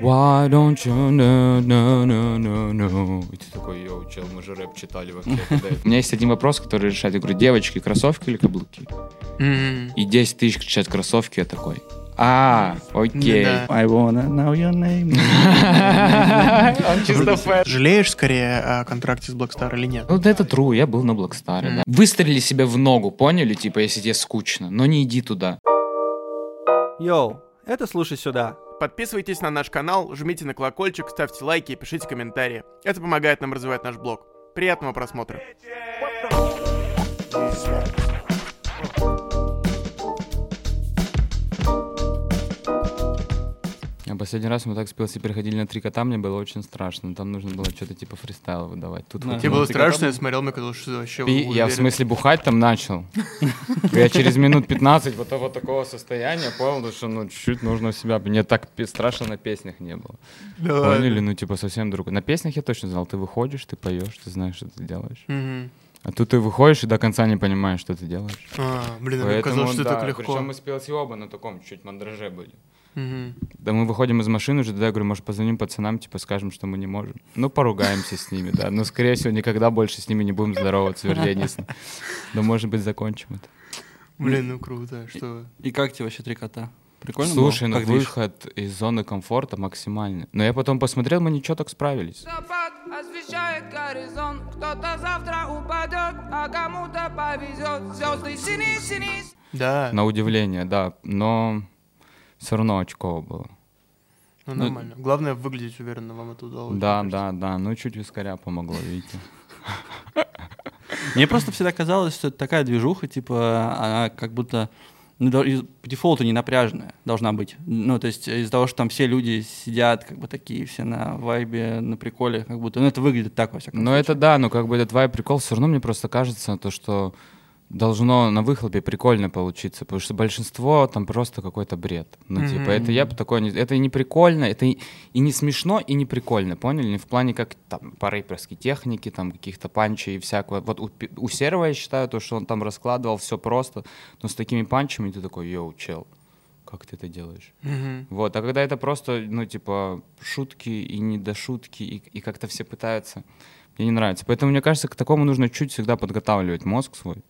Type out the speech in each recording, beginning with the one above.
Why don't you know, no, no, no, no. И ты такой, йоу, чел, мы же рэп читали вообще. У меня есть один вопрос, который решает. Я говорю, девочки, кроссовки или каблуки? И 10 тысяч кричат кроссовки, я такой, а, окей. I wanna know your name. Он чисто. Жалеешь скорее о контракте с Blackstar или нет? Ну, это true, я был на Блэкстаре, да. Выстрелили себе в ногу, поняли? Типа, если тебе скучно, но не иди туда. Йоу, это слушай сюда. Подписывайтесь на наш канал, жмите на колокольчик, ставьте лайки и пишите комментарии. Это помогает нам развивать наш блог. Приятного просмотра. А последний раз мы так с Пилси переходили на три кота, мне было очень страшно. Там нужно было что-то типа фристайла выдавать. Тут Да. Тебе было страшно, я смотрел, мне казалось, что вообще Пи- Я в смысле бухать там начал. Я через минут 15 вот, вот такого состояния понял, что ну чуть-чуть нужно себя. Мне так страшно на песнях не было. Да. Поняли? Ну типа совсем другое. На песнях я точно знал, ты выходишь, ты поешь, ты знаешь, что ты делаешь. А тут ты выходишь и до конца не понимаешь, что ты делаешь. А, блин, мне казалось, что так легко. Причем мы с Пилси оба на таком чуть мандраже были. Да мы выходим из машины уже, тогда я говорю, может, позвоним пацанам, типа, скажем, что мы не можем. Ну, поругаемся с ними, да. Но, скорее всего, никогда больше с ними не будем здороваться, вернее, не Да, может быть, закончим это. Блин, ну круто, что... И как тебе вообще три кота? Прикольно Слушай, было? ну выход из зоны комфорта максимальный. Но я потом посмотрел, мы ничего так справились. Запад освещает горизонт Кто-то завтра упадет, а кому-то повезет Звезды синие-синие Да, На удивление, да. Но все равно очково было. ну нормально. Главное выглядеть уверенно, вам это удалось. Да, да, да. Ну, чуть вискаря помогло, видите. Мне просто всегда казалось, что это такая движуха, типа, она как будто ну, по дефолту не напряженная должна быть. Ну, то есть из-за того, что там все люди сидят, как бы такие все на вайбе, на приколе, как будто, ну, это выглядит так, во всяком Ну, это да, но как бы этот вайп прикол, все равно мне просто кажется, то, что должно на выхлопе прикольно получиться, потому что большинство там просто какой-то бред. Ну, Мгм. типа, это я бы такое не... Это и не прикольно, это и, и не смешно, и не прикольно, поняли? Не в плане как там по рэперской технике, там каких-то панчей и всякого. Вот у, у Серого я считаю, то, что он там раскладывал все просто, но с такими панчами ты такой, йоу, чел, как ты это делаешь? Мгм. Вот, а когда это просто, ну, типа, шутки и не до шутки, и, и как-то все пытаются, мне не нравится. Поэтому, мне кажется, к такому нужно чуть всегда подготавливать мозг свой.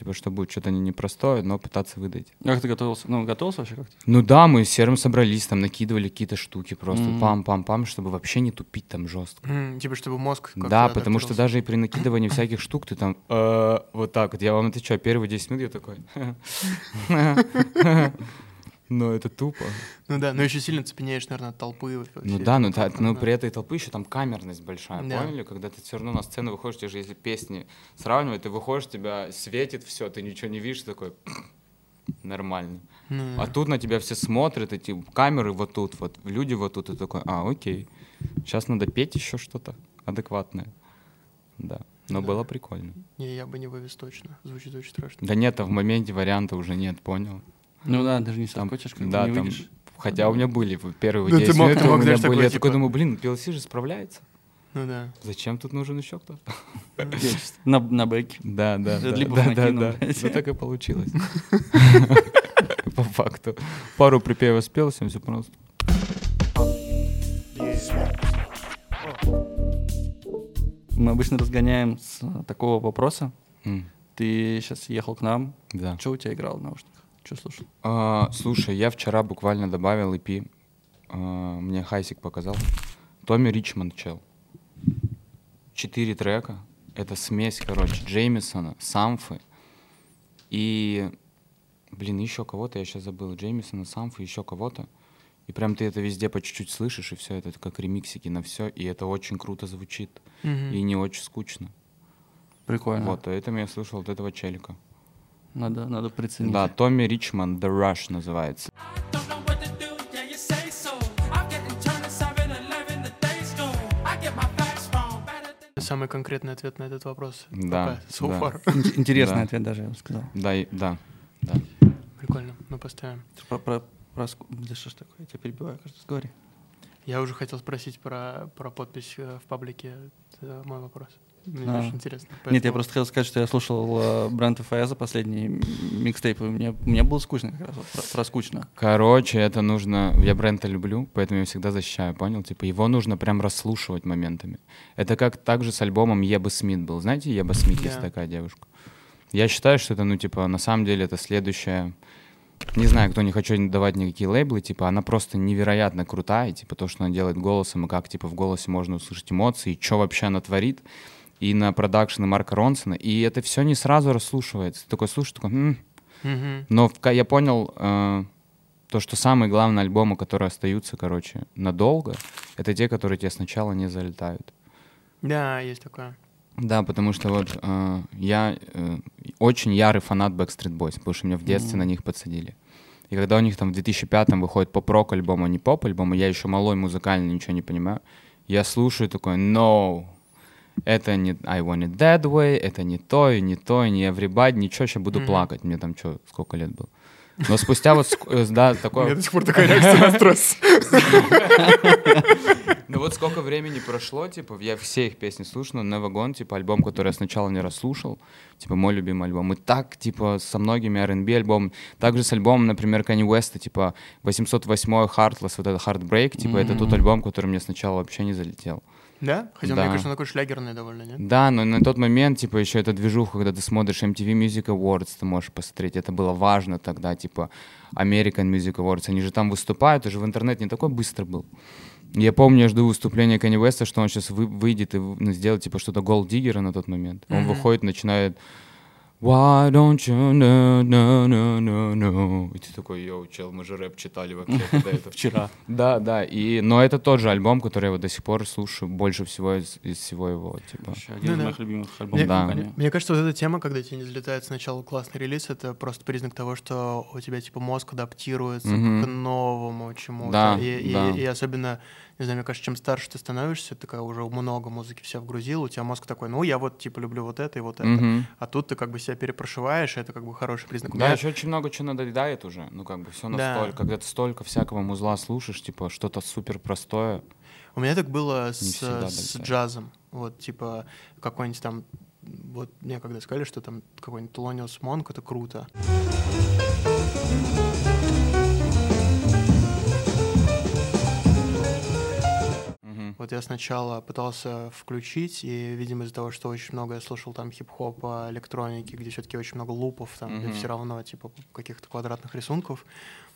Типа, что будет что-то не- непростое, но пытаться выдать. Как ты готовился? Ну, готовился вообще как-то? Ну да, мы с Серым собрались, там накидывали какие-то штуки просто, пам-пам-пам, чтобы вообще не тупить там жестко. Типа, чтобы мозг как-то Да, потому что даже и при накидывании всяких штук ты там э, вот так вот. Я вам отвечаю, первые 10 минут я такой. Ну, это тупо. Ну да, но еще сильно цепенеешь, наверное, от толпы. вообще Ну да, но, та- толпы, но да. при этой толпы еще там камерность большая, Да. поняли? Когда ты все равно на сцену выходишь, тебе же если песни сравнивать, ты выходишь, тебя светит все, ты ничего не видишь, такой нормально. Ну, А тут на тебя все смотрят, эти камеры вот тут, вот люди вот тут, и такой, а, окей, сейчас надо петь еще что-то адекватное. Да, но Да. было прикольно. Не, я бы не вывез точно. Звучит очень страшно. Да нет, а в моменте варианта уже нет, понял? Ну да, даже не Там, соскочишь, как бы да, не там, выйдешь. хотя у меня были в первые ты 10 мог- минут, ты у мог, меня были, такой, я такой типа- думаю, блин, PLC же справляется. Ну да. Зачем тут нужен еще кто-то? На, на бэке. Да, да, да, либо да, да, да. Ну так и получилось. По факту. Пару припевов спел, всем все просто. Мы обычно разгоняем с такого вопроса. Ты сейчас ехал к нам. Да. Что у тебя играл в наушниках? Что слушал? А, Слушай, я вчера буквально добавил EP. а, Мне Хайсик показал. Томми Ричмонд чел. Четыре трека. Это смесь, короче, Джеймисона, Самфы и... Блин, еще кого-то, я сейчас забыл. Джеймисона, Самфы, еще кого-то. И прям ты это везде по чуть-чуть слышишь, и все это как ремиксики на все, и это очень круто звучит. Мгм. И не очень скучно. Прикольно. Вот, а это я слышал от этого челика. Надо, надо приценить. Да, Томми Ричмонд, The Rush называется. Don't know what to do, yeah, you say so. I'm getting turned to 7-Eleven, the days go. I get my facts wrong, better than Самый конкретный ответ на этот вопрос. Да, Пока, so да. far. Ин- Интересный Да. ответ даже, я бы сказал. Да, и- да, да. Прикольно, мы поставим. Про, про, про Да что ж такое, я тебя перебиваю, кажется, говори. Я уже хотел спросить про, про подпись э, в паблике. Это мой вопрос. Мне А. очень интересно. Нет, я Поэтому- просто хотел сказать, что я слушал э, Брента Фэза последний микстейп, и мне, мне было скучно как раз, вот, про, про скучно. Короче, это нужно... Я Брента люблю, поэтому я всегда защищаю, понял? Типа его нужно прям расслушивать моментами. Это как также с альбомом Еба Смит был. Знаете, Еба Смит есть Да. такая девушка? Я считаю, что это, ну, типа, на самом деле это следующая... Не знаю, кто не хочу давать никакие лейблы, типа, она просто невероятно крутая, типа, то, что она делает голосом, и как, типа, в голосе можно услышать эмоции, и что вообще она творит, и на продакшены Марка Ронсона, и это все не сразу расслушивается. Ты такой слушаешь, такой, «М, Мгм. но в я понял э, то, что самые главные альбомы, которые остаются, короче, надолго, это те, которые тебе сначала не залетают. Да, есть такое. Да, потому что вот э, я э, очень ярый фанат Backstreet Boys, потому что меня в детстве на них подсадили. И когда у них там в 2005-м выходит поп-рок альбом, а не поп-альбом, и я еще малой музыкально ничего не понимаю, я слушаю такой, no, это не I want it that way, это не то, и не то, и не everybody, ничего, сейчас буду Мгм. плакать. Мне там что, сколько лет было? Но спустя вот, э, да, У меня такое... до сих пор такая реакция на стресс. Ну вот сколько времени прошло, типа, я все их песни слушал, но Never Gone, типа, альбом, который я сначала не расслушал, типа, мой любимый альбом. И так, типа, со многими R&B альбомами. Также с альбомом, например, Kanye West, типа, 808 Heartless, вот этот Heartbreak, типа, это тот альбом, который мне сначала вообще не залетел. Да? Хотя, Да. мне кажется, он такой шлягерный довольно, нет? Да, но на тот момент, типа, еще эта движуха, когда ты смотришь MTV Music Awards, ты можешь посмотреть, это было важно тогда, типа, American Music Awards, они же там выступают, уже в интернет не такой быстро был. Я помню, я жду выступления Кенни Уэста, что он сейчас выйдет и ну, сделает, типа, что-то Digger на тот момент. Он Мгм. выходит, начинает Why don't you know, no, no, no, no. И ты такой, йоу, чел, мы же рэп читали вообще. когда это Вчера. Да, да, и, но это тот же альбом, который я вот до сих пор слушаю больше всего из, из всего его, типа. Вообще один из Да-да. моих любимых Мне, альбомов. Да. Kanye. мне кажется, вот эта тема, когда тебе не залетает сначала классный релиз, это просто признак того, что у тебя типа мозг адаптируется Мгм. к новому чему-то. Да, и, и- да. и особенно, не знаю, мне кажется, чем старше ты становишься, ты такая уже много музыки вся вгрузил, у тебя мозг такой, ну я вот типа люблю вот это и вот это. Мгм. А тут ты как бы себя перепрошиваешь, и это как бы хороший признак. Да, меня- еще очень много чего надоедает уже. Ну, как бы все Да. настолько. Когда ты столько всякого музла слушаешь, типа, что-то супер простое. У меня так было с, с джазом. Вот, типа, какой-нибудь там... Вот мне когда сказали, что там какой-нибудь Thelonious Monk, это круто. Вот я сначала пытался включить, и, видимо, из-за того, что очень много я слушал там хип-хопа, электроники, где все-таки очень много лупов, там, где Мгм. все равно, типа, каких-то квадратных рисунков,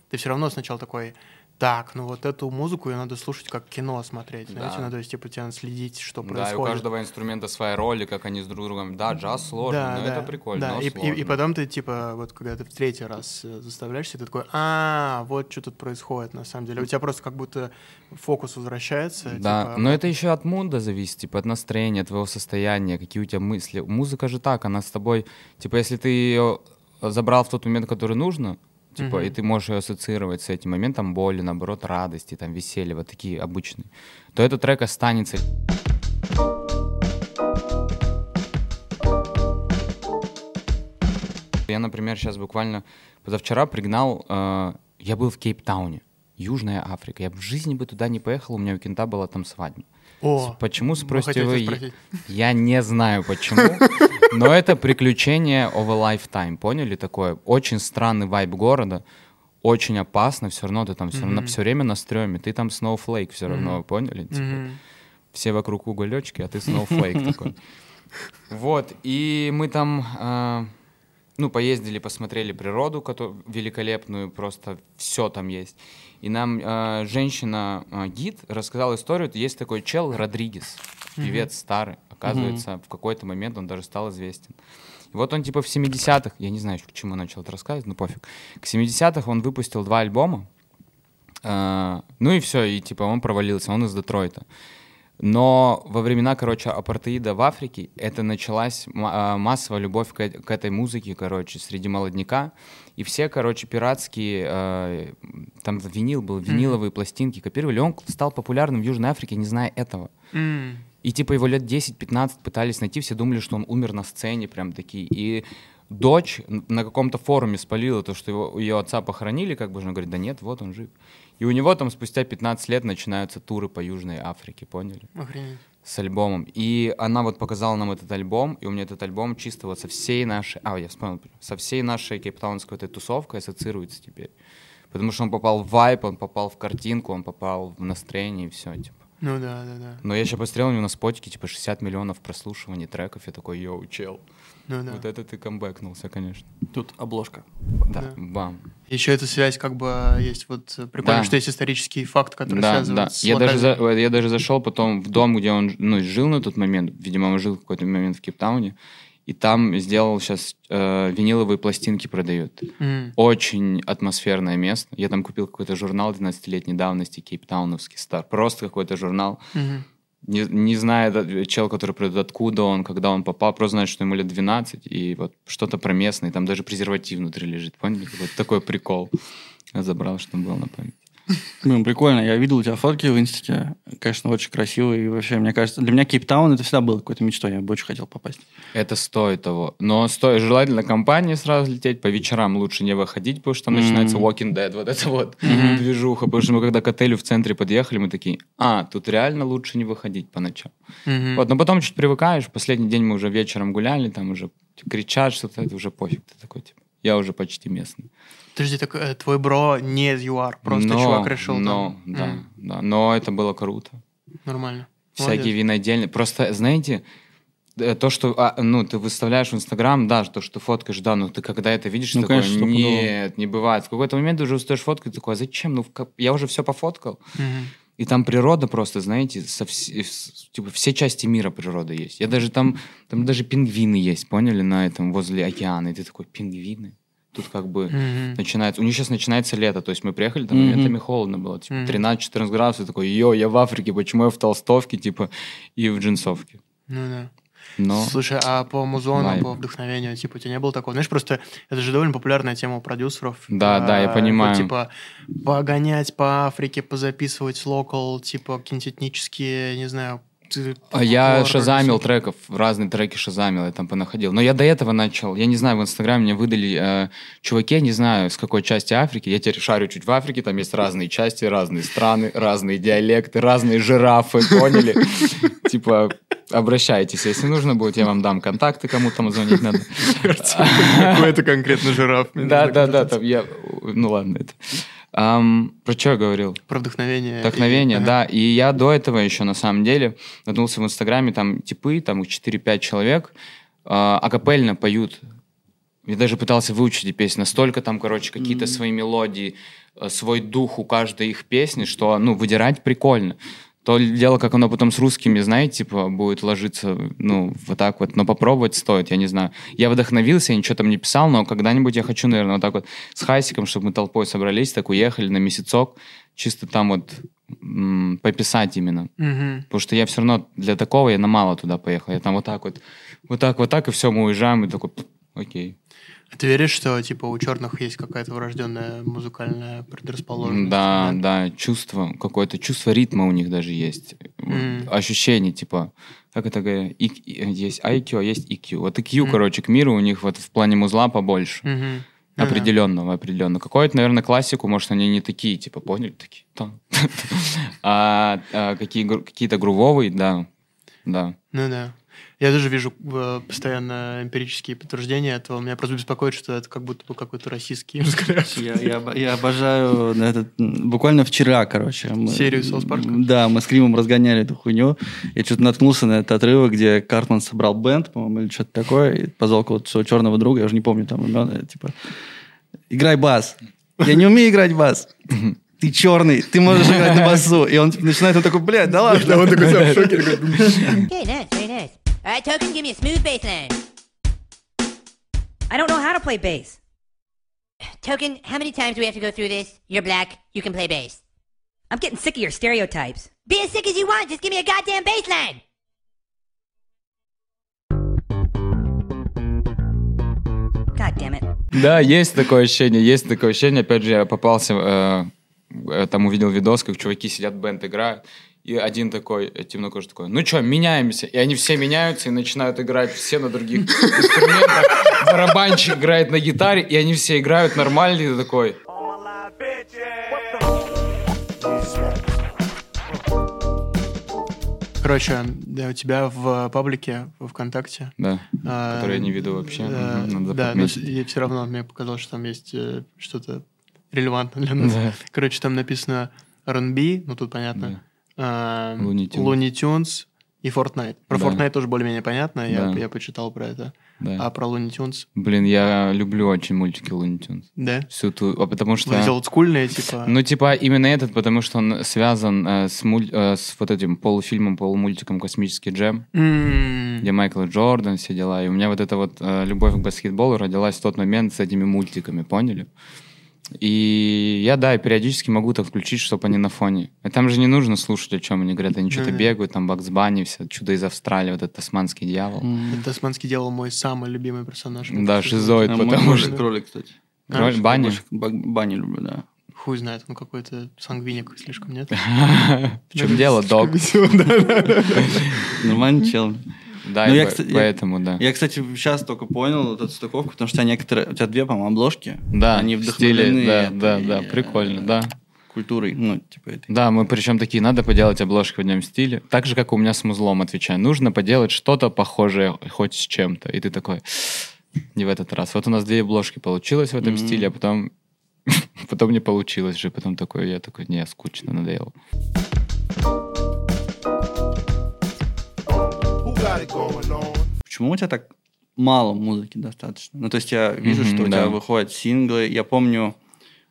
ты все равно сначала такой, так, ну вот эту музыку ее надо слушать как кино смотреть, знаете, Да. то есть, типа, тебе надо следить, что Да, и у происходит. каждого инструмента своя роль, и как они с друг другом. Да, джаз сложно, но это прикольно. Да, и, и- сложно. и потом ты, типа, вот когда ты в третий раз э, заставляешься, ты такой, а, вот что тут происходит на самом деле. У тебя просто как будто фокус возвращается. Да, типа, но это еще от муда зависит, типа от настроения, твоего состояния, какие у тебя мысли. Музыка же так, она с тобой, типа если ты ее забрал в тот момент, который нужно, типа, Мгм. и ты можешь ее ассоциировать с этим моментом боли, наоборот, радости, там, веселья, вот такие обычные, то этот трек останется. Я, например, сейчас буквально позавчера пригнал, э, я был в Кейптауне, Южная Африка. Я в жизни бы туда не поехал, у меня у кента была там свадьба. О, Почему, спросите вы? спросить. Я не знаю почему, но это приключение of a lifetime, поняли такое? Очень странный вайб города, очень опасно, все равно ты там все равно все время на стреме, ты там snowflake все равно, поняли? Типа, все вокруг уголечки, а ты snowflake такой. Вот, и мы там, э, ну, поездили, посмотрели природу, которую великолепную, просто все там есть. И нам э, женщина-гид рассказала историю, есть такой чел Родригес, певец старый, оказывается, в какой-то момент он даже стал известен. И вот он типа в 70-х, я не знаю, к чему начал это рассказывать, но пофиг. К 70-х он выпустил два альбома, э, ну и все, и типа он провалился, он из Детройта. Но во времена, короче, апартеида в Африке это началась а, массовая любовь к, э- к этой музыке, короче, среди молодняка. И все, короче, пиратские, э, там винил был, виниловые пластинки копировали. Он стал популярным в Южной Африке, не зная этого. М. И типа его лет 10-15 пытались найти, все думали, что он умер на сцене, прям такие. И дочь на каком-то форуме спалила то, что его, ее отца похоронили, как бы она говорит, да нет, вот он жив. И у него там спустя 15 лет начинаются туры по Южной Африке, поняли? Охренеть. С альбомом. И она вот показала нам этот альбом, и у меня этот альбом чисто вот со всей нашей... А, я вспомнил. Со всей нашей кейптаунской этой тусовкой ассоциируется теперь. Потому что он попал в вайп, он попал в картинку, он попал в настроение и все, типа. Ну да, да, да. Но я еще посмотрел у него на спотике, типа, 60 миллионов прослушиваний треков. Я такой, йоу, чел. Ну да. Вот это ты камбэкнулся, конечно. Тут обложка. Да, Да. бам. Еще эта связь как бы есть вот э, прикольно, Да. что есть исторический факт, который Да, связывает да. с Я даже, за- я даже зашел потом в дом, где он ну, жил на тот момент. Видимо, он жил в какой-то момент в Кейптауне. И там сделал сейчас виниловые пластинки продают. Мгм. Очень атмосферное место. Я там купил какой-то журнал 12-летней давности, кейптауновский стар. Просто какой-то журнал. Мгм. Не, не зная да, чел, который придет, откуда он, когда он попал, просто знает, что ему лет 12, и вот что-то про местное, там даже презерватив внутри лежит, поняли? Вот такой прикол. Я забрал, что был на память. Блин, прикольно. Я видел у тебя фотки в инстите. Конечно, очень красивые. И вообще, мне кажется, для меня Кейптаун это всегда было какой-то мечтой. Я бы очень хотел попасть. Это стоит того. Но стоит желательно компании сразу лететь. По вечерам лучше не выходить, потому что там Мгм. начинается Walking Dead. Вот это вот движуха. Потому что мы когда к отелю в центре подъехали, мы такие, а, тут реально лучше не выходить по ночам. Мгм. Вот, но потом чуть привыкаешь. Последний день мы уже вечером гуляли, там уже кричат что-то, это уже пофиг. Ты такой, типа, я уже почти местный. Подожди, так э, твой бро не из ЮАР, просто но, чувак решил но, там. да, М, да. Но это было круто. Нормально. Всякие Молодец. винодельни. Просто, знаете, э, то, что а, ну, ты выставляешь в Инстаграм, да, то, что ты фоткаешь, да, но ты когда это видишь, Ну, такой, конечно, нет, не бывает. В какой-то момент ты уже устаешь фоткать, такой, а зачем? Ну, я уже все пофоткал. Мгм. И там природа просто, знаете, со вс- с- типа, все части мира природы есть. Я даже там, там даже пингвины есть, поняли, на этом, возле океана. И ты такой, пингвины? Тут как бы Мгм. начинается... У них сейчас начинается лето, то есть мы приехали, там Мгм. моментами холодно было, типа Мгм. 13-14 градусов, такой, йо, я в Африке, почему я в толстовке, типа, и в джинсовке? Ну да. Но... Слушай, а по музону, Вайб. по вдохновению, типа, у тебя не было такого? Знаешь, просто это же довольно популярная тема у продюсеров. Да, да, я А, понимаю. вот, типа, погонять по Африке, позаписывать локал, типа, какие-нибудь этнические, не знаю... ты- А я шазамил треков, разные треки шазамил, я там понаходил. Но я до этого начал, я не знаю, в Инстаграме мне выдали э, чуваки, я не знаю, с какой части Африки, я теперь шарю чуть в Африке, там есть разные части, разные страны, разные диалекты, разные жирафы, поняли? Типа, обращайтесь, если нужно будет, я вам дам контакты, кому там звонить надо. Какой-то конкретно жираф. мне Да, нужно да, да, контакт. там я, ну ладно, это. Ам, Про что я говорил? Про вдохновение. Вдохновение, И- да. И я до этого еще, на самом деле, наткнулся в Инстаграме, там типы, там их 4-5 человек, а, акапельно поют. Я даже пытался выучить эти песни. Настолько там, короче, какие-то свои мелодии, э, свой дух у каждой их песни, что, ну, выдирать прикольно. То дело, как оно потом с русскими, знаете, типа, будет ложиться, ну, вот так вот. Но попробовать стоит, я не знаю. Я вдохновился, я ничего там не писал, но когда-нибудь я хочу, наверное, вот так вот с Хайсиком, чтобы мы толпой собрались, так уехали на месяцок, чисто там вот м, пописать именно. Мгм. Потому что я все равно для такого я на мало туда поехал. Я там вот так вот, вот так, вот так, и все, мы уезжаем, и такой, «Пф, окей. А Ты веришь, что, типа, у черных есть какая-то врожденная музыкальная предрасположенность? Да, да, чувство, какое-то чувство ритма у них даже есть. Вот Мгм. Ощущение, типа, как это говорят, И- и- есть IQ, а есть EQ. Вот EQ, Мгм. короче, к миру у них вот в плане музла побольше. Мгм. Ну. Определенного, определенно. Какой-то, наверное, классику, может, они не такие, типа, поняли? Такие. там. А а какие какие-то грувовые, да. Да. Ну да. Я тоже вижу э, постоянно эмпирические подтверждения этого. Меня просто беспокоит, что это как будто бы какой-то российский взгляд. Я, я я обожаю на этот... Буквально вчера, короче. мы- Серию South Park? Да, мы с Кримом разгоняли эту хуйню. Я что-то наткнулся на этот отрывок, где Картман собрал бенд, по-моему, или что-то такое, и позвал какого-то своего черного друга, я уже не помню там имен, э, типа, играй бас. Я не умею играть бас. Ты черный, ты можешь играть на басу. И он типа, начинает, он такой, блядь, да ладно. Он такой в шоке. Такой, Very nice, very nice. All right, Token, give me a smooth bass line. I don't know how to play bass. Token, how many times do we have to go through this? You're black, you can play bass. I'm getting sick of your stereotypes. Be as sick as you want, just give me a goddamn bass line. God damn it. Да, есть такое ощущение, есть такое ощущение. Опять же, я попался, э, э, там увидел видос, как чуваки сидят, бенд играют. И один такой, э, темнокожий такой, ну что, меняемся. И они все меняются и начинают играть все на других инструментах. Барабанщик играет на гитаре, и они все играют нормально. И ты такой, Короче, да, у тебя в паблике в ВКонтакте... Да, а, который я не веду вообще. э, Мгм, надо да, но подметить. все равно мне показалось, что там есть э, что-то релевантное для нас. Да. Короче, там написано R&B, ну тут понятно. а, Tunes. Looney Tunes и Fortnite. Про Да. Fortnite тоже более-менее понятно, я, Да. я почитал про это. Да. А про Looney Tunes, Блин, я люблю очень мультики Looney Tunes. да? Всю ту, а потому что... Эти олдскульные, типа... Ну, типа, именно этот, потому что он связан э, с, муль- э, с вот этим полуфильмом, полумультиком «Космический джем», М, где Майкл Джордан, все дела. И у меня вот эта вот э, любовь к баскетболу родилась в тот момент с этими мультиками, поняли? И я, да, периодически могу так включить, чтобы они на фоне. И там же не нужно слушать, о чем они говорят. Они что-то бегают, там Бакс Банни, все, чудо из Австралии, вот этот тасманский дьявол. Это Тасманский дьявол мой самый любимый персонаж. Да, шизоид, А потому что... кролик, кстати. Кроль- А, Банни? Банни люблю, да. Хуй знает, он какой-то сангвиник слишком, нет? В чем дело, дог? Нормальный чел. Да, Ну, и я, кстати, я- поэтому, да. Я, кстати, сейчас только понял эту стыковку, потому что у тебя некоторые... У тебя две, по-моему, обложки. Да, Они в стиле, вдохновлены да, этой, да, да, прикольно, да. Культурой, ну, типа этой. Да, мы причем такие, надо поделать обложки в одном стиле. Так же, как у меня с музлом, отвечаю. Нужно поделать что-то похожее хоть с чем-то. И ты такой, не в этот раз. Вот у нас две обложки получилось в этом Мгм. стиле, а потом, потом не получилось же. Потом такой, я такой, не, скучно, надоело. Почему у тебя так мало музыки достаточно? Ну, то есть я вижу, Мгм, что у да. тебя выходят синглы. Я помню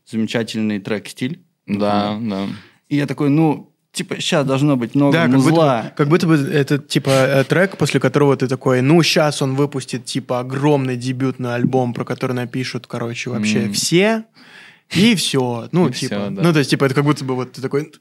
замечательный трек «Стиль». Да, да. И я такой, ну, типа, сейчас должно быть много Да, как будто, музла. бы, как будто бы это типа э, трек, после которого ты такой, ну, сейчас он выпустит типа огромный дебютный альбом, про который напишут, короче, вообще М. все. И все. Ну, И типа. всё, да. Ну, то есть, типа, это как будто бы вот ты такой.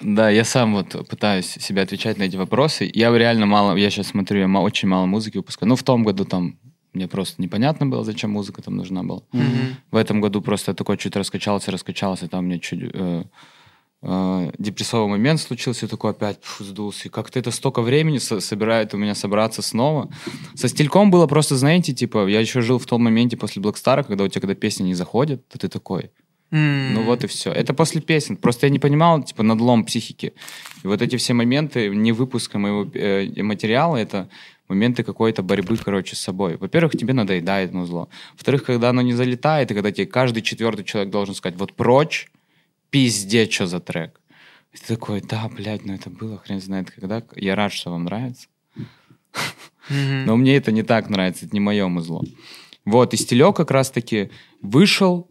Да, я сам вот пытаюсь себя отвечать на эти вопросы. Я реально мало, я сейчас смотрю, я очень мало музыки выпускаю. Ну, в том году там мне просто непонятно было, зачем музыка там нужна была. Мгм. В этом году просто я такой чуть раскачался, раскачался, там мне чуть э, э, депрессовый момент случился, и такой опять пф, сдулся. И как-то это столько времени со- собирает у меня собраться снова. Со стильком было просто, знаете, типа, я еще жил в том моменте после Блэкстара, когда у тебя, когда песни не заходят, то ты такой, Ну вот и все. Это после песен. Просто я не понимал, типа, надлом психики. И вот эти все моменты не выпуска моего э, материала, это моменты какой-то борьбы, короче, с собой. Во-первых, тебе надоедает музло. Во-вторых, когда оно не залетает, и когда тебе каждый четвертый человек должен сказать, вот прочь, пиздец, что за трек. И ты такой, да, блядь, ну это было, хрен знает когда. Я рад, что вам нравится. Но мне это не так нравится, это не мое музло. Вот, и стилек как раз-таки вышел.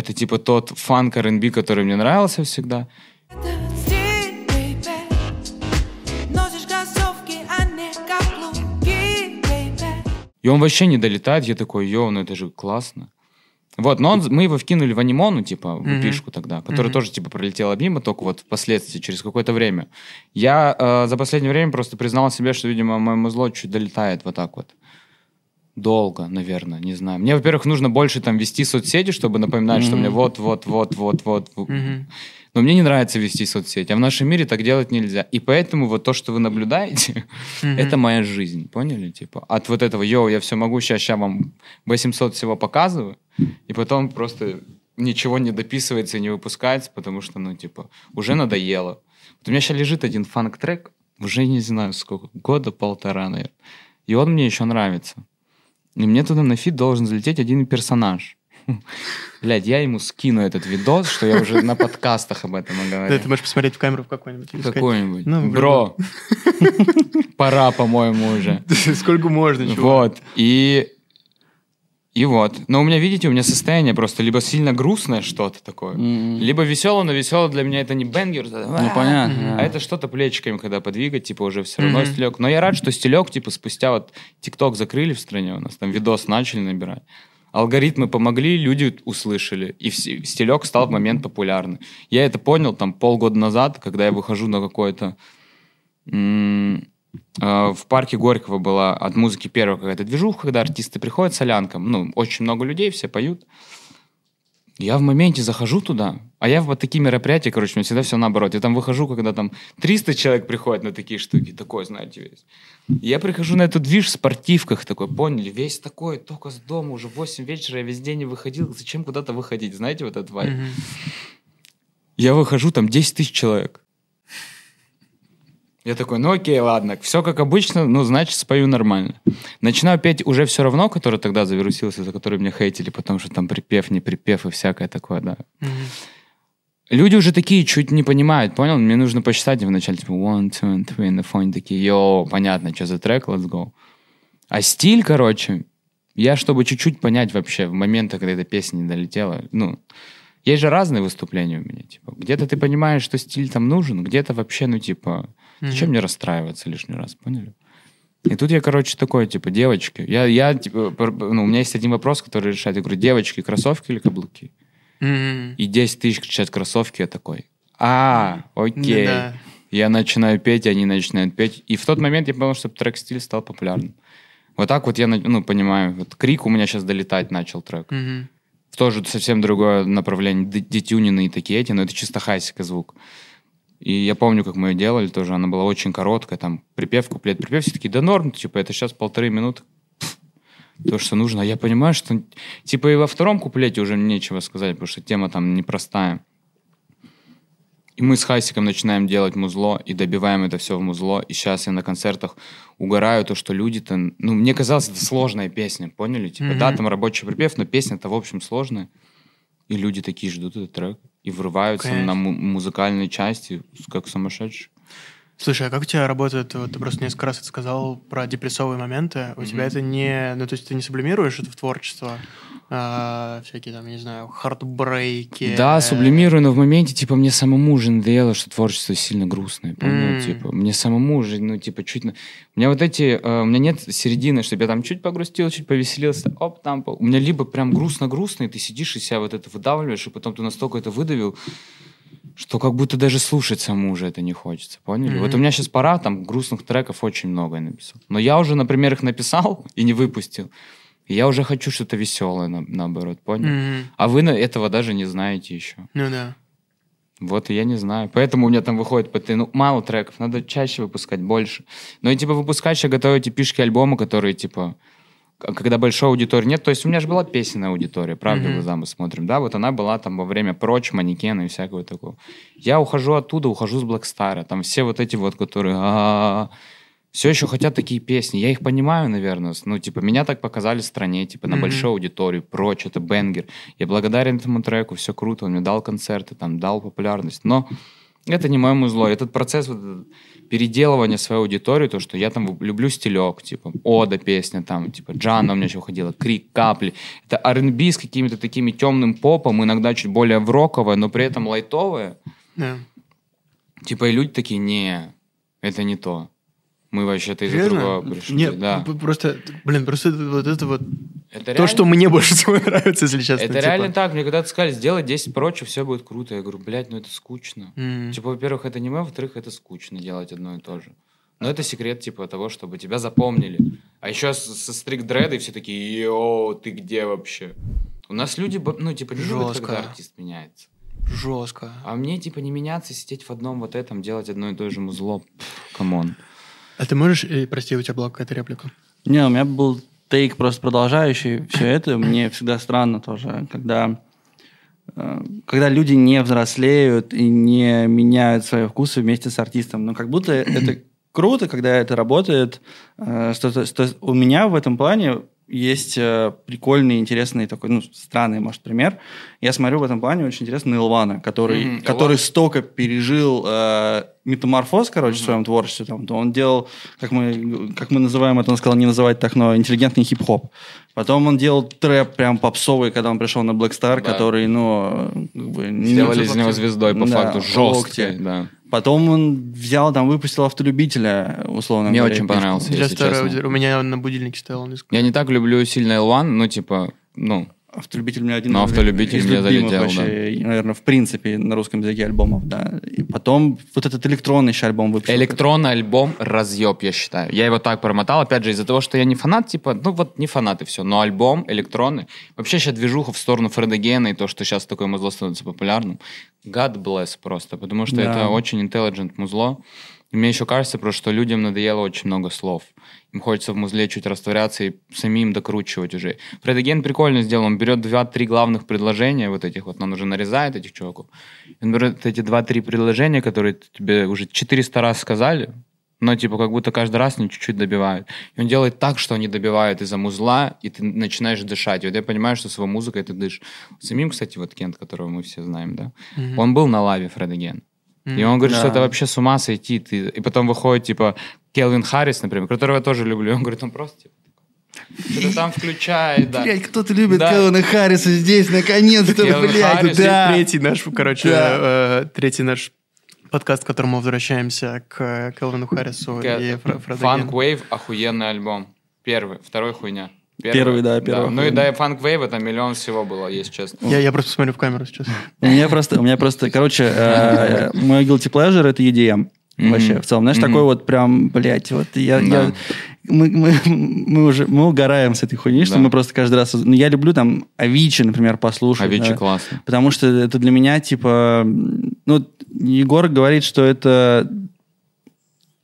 Это типа тот фанк R&B, который мне нравился всегда. А. И он вообще не долетает. Я такой, йоу, ну это же классно. Вот, но он, мы его вкинули в анимону, типа, в Мгм. пишку тогда, который Мгм. тоже, типа, пролетела мимо, только вот впоследствии, через какое-то время. Я э, за последнее время просто признал себе, что, видимо, мое музло чуть долетает вот так вот. Долго, наверное, не знаю. Мне, во-первых, нужно больше там вести соцсети, чтобы напоминать, что мне вот, вот, вот, вот, вот. Но мне не нравится вести соцсети, а в нашем мире так делать нельзя. И поэтому вот то, что вы наблюдаете, это моя жизнь, поняли? Типа от вот этого, йоу, я все могу, сейчас, сейчас вам 800 всего показываю, и потом просто ничего не дописывается и не выпускается, потому что, ну, типа, уже надоело. Вот у меня сейчас лежит один фанк-трек, уже не знаю сколько, года полтора, наверное. И он мне еще нравится. И мне туда на feat должен залететь один персонаж. Блядь, я ему скину этот видос, что я уже на подкастах об этом Да, говорю. ты можешь посмотреть в камеру в какой-нибудь. Какой-нибудь. Ну, Bro. Пора, по-моему, уже. Сколько можно, чувак? Вот. И... И вот. Но у меня, видите, у меня состояние просто либо сильно грустное что-то такое, М. либо веселое, но веселое для меня это не бенгер. Ну, понятно. А это что-то плечиками, когда подвигать, типа, уже все равно Мгм. стилек. Но я рад, что стилек, типа, спустя вот ТикТок закрыли в стране у нас, там видос начали набирать. Алгоритмы помогли, люди услышали, и стилек стал в момент популярный. Я это понял там полгода назад, когда я выхожу на какое-то... э, В парке Горького была от музыки первая какая-то движуха, когда артисты приходят солянкам, ну, очень много людей, все поют. Я в моменте захожу туда, а я вот такие мероприятия, короче, у меня всегда все наоборот. Я там выхожу, когда там 300 человек приходят на такие штуки, такой, знаете, весь. Я прихожу на этот движ в спортивках, такой, поняли, весь такой, только с дома, уже 8 вечера, я весь день не выходил, зачем куда-то выходить, знаете, вот этот вайб. Мгм. Я выхожу, там 10 тысяч человек. Я такой, ну окей, ладно, все как обычно, ну, значит, спою нормально. Начинаю петь уже все равно, который тогда завирусился, за который меня хейтили, потому что там припев, не припев и всякое такое, да. Мгм. Люди уже такие чуть не понимают, понял? Мне нужно посчитать вначале, типа, one, two, and three, на фоне такие, йоу, понятно, что за трек, let's go. А стиль, короче, я, чтобы чуть-чуть понять вообще в моменты, когда эта песня не долетела, ну, есть же разные выступления у меня, типа, где-то ты понимаешь, что стиль там нужен, где-то вообще, ну, типа, зачем мне расстраиваться лишний раз, поняли? И тут я, короче, такой, типа, девочки, я, я типа, ну, у меня есть один вопрос, который решать, я говорю, девочки, кроссовки или каблуки? Мгм. И 10 тысяч кричат кроссовки, я такой, а, окей. Да. Я начинаю петь, они начинают петь. И в тот момент я понял, что трек-стиль стал популярным. Вот так вот я, ну, понимаю. Вот крик у меня сейчас долетать начал трек. Мгм. Тоже совсем другое направление. Детюнины и такие эти, но это чисто хайсика звук. И я помню, как мы ее делали тоже. Она была очень короткая. Там припев, куплет, припев. Все такие, да норм, типа, это сейчас полторы минуты. То, что нужно. А я понимаю, что, типа, и во втором куплете уже нечего сказать, потому что тема там непростая. И мы с Хайсиком начинаем делать музло и добиваем это все в музло. И сейчас я на концертах угораю то, что люди-то... Ну, мне казалось, это сложная песня, поняли? Типа, да, там рабочий припев, но песня-то, в общем, сложная. И люди такие ждут этот трек и врываются Конечно. на му- музыкальной части, как сумасшедшие. Слушай, а как у тебя работает, вот ты просто несколько раз это сказал про депрессовые моменты, у тебя это не, ну то есть ты не сублимируешь это в творчество, а, всякие там, я не знаю, хардбрейки. Да, сублимирую, но в моменте, типа, мне самому уже надоело, что творчество сильно грустное, понял? М. Типа, мне самому уже, ну, типа, чуть... на- У меня вот эти... э, у меня нет середины, чтобы я там чуть погрустил, чуть повеселился, оп, там... У меня либо прям грустно-грустно, и ты сидишь и себя вот это выдавливаешь, и потом ты настолько это выдавил, что как будто даже слушать самому уже это не хочется, поняли? Вот у меня сейчас пора, там грустных треков очень много я написал. Но я уже, например, их написал и не выпустил. И я уже хочу что-то веселое, на- наоборот, понял? Мгм. А вы этого даже не знаете еще. Ну да. Вот и я не знаю. Поэтому у меня там выходит по ну, мало треков, надо чаще выпускать, больше. Но и типа выпускать, сейчас готовю эти пишки альбома, которые типа когда большой аудитории нет, то есть у меня же была песенная аудитория, правда, в глаза мы смотрим, да, вот она была там во время прочь, манекена и всякого такого. Я ухожу оттуда, ухожу с Блэкстара, там все вот эти вот, которые все еще хотят такие песни. Я их понимаю, наверное. Ну, типа, меня так показали в стране, типа, на Мгм. большой аудитории. Прочь, это бенгер. Я благодарен этому треку, все круто. Он мне дал концерты, там, дал популярность. Но это не мое музло. Этот процесс вот, этот переделывания своей аудитории, то, что я там люблю стилек, типа, Ода песня, там, типа, Джанна у меня еще уходила, Крик, Капли. Это R&B с какими-то такими темным попом, иногда чуть более в роковое, но при этом лайтовое. да. Типа, и люди такие, не, это не то. Мы вообще-то из-за другого пришли. Нет, да. просто, блин, просто вот это вот Это то, реально- что мне больше всего нравится, если честно. Это типа. реально так. Мне когда-то сказали, сделай 10 прочь, все будет круто. Я говорю, блядь, ну это скучно. М. Типа, во-первых, это не мы, во-вторых, это скучно делать одно и то же. Но это секрет, типа, того, чтобы тебя запомнили. А еще со стрик дредой все такие, йоу, ты где вообще? У нас люди, ну, типа, не любят, когда артист меняется. Жестко. А мне, типа, не меняться, сидеть в одном вот этом, делать одно и то же музло. Come on. А ты можешь, э, прости, у тебя была какая-то реплика? Не, у меня был take просто продолжающий все это. Мне всегда странно тоже, когда, э, когда люди не взрослеют и не меняют свои вкусы вместе с артистом. Но как будто это круто, когда это работает. Э, что-то- что у меня в этом плане есть э, прикольный, интересный такой, ну, странный, может, пример. Я смотрю в этом плане очень интересно на Илвана, который, Мгм, который Илван. столько пережил э, метаморфоз, короче, в своем творчестве. Там, то он делал, как мы, как мы называем это, он сказал не называть так, но интеллигентный хип-хоп. Потом он делал трэп прям попсовый, когда он пришел на Black Star, Да. который, ну, как бы... не- Сделали из него звездой, по Да, факту, жесткой, да. Потом он взял, там, выпустил автолюбителя, условно Мне говоря, очень понравился. Для если честно. У меня на будильнике стоял несколько. Я не так люблю сильно L1, ну, типа, ну, Автолюбитель у меня один Но «Автолюбитель» из мне залетел, вообще, и, наверное, в принципе, на русском языке альбомов, да. И потом вот этот электронный еще альбом выпустил. электронный альбом разъеб, я считаю. Я его так промотал, опять же, из-за того, что я не фанат, типа, ну вот не фанат и все, но альбом электронный. Вообще сейчас движуха в сторону Фреда Гена и то, что сейчас такое музло становится популярным. God bless просто, потому что Да. это очень intelligent музло. Мне еще кажется, просто, что людям надоело очень много слов. Им хочется в музле чуть растворяться и самим докручивать уже. Фред Аген прикольно сделал. Он берет два-три главных предложения вот этих вот, он уже нарезает этих чуваков. Он берет эти два-три предложения, которые тебе уже 400 раз сказали, но типа как будто каждый раз они чуть-чуть добивают. И он делает так, что они добивают из-за музла, и ты начинаешь дышать. И вот я понимаю, что с его музыкой ты дышишь. Самим, кстати, вот Кент, которого мы все знаем, да, он был на лаве Фред Again. И он говорит, что Да. это вообще с ума сойти. Ты... И потом выходит, типа, Келвин Харрис, например, которого я тоже люблю. И он говорит, он просто, типа, что-то там включает, да. кто-то любит Да. Кевина Харриса здесь, наконец-то, блядь, Харрис, да. Третий наш, короче, Да. э, третий наш подкаст, в котором мы возвращаемся к Келвину Харрису и Фре- Фреду Фанк. Wave охуенный альбом. Первый, второй хуйня. Первый, да, первый Ну и да, Фанк Wave там миллион всего было, если честно. Я, я просто смотрю в камеру сейчас. У меня просто, у меня просто, короче, э, мой guilty pleasure это EDM. Вообще, в целом, знаешь, такой вот прям, блядь, вот я, Да. я- мы, мы, мы уже, мы угораем с этой хуйни, что Да. мы просто каждый раз, ну, я люблю там Авичи, например, послушать. Авичи да. классно. Потому что это для меня, типа, ну, Егор говорит, что это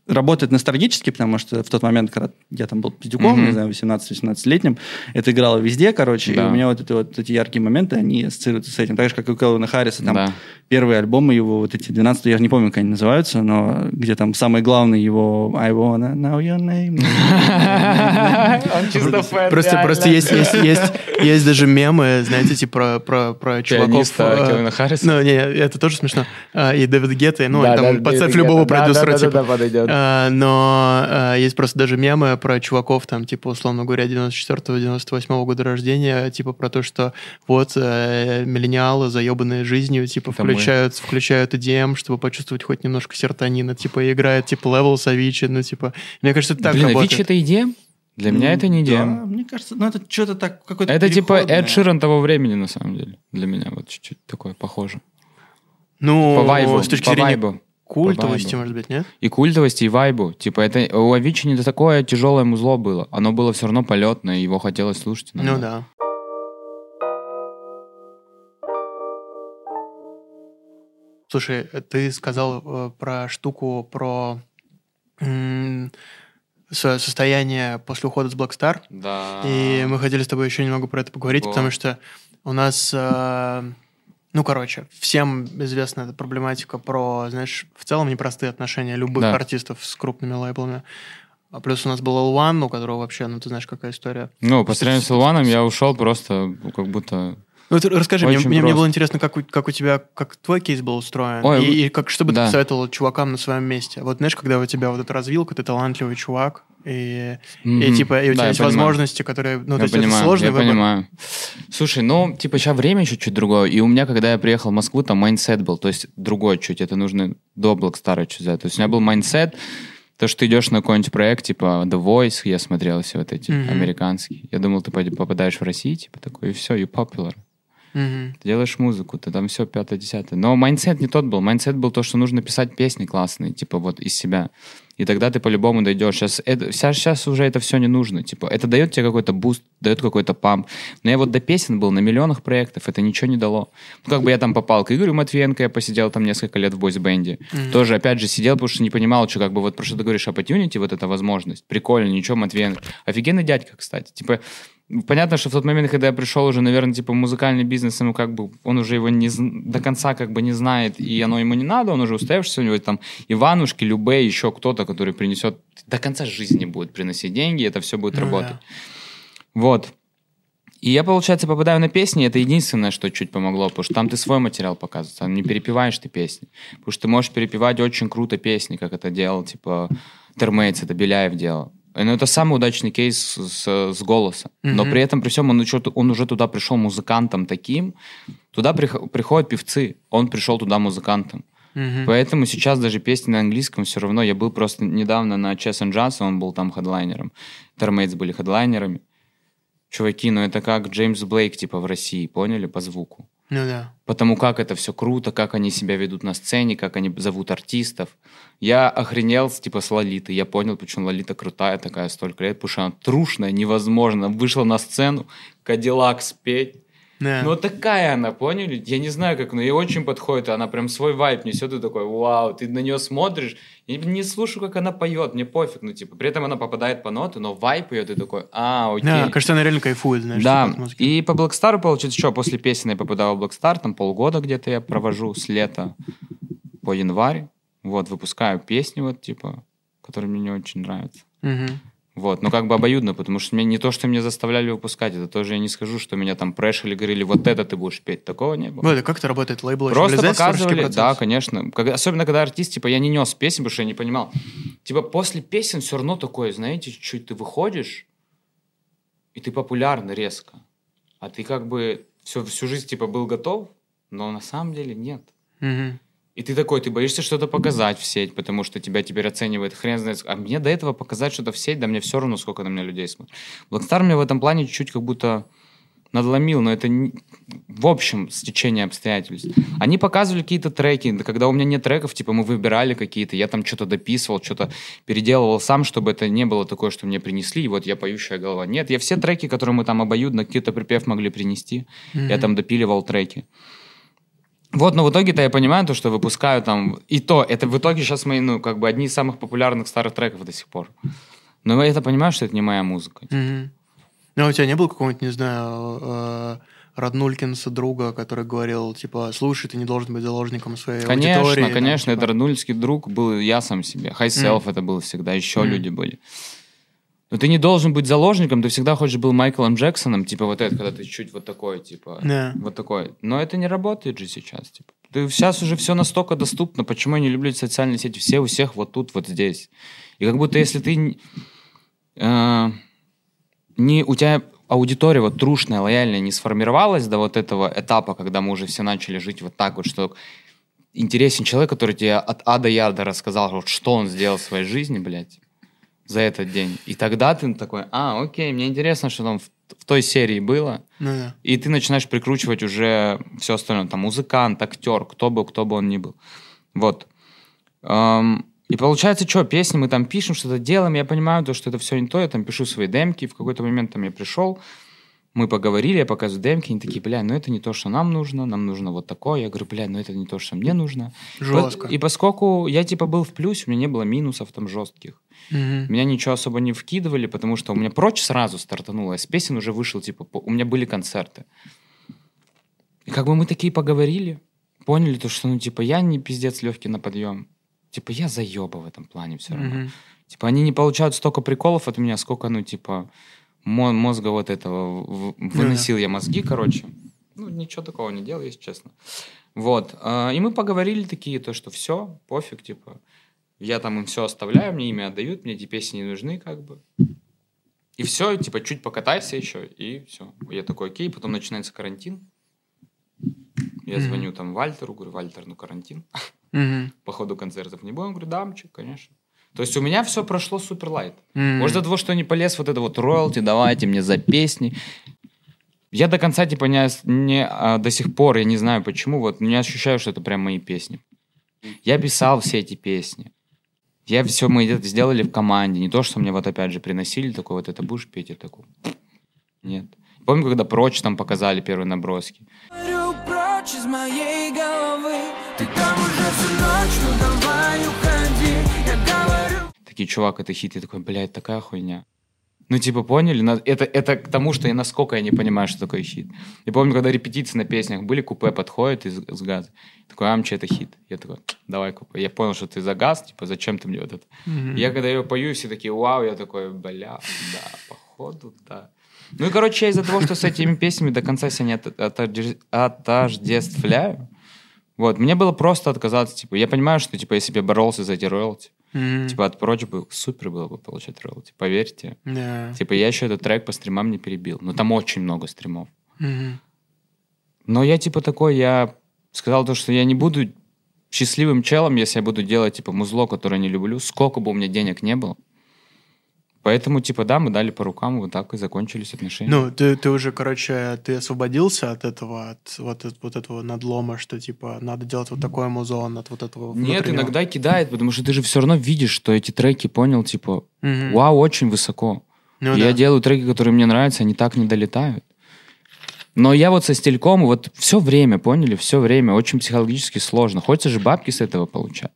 работает ностальгически, потому что в тот момент, когда я там был пиздюком, Мгм. не знаю, 18-18-летним, это играло везде, короче, Да. и у меня вот, это, вот эти яркие моменты, они ассоциируются с этим. Так же, как и у Келвина Харриса, там Да. Первые альбомы его, вот эти 12 я же не помню, как они называются, но где там самый главный его I wanna know your name. Он чисто фэн, Просто, просто есть, есть, есть, есть даже мемы, знаете, типа про, про, про чуваков. Пианиста э, Кевина Харриса? Ну, не, это тоже смешно. А, И Дэвид Гетта, ну, там Дэвид любого продюсера, да, да, типа. А, Но есть просто даже мемы про чуваков, там, типа, условно говоря, 94-98 года рождения, типа про то, что вот э, миллениалы, заебанные жизнью, типа, мы. Включают, включают EDM, чтобы почувствовать хоть немножко серотонина, типа, играет, типа, Levels Avicii, ну, типа, мне кажется, это так Блин, работает. Avicii это EDM? Для меня это не Да, EDM. мне кажется, ну это что-то так, какой-то Это типа. Эд Ширан того времени, на самом деле. Для меня вот чуть-чуть такое похоже. Ну, По вайбу. с точки по зрения вайбу. культовости, По вайбу. может быть, нет? И культовости, и вайбу. Типа, это у Авичи не такое тяжелое музло было. Оно было все равно полетное, его хотелось слушать. иногда. Ну да. Слушай, ты сказал э, про штуку про состояние после ухода с Black Star. Да. И мы хотели с тобой еще немного про это поговорить, Вот. потому что у нас, э, ну, короче, всем известна эта проблематика про, знаешь, в целом непростые отношения любых Да. артистов с крупными лейблами. А плюс у нас был L1, у которого вообще, ну, ты знаешь, какая история. Ну, по сравнению с L'One ом я ушел просто как будто... Ну, ты расскажи, мне, Очень мне, мне было интересно, как у, как у тебя, как твой кейс был устроен, Ой, и, и как, что бы да. ты посоветовал чувакам на своем месте. Вот знаешь, когда у тебя вот эта развилка, ты талантливый чувак, и, и Мгм. типа, и у Да, тебя я есть возможности, которые, ну, то я есть это понимаю, сложный я выбор. понимаю. Слушай, ну, типа, сейчас время еще чуть другое. И у меня, когда я приехал в Москву, там mindset был, то есть другой чуть. Это нужно до Black Star чуть взять. То есть у меня был mindset, то, что ты идешь на какой-нибудь проект, типа The Voice, я смотрел все вот эти Мгм. американские. Я думал, ты попадаешь в Россию, типа такой, и все, you popular. Мгм. Ты делаешь музыку, ты там все пятое-десятое. Но mindset не тот был. Mindset был то, что нужно писать песни классные, типа вот из себя. И тогда ты по-любому дойдешь. Сейчас, это, сейчас, сейчас уже это все не нужно. Типа, это дает тебе какой-то буст, дает какой-то pump. Но я вот до песен был на миллионах проектов, это ничего не дало. Ну, как бы я там попал к Игорю Матвиенко, я посидел там несколько лет в бойсбенде. Тоже, опять же, сидел, потому что не понимал, что как бы вот про что ты говоришь, opportunity, вот эта возможность. Прикольно, ничего, Матвиенко. Офигенный дядька, кстати. Типа, Понятно, что в тот момент, когда я пришел уже, наверное, типа музыкальный бизнес, ему как бы, он уже его не, до конца как бы не знает, и оно ему не надо, он уже устоявшийся, у него там Иванушки, Любе, еще кто-то, который принесет, до конца жизни будет приносить деньги, это все будет Ну работать. да. Вот. И я, получается, попадаю на песни, это единственное, что чуть помогло, потому что там ты свой материал показываешь, там не перепеваешь ты песни. Потому что ты можешь перепевать очень круто песни, как это делал, типа, Термейтс, это Беляев делал. И, Ну, это самый удачный кейс с, с- голоса. Но Мгм. при этом, при всем, он, еще- он уже туда пришел музыкантом таким. Туда прих- приходят певцы, он пришел туда музыкантом. Мгм. Поэтому сейчас даже песни на английском все равно. Я был просто недавно на Chess and Jazz, он был там хедлайнером. Термейтс были хедлайнерами. Чуваки, ну это как Джеймс Блейк, типа, в России, поняли, по звуку. Ну да. Потому как это все круто, как они себя ведут на сцене, как они зовут артистов. Я охренел, типа, с Лолиты. Я понял, почему Лолита крутая такая столько лет, потому что она трушная, невозможно. Вышла на сцену, Кадиллак спеть. Да. Ну, вот такая она, поняли? Я не знаю, как, но ей очень подходит. Она прям свой вайп несет, и такой, вау, ты на нее смотришь. Я не слушаю, как она поет, мне пофиг, ну, типа, при этом она попадает по ноты, но вайп ее, ты такой, а, окей. Да, кажется, она реально кайфует, знаешь, Да, типа, и по Blackstar, получается, что, после песни я попадал в Blackstar, там полгода где-то я провожу с лета по январь, вот, выпускаю песни, вот, типа, который мне не очень нравится. Мгм. Вот, ну как бы обоюдно, потому что меня не то, что меня заставляли выпускать, это тоже я не скажу, что меня там прешили, говорили, вот это ты будешь петь, такого не было. Ну, это как это работает? Лейбл Просто показывали, да, конечно. Когда- особенно когда артист, типа, я не нес песен, потому что я не понимал. Типа, после песен все равно такое, знаете, чуть ты выходишь, и ты популярный резко. А ты как бы все, всю жизнь, типа, был готов, но на самом деле нет. Мгм. И ты такой, ты боишься что-то показать в сеть, потому что тебя теперь оценивает хрен знает. А мне до этого показать что-то в сеть, да мне все равно, сколько на меня людей смотрит. Blackstar мне в этом плане чуть-чуть как будто надломил, но это не- в общем стечение обстоятельств. Они показывали какие-то треки, да когда у меня нет треков, типа мы выбирали какие-то, я там что-то дописывал, что-то переделывал сам, чтобы это не было такое, что мне принесли, и вот я поющая голова. Нет, я все треки, которые мы там обоюдно, какие-то припев могли принести, я там допиливал треки. Вот, но в итоге-то я понимаю то, что выпускаю там... И то, это в итоге сейчас мои, ну, как бы одни из самых популярных старых треков до сих пор. Но я это понимаю, что это не моя музыка. Мгм. Ну, а у тебя не было какого-нибудь, не знаю, э, Роднулькинса друга, который говорил, типа, слушай, ты не должен быть заложником своей Конечно, аудитории. там, конечно, типа. это роднульский друг был я сам себе. High Self это было всегда, еще Мгм. люди были. Но ты не должен быть заложником, ты всегда хочешь был Майклом Джексоном, типа вот это, когда ты чуть вот такой, типа, Да. вот такой. Но это не работает же сейчас, типа. Ты сейчас уже все настолько доступно, почему я не люблю эти социальные сети? Все у всех вот тут, вот здесь. И как будто если ты э, не, у тебя аудитория вот трушная, лояльная не сформировалась до вот этого этапа, когда мы уже все начали жить вот так вот, что интересен человек, который тебе от А до Яда рассказал, вот что он сделал в своей жизни, блядь, за этот день. И тогда ты такой, а, окей, мне интересно, что там в, в той серии было. Ну да. И ты начинаешь прикручивать уже все остальное. Там музыкант, актер, кто бы, кто бы он ни был. Вот. Эм, и получается, что, песни мы там пишем, что-то делаем, я понимаю, то, что это все не то, я там пишу свои демки, в какой-то момент там я пришел, мы поговорили, я показываю демки, они такие, бля, ну это не то, что нам нужно, нам нужно вот такое. Я говорю, бля, ну это не то, что мне нужно. Жестко. И поскольку я типа был в плюсе, у меня не было минусов там жестких. Мгм. Меня ничего особо не вкидывали, потому что у меня прочь сразу стартануло. Я с песен уже вышел, типа, по- у меня были концерты. И как бы мы такие поговорили, поняли то, что, ну, типа, я не пиздец легкий на подъем. Типа, я заеба в этом плане все равно. Мгм. Типа, они не получают столько приколов от меня, сколько, ну, типа, мозга вот этого. Выносил я мозги, короче. Ну, ничего такого не делал, если честно. Вот. а, И мы поговорили такие, то, что все, пофиг, типа. Я там им все оставляю, мне имя отдают, мне эти песни не нужны, как бы. И все, типа, чуть покатайся еще, и все. Я такой, окей, потом начинается карантин. Я звоню там Вальтеру, говорю, Вальтер, ну карантин. По ходу концертов не будем? Он говорит, да, мчик, конечно. То есть у меня все прошло супер лайт. Мгм. Может, от того, что не полез вот это вот роялти, давайте мне за песни. Я до конца, типа, не, не, а, до сих пор, я не знаю почему, вот не ощущаю, что это прям мои песни. Я писал все эти песни. Я все, мы это сделали в команде. Не то, что мне вот опять же приносили, такой вот это будешь петь, я такой, нет. Помню, когда прочь там показали первые наброски. Говорю прочь из моей головы Ты там уже всю ночь, Такие, чувак, это хит. Я такой, блядь, такая хуйня. Ну, типа, поняли? Это, это к тому, что я насколько я не понимаю, что такое хит. Я помню, когда репетиции на песнях были, купе подходит из, из газа. Такой, амчи, это хит. Я такой, давай купе. Я понял, что ты за газ, типа, зачем ты мне вот это? Мгм. Я когда ее пою, все такие, вау, я такой, бля, да, походу, да. Ну и, короче, я из-за того, что с этими песнями до конца себя не от- отожде- отождествляю, вот, мне было просто отказаться, типа, я понимаю, что, типа, я боролся за эти роялти, Мгм. Типа от прочь бы супер было бы получать роялти, поверьте. Да. Типа я еще этот трек по стримам не перебил. Но там очень много стримов. Мгм. Но я типа такой, я сказал то, что я не буду счастливым челом, если я буду делать типа музло, которое не люблю, сколько бы у меня денег не было. Поэтому, типа, да, мы дали по рукам, вот так и закончились отношения. Ну, ты, ты уже, короче, ты освободился от этого, от вот, эт- вот этого надлома, что, типа, надо делать вот такой музон, от вот этого Нет, иногда кидает, потому что ты же все равно видишь, что эти треки, понял, типа, Мгм. вау, очень высоко. Ну я да. делаю треки, которые мне нравятся, они так не долетают. Но я вот со стельком, вот все время, поняли, все время, очень психологически сложно. Хочется же бабки с этого получать.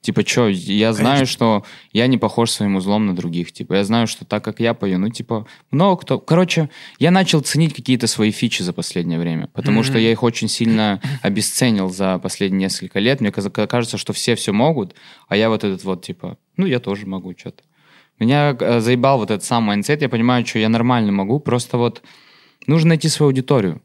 Типа, что, я знаю, что я не похож своим узлом на других. Типа, я знаю, что так, как я пою, ну, типа, много кто... Короче, я начал ценить какие-то свои фичи за последнее время, потому что я их очень сильно обесценил за последние несколько лет. Мне кажется, что все все могут, а я вот этот вот, типа, ну, я тоже могу что-то. Меня э, заебал вот этот сам mindset, я понимаю, что я нормально могу, просто вот нужно найти свою аудиторию.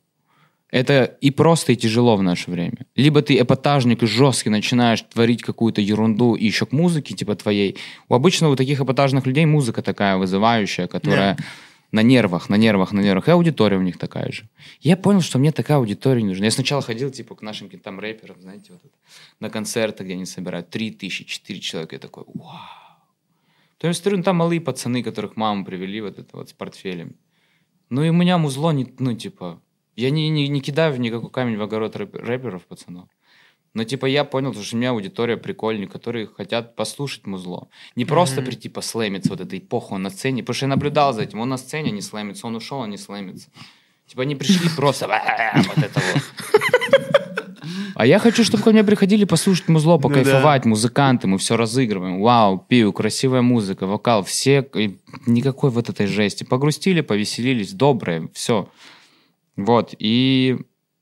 Это и просто, и тяжело в наше время. Либо ты эпатажник и жесткий начинаешь творить какую-то ерунду и еще к музыке, типа твоей. У обычно у таких эпатажных людей музыка такая вызывающая, которая на нервах, на нервах, на нервах. И аудитория у них такая же. Я понял, что мне такая аудитория не нужна. Я сначала ходил, типа, к нашим там рэперам, знаете, вот это, на концерты, где они собирают 3 тысячи, 4 человека. Я такой, вау. То есть, ну, там малые пацаны, которых маму привели вот это вот с портфелем. Ну и у меня музло, не, ну, типа, я не, не, не кидаю в никакой камень в огород рэп- рэперов, пацанов. Но, типа, я понял, что у меня аудитория прикольная, которые хотят послушать музло. Не просто прийти послэмиться вот этой эпоху на сцене, потому что я наблюдал за этим. Он на сцене не слэмится, он ушел, он не слэмится. Типа, они пришли просто вот это вот. А я хочу, чтобы ко мне приходили послушать музло, покайфовать, музыканты, мы все разыгрываем. Вау, пиво, красивая музыка, вокал, все, и никакой вот этой жести. Погрустили, повеселились, доброе, все. Вот, и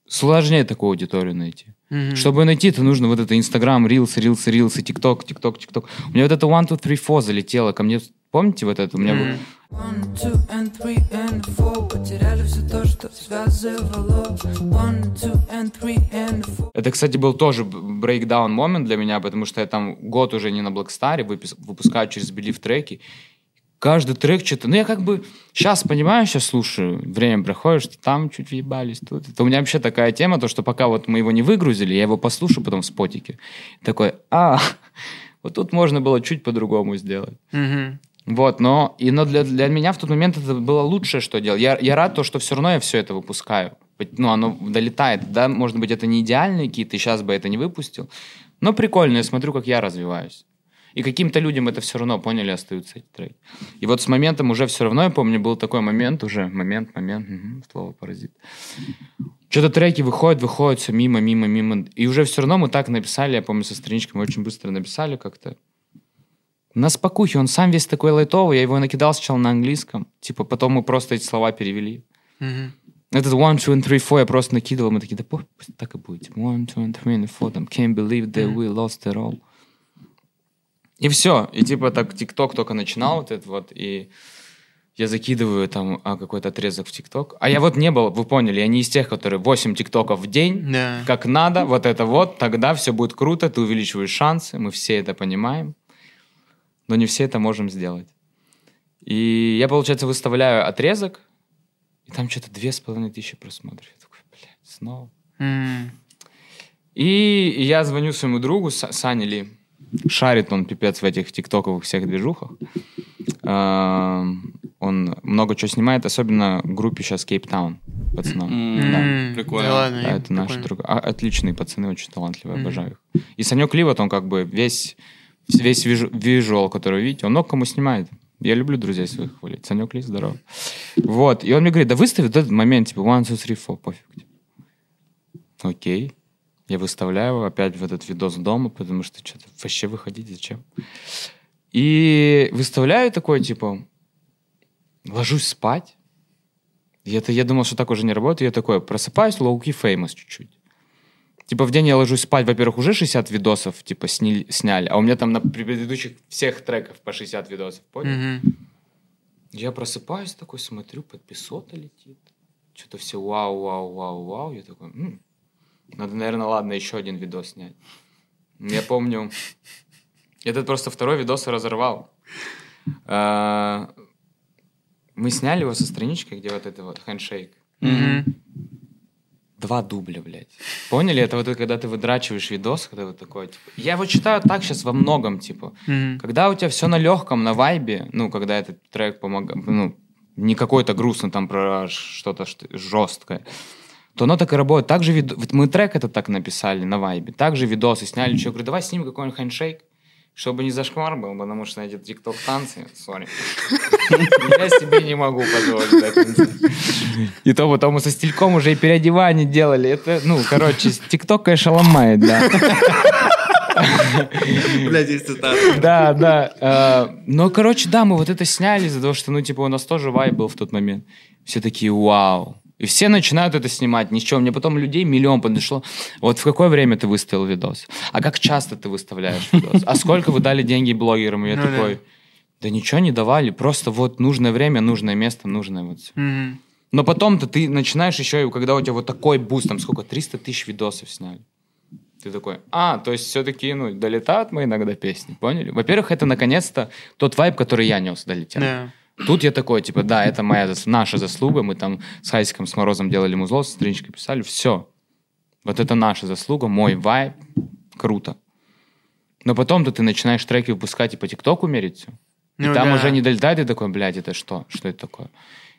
сложнее такую аудиторию найти. Мгм. Чтобы найти, это нужно вот это Инстаграм, Рилсы, Рилсы, Рилсы, ТикТок, ТикТок, ТикТок. У меня вот это One, Two, Three, Four залетело ко мне. Помните вот это? У меня был... One, two, and three, and four Потеряли все то, что связывало One, two, and three, and four Это, кстати, был тоже брейкдаун момент для меня, потому что я там год уже не на Блэкстаре, выпис- выпускаю через Believe треки. Каждый трек что-то... Ну, я как бы сейчас понимаю, сейчас слушаю, время проходит, что там чуть въебались, тут. Это у меня вообще такая тема, то, что пока вот мы его не выгрузили, я его послушаю потом в спотике. Такой, а, вот тут можно было чуть по-другому сделать. Мгм. Вот, но, и, но для, для меня в тот момент это было лучшее, что делал. Я, я рад, то, что все равно я все это выпускаю. Ну, оно долетает. Да, может быть, это не идеальные какие-то, сейчас бы это не выпустил. Но прикольно, я смотрю, как я развиваюсь. И каким-то людям это все равно, поняли, остаются эти треки. И вот с моментом уже все равно, я помню, был такой момент уже, момент, момент, мгм, слово паразит. Что-то треки выходят, выходят, все мимо, мимо, мимо. И уже все равно мы так написали, я помню, со страничкой мы очень быстро написали как-то. На спокухе, он сам весь такой лайтовый, я его накидал сначала на английском, типа потом мы просто эти слова перевели. Мгм. Этот one, two, and three, four я просто накидывал, мы такие, да пусть так и будет. One, two, and three, and four, там, can't believe that we lost it all. И все. И типа так ТикТок только начинал вот это вот, и я закидываю там а, какой-то отрезок в ТикТок. А я вот не был, вы поняли, я не из тех, которые 8 ТикТоков в день, Да. как надо, вот это вот, тогда все будет круто, ты увеличиваешь шансы, мы все это понимаем, но не все это можем сделать. И я, получается, выставляю отрезок, и там что-то две с половиной тысячи просмотров. Я такой, блядь, снова. М. И я звоню своему другу, Са- Сане Ли. Шарит он пипец в этих тиктоковых всех движухах. Эм, Он много чего снимает, особенно в группе сейчас Кейптаун, пацанам. Да. М. прикольно. Да ладно, Да, это наши прикольно. друг... а, отличные пацаны, очень талантливые, Мгм. обожаю их. И Санек Ли, вот он как бы весь, весь вижу- визуал, который вы видите, он много кому снимает. Я люблю друзей своих хвалить. Санек Ли, здорово. Вот. И он мне говорит, да выстави вот этот момент, типа, one, two, three, four, пофиг. типа. Окей. Я выставляю опять в этот видос дома, потому что что-то вообще выходить зачем. И выставляю такой, типа, ложусь спать. Это я думал, что так уже не работает. Я такой, просыпаюсь, low-key famous чуть-чуть. Типа в день я ложусь спать, во-первых, уже 60 видосов, типа, сни- сняли, а у меня там на предыдущих всех треков по 60 видосов, понял? Мгм. Я просыпаюсь такой, смотрю, подписота летит. Что-то все вау, вау, вау, вау. Я такой, «М, надо, наверное, ладно, еще один видос снять. Я помню, этот просто второй видос разорвал. А, Мы сняли его со страничкой, где вот это вот хендшейк. Два дубля, блядь. Поняли? Это вот когда ты выдрачиваешь видос, когда вот такой, типа... Я вот считаю так сейчас во многом, типа. Когда у тебя все на легком, на вайбе, ну, когда этот трек помогает, ну, не какой-то грустный там про что-то что- жесткое, то оно так и работает. Так же вид- вот мы трек это так написали на вайбе, также видосы сняли. Что, говорю, давай снимем какой-нибудь хендшейк, чтобы не зашквар был, потому что эти тикток танцы, сори. Я себе не могу позволить. И то потом мы со стильком уже и переодевание делали. Это, ну, короче, тикток, конечно, ломает, да. Блядь, есть цитата. Да, да. э, Но, короче, да, мы вот это сняли из-за того, что, ну, типа, у нас тоже вайб был в тот момент. Все такие, вау. И все начинают это снимать, ни с чего. Мне потом людей миллион подошло. Вот в какое время ты выставил видос? А как часто ты выставляешь видос? А сколько вы дали деньги блогерам? И я Ну такой, да ничего не давали. Просто вот нужное время, нужное место, нужное вот. Мгм. Но потом-то ты начинаешь еще, когда у тебя вот такой буст, там сколько, 300 тысяч видосов сняли. Ты такой, а, то есть все-таки, ну, долетают мои иногда песни, поняли? Во-первых, это наконец-то тот вайб, который я нес, долетел. Да. Тут я такой, типа, да, это моя, наша заслуга, мы там с Хайсиком, с Морозом делали музло, с страничкой писали, все. Вот это наша заслуга, мой вайб, круто. Но потом-то ты начинаешь треки выпускать и по ТикТоку мерить все. И Ну там да. уже не долетает, и такой, блядь, это что? Что это такое?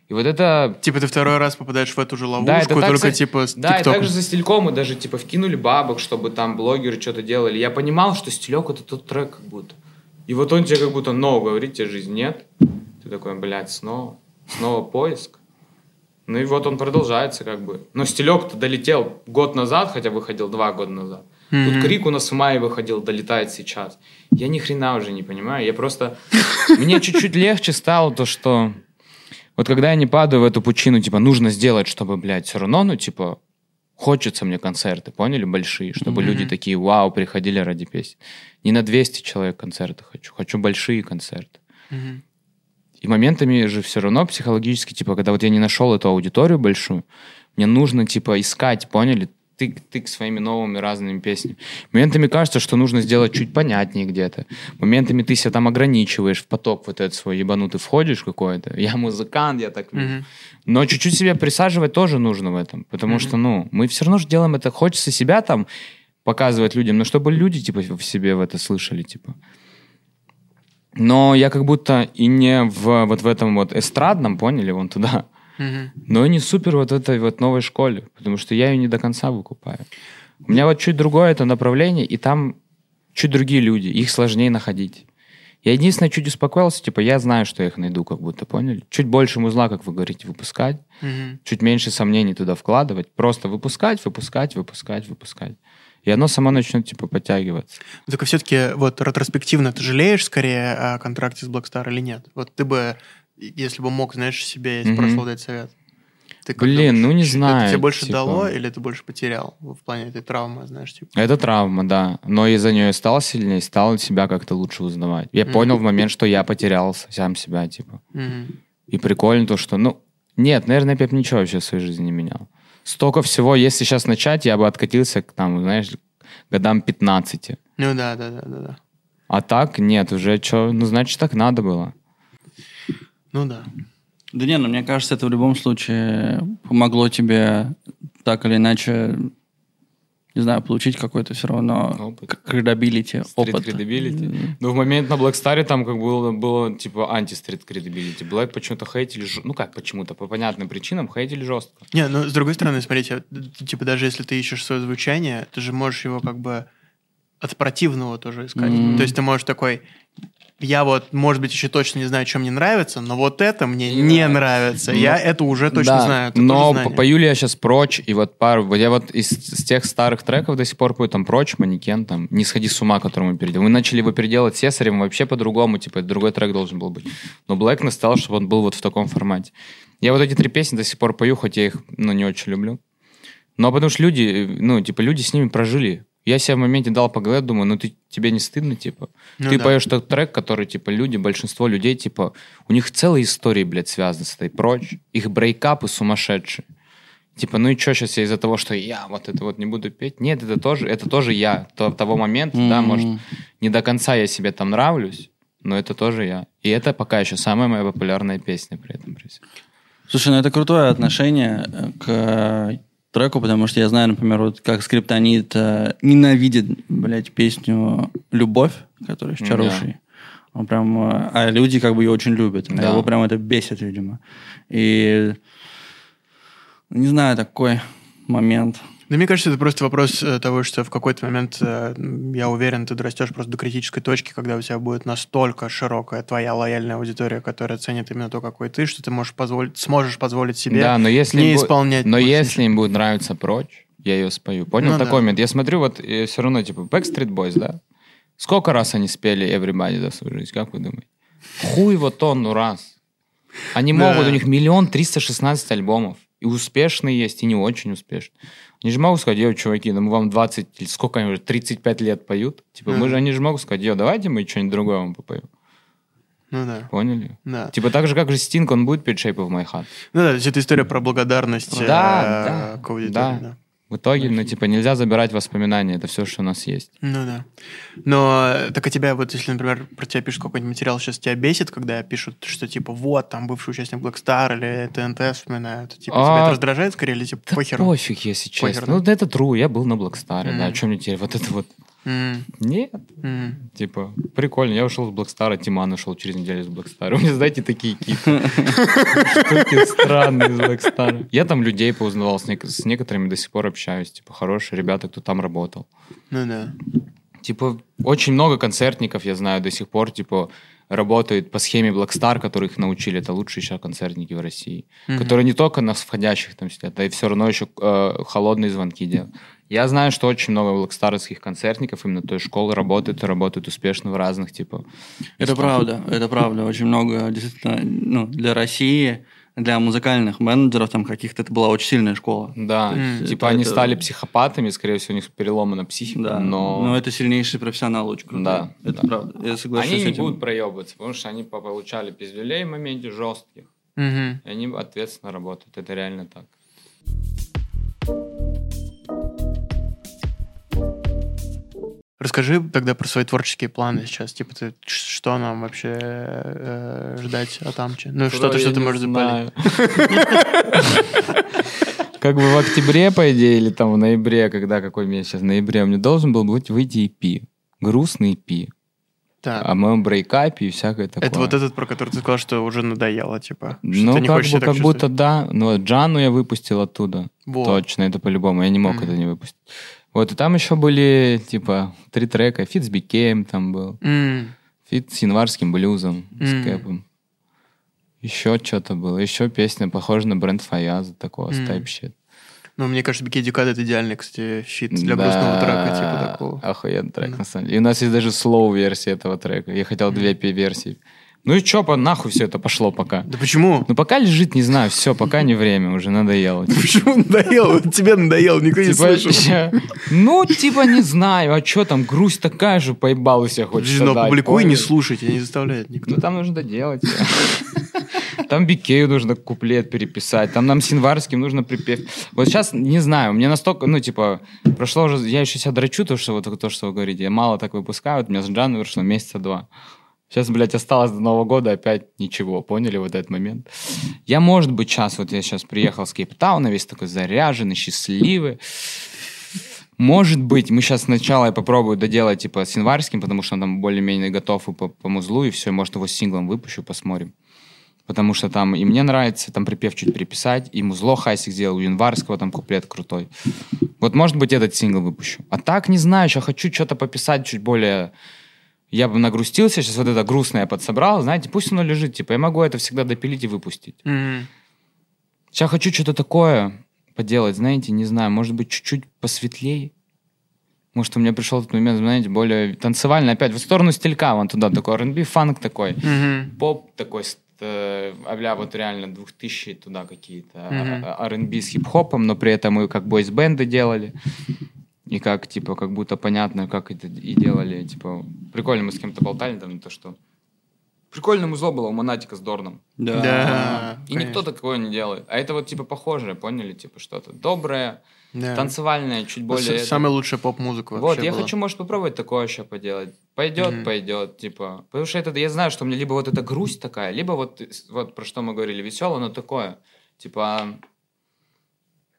И вот это Типа ты второй раз попадаешь в эту же ловушку, да, это так только за- типа с Да, и ТикТоком. также за стильком мы даже типа вкинули бабок, чтобы там блогеры что-то делали. Я понимал, что стилек это тот трек как будто. И вот он тебе как будто no, говорит тебе жизнь нет. Ты такой, блядь, снова, снова поиск. Ну и вот он продолжается как бы. Но стилек-то долетел год назад, хотя выходил два года назад. Тут крик у нас в мае выходил, долетает сейчас. Я ни хрена уже не понимаю. Я просто... Мне чуть-чуть легче стало то, что... Вот когда я не падаю в эту пучину, типа, нужно сделать, чтобы, блядь, все равно, ну, типа, хочется мне концерты, поняли, большие, чтобы люди такие, вау, приходили ради песен. Не на 200 человек концерты хочу, хочу большие концерты. Мгм. И моментами же все равно психологически, типа, когда вот я не нашел эту аудиторию большую, мне нужно, типа, искать, поняли, тык-тык своими новыми разными песнями. Моментами кажется, что нужно сделать чуть понятнее где-то. Моментами ты себя там ограничиваешь, в поток вот этот свой ебанутый входишь какой-то. Я музыкант, я так вижу. Мгм. Но чуть-чуть себя присаживать тоже нужно в этом. Потому что, ну, мы все равно же делаем это. Хочется себя там показывать людям, но чтобы люди, типа, в себе в это слышали, типа. Но я как будто и не в вот в этом вот эстрадном, поняли, вон туда, Мгм. но и не супер вот этой вот новой школе, потому что я ее не до конца выкупаю. У меня вот чуть другое это направление, и там чуть другие люди, их сложнее находить. Я единственное чуть успокоился, типа, я знаю, что я их найду, как будто, поняли? Чуть больше музла, как вы говорите, выпускать, Мгм. чуть меньше сомнений туда вкладывать, просто выпускать, выпускать, выпускать, выпускать. И оно само начнет, типа, подтягиваться. Только все-таки вот ретроспективно ты жалеешь скорее о контракте с Blackstar или нет? Вот ты бы, если бы мог, знаешь, себе Мгм. прошлого дать совет. Ты как Блин, ну, не это знаю, тебе больше типа. дало или ты больше потерял в плане этой травмы, знаешь, типа? Это травма, да. Но из-за нее стал сильнее, стал себя как-то лучше узнавать. Я понял в момент, что я потерял сам себя, типа. Мгм. И прикольно то, что, ну, нет, наверное, я бы ничего вообще в своей жизни не менял. Столько всего, если сейчас начать, я бы откатился к, там, знаешь, годам 15. Ну да, да, да, да, да. А так, нет, уже что, ну, значит, так надо было. Ну да. Да не, ну мне кажется, это в любом случае помогло тебе так или иначе, не знаю, получить какой-то все равно Опыт. к- credibility, опыт. credibility. Но в момент на Blackstar там как было, было типа анти-стрит credibility. Black почему-то хейтили, ну как почему-то, по понятным причинам хейтили жестко. Не, ну, с другой стороны, смотрите, типа, даже если ты ищешь свое звучание, ты же можешь его как бы от противного тоже искать. Мгм. То есть ты можешь такой, я вот, может быть, еще точно не знаю, что мне нравится, но вот это мне не, нравится. Я это уже точно Да, знаю. это но пою ли я сейчас прочь, и вот пару, вот я вот из, из тех старых треков до сих пор пою там прочь, манекен, там, не сходи с ума, который мы переделали. Мы начали его переделать Сесарем вообще по-другому, типа, другой трек должен был быть. Но Блэк настал, чтобы он был вот в таком формате. Я вот эти три песни до сих пор пою, хоть я их, ну, не очень люблю. Но потому что люди, э, ну, типа, люди с ними прожили. Я себе в моменте дал по голове, думаю, ну, ты, тебе не стыдно, типа? Ну ты да. поешь тот трек, который, типа, люди, большинство людей, типа, у них целые истории, блядь, связаны с этой прочь. Их брейкапы сумасшедшие. Типа, ну и что сейчас я из-за того, что я вот это вот не буду петь? Нет, это тоже, это тоже я. То, того момента, да, Мгм. может, не до конца я себе там нравлюсь, но это тоже я. И это пока еще самая моя популярная песня при этом. Слушай, ну это крутое отношение к треку, потому что я знаю, например, вот как Скриптонит э, ненавидит, блядь, песню «Любовь», которая с Да. Чарушей. Он прям... э, А люди как бы ее очень любят. А Да. его прям это бесит, видимо. И... Не знаю, такой момент. Да мне кажется, это просто вопрос э, того, что в какой-то момент, э, я уверен, ты дорастешь просто до критической точки, когда у тебя будет настолько широкая твоя лояльная аудитория, которая ценит именно то, какой ты, что ты можешь позволить, сможешь позволить себе да, но если не бу- исполнять. Но если им будет нравиться прочь, я ее спою. Понял Ну такой да. момент? Я смотрю, вот все равно, типа, Backstreet Boys, да? Сколько раз они спели Everybody за свою жизнь, как вы думаете? Хуй его тонну раз. Они Да. могут, у них миллион триста шестнадцать альбомов. И успешные есть, и не очень успешные. Они же могут сказать, йо, чуваки, да мы вам 20, или сколько они уже, 35 лет поют. Типа, мы Мгм. же, они же могут сказать, йо, давайте мы что-нибудь другое вам попоем. Ну да. Поняли? Да. Типа так же, как же Стинг, он будет петь Shape of My Heart. Ну да, это история про благодарность э, Да, да, к аудитории, да. да. В итоге, ну, типа, нельзя забирать воспоминания, это все, что у нас есть. Ну да. Но э, так а тебя вот, если, например, про тебя пишут какой-нибудь материал, сейчас тебя бесит, когда пишут, что типа вот, там бывший участник Black Star или ТНТ вспоминают. Типа тебя А, это раздражает скорее или типа Да похеру? пофиг, если честно. Похер, да? Ну, да это true, я был на Блэкстаре, да, Мгм. о чем мне теперь? Вот это вот... М, Нет, м. типа, прикольно. Я ушел с Блэкстара, Тиман ушел через неделю с Блэкстара. У меня, знаете, такие какие-то штуки странные с Блэкстара. Я там людей поузнавал, с, нек- с некоторыми до сих пор общаюсь. Типа, хорошие ребята, кто там работал. Ну да. Типа, очень много концертников, я знаю, до сих пор, типа, работают по схеме Blackstar, которые их научили. Это лучшие сейчас концертники в России. Мгм. Которые не только на входящих там сидят, а и все равно еще э, холодные звонки делают. Я знаю, что очень много блэкстаровских концертников именно той школы работают и работают успешно в разных, типа... Это правда, это правда. Очень много, действительно, ну, для России, для музыкальных менеджеров там каких-то это была очень сильная школа. Да, есть типа это- они это- стали психопатами, скорее всего, у них переломана психика, Да, но... но это сильнейший профессионал, очень крутой. Да, это да. правда. Я соглашусь Они с не будут проебываться, потому что они получали пиздюлей в моменте жестких. Мгм. И они ответственно работают. Это реально так. Расскажи тогда про свои творческие планы сейчас. Типа, ты, что нам вообще э, ждать от Амчи? Ну, что-то, что ты можешь запалить. Как бы в октябре, по идее, или там в ноябре, когда какой месяц в ноябре, меня должен был быть выйти EP. Грустный EP. Так. О моем брейкапе и всякое такое. Это вот этот, про который ты сказал, что уже надоело, типа. Ну, как, бы, как будто да. Но вот Джану я выпустил оттуда. Вот. Точно, это по-любому. Я не мог это не выпустить. Вот, и там еще были, типа, три трека. Фит с Бикеем там был. М, Фит с январским блюзом, Мгм. с Кэпом. Еще что-то было. Еще песня похожа на бренд Фаяза, такого Мгм. стайп щит. Ну, мне кажется, Бикей Дюкад это идеальный, кстати, фит для грустного трека, типа такого. Охуенный трек, Да. на самом деле. И у нас есть даже слоу-версия этого трека. Я хотел две пи-версии. Ну и чё, по нахуй все это пошло пока? Да почему? Ну пока лежит, не знаю, все, пока не время, уже надоело. Почему надоело? Тебе надоело, никто не Типа, слышал. ну, типа, не знаю, а что там, грусть такая же, поебал себя хочется Но публикуй, не слушайте, не заставляет никто. Ну, там нужно доделать. Там Бикею нужно куплет переписать, там нам с Январским нужно припев. Вот сейчас, не знаю, мне настолько, ну, типа, прошло уже, я еще себя дрочу, то, что вот то, что вы говорите, я мало так выпускаю, вот у меня с Джаном вышло месяца два. Сейчас, блядь, осталось до Нового года опять ничего, поняли вот этот момент? Я, может быть, сейчас, вот я сейчас приехал с Кейптауна, весь такой заряженный, счастливый. Может быть, мы сейчас сначала я попробую доделать, типа, с январским, потому что он там более-менее готов и по, по музлу, и все, может, его синглом выпущу, посмотрим. Потому что там и мне нравится, там припев чуть переписать, и музло Хайсик сделал, у Январского там куплет крутой. Вот, может быть, этот сингл выпущу. А так, не знаю, еще хочу что-то пописать чуть более... Я бы нагрустился, сейчас вот это грустное подсобрал, знаете, пусть оно лежит, типа, я могу это всегда допилить и выпустить. Мгм. Сейчас хочу что-то такое поделать, знаете, не знаю, может быть, чуть-чуть посветлее. Может, у меня пришел этот момент, знаете, более танцевальный, опять в сторону стилька, вон туда, такой R&B, фанк такой, Мгм. поп такой, э, а вот реально 2000 туда какие-то, Мгм. а- а- R&B с хип-хопом, но при этом мы как бойс-бенды делали. И как, типа, как будто понятно, как это и делали. Типа, прикольно, мы с кем-то болтали там, то, что... Прикольное музло было у Монатика с Дорном. Да. Да, И никто такое не делает. А это вот типа похожее, поняли? Типа что-то доброе, Да. танцевальное, чуть более... это. Самая лучшая поп-музыка Вот, вообще я была. хочу, может, попробовать такое еще поделать. Пойдет, Мгм. пойдет, типа. Потому что это, я знаю, что у меня либо вот эта грусть такая, либо вот, вот про что мы говорили, веселое, но такое. Типа,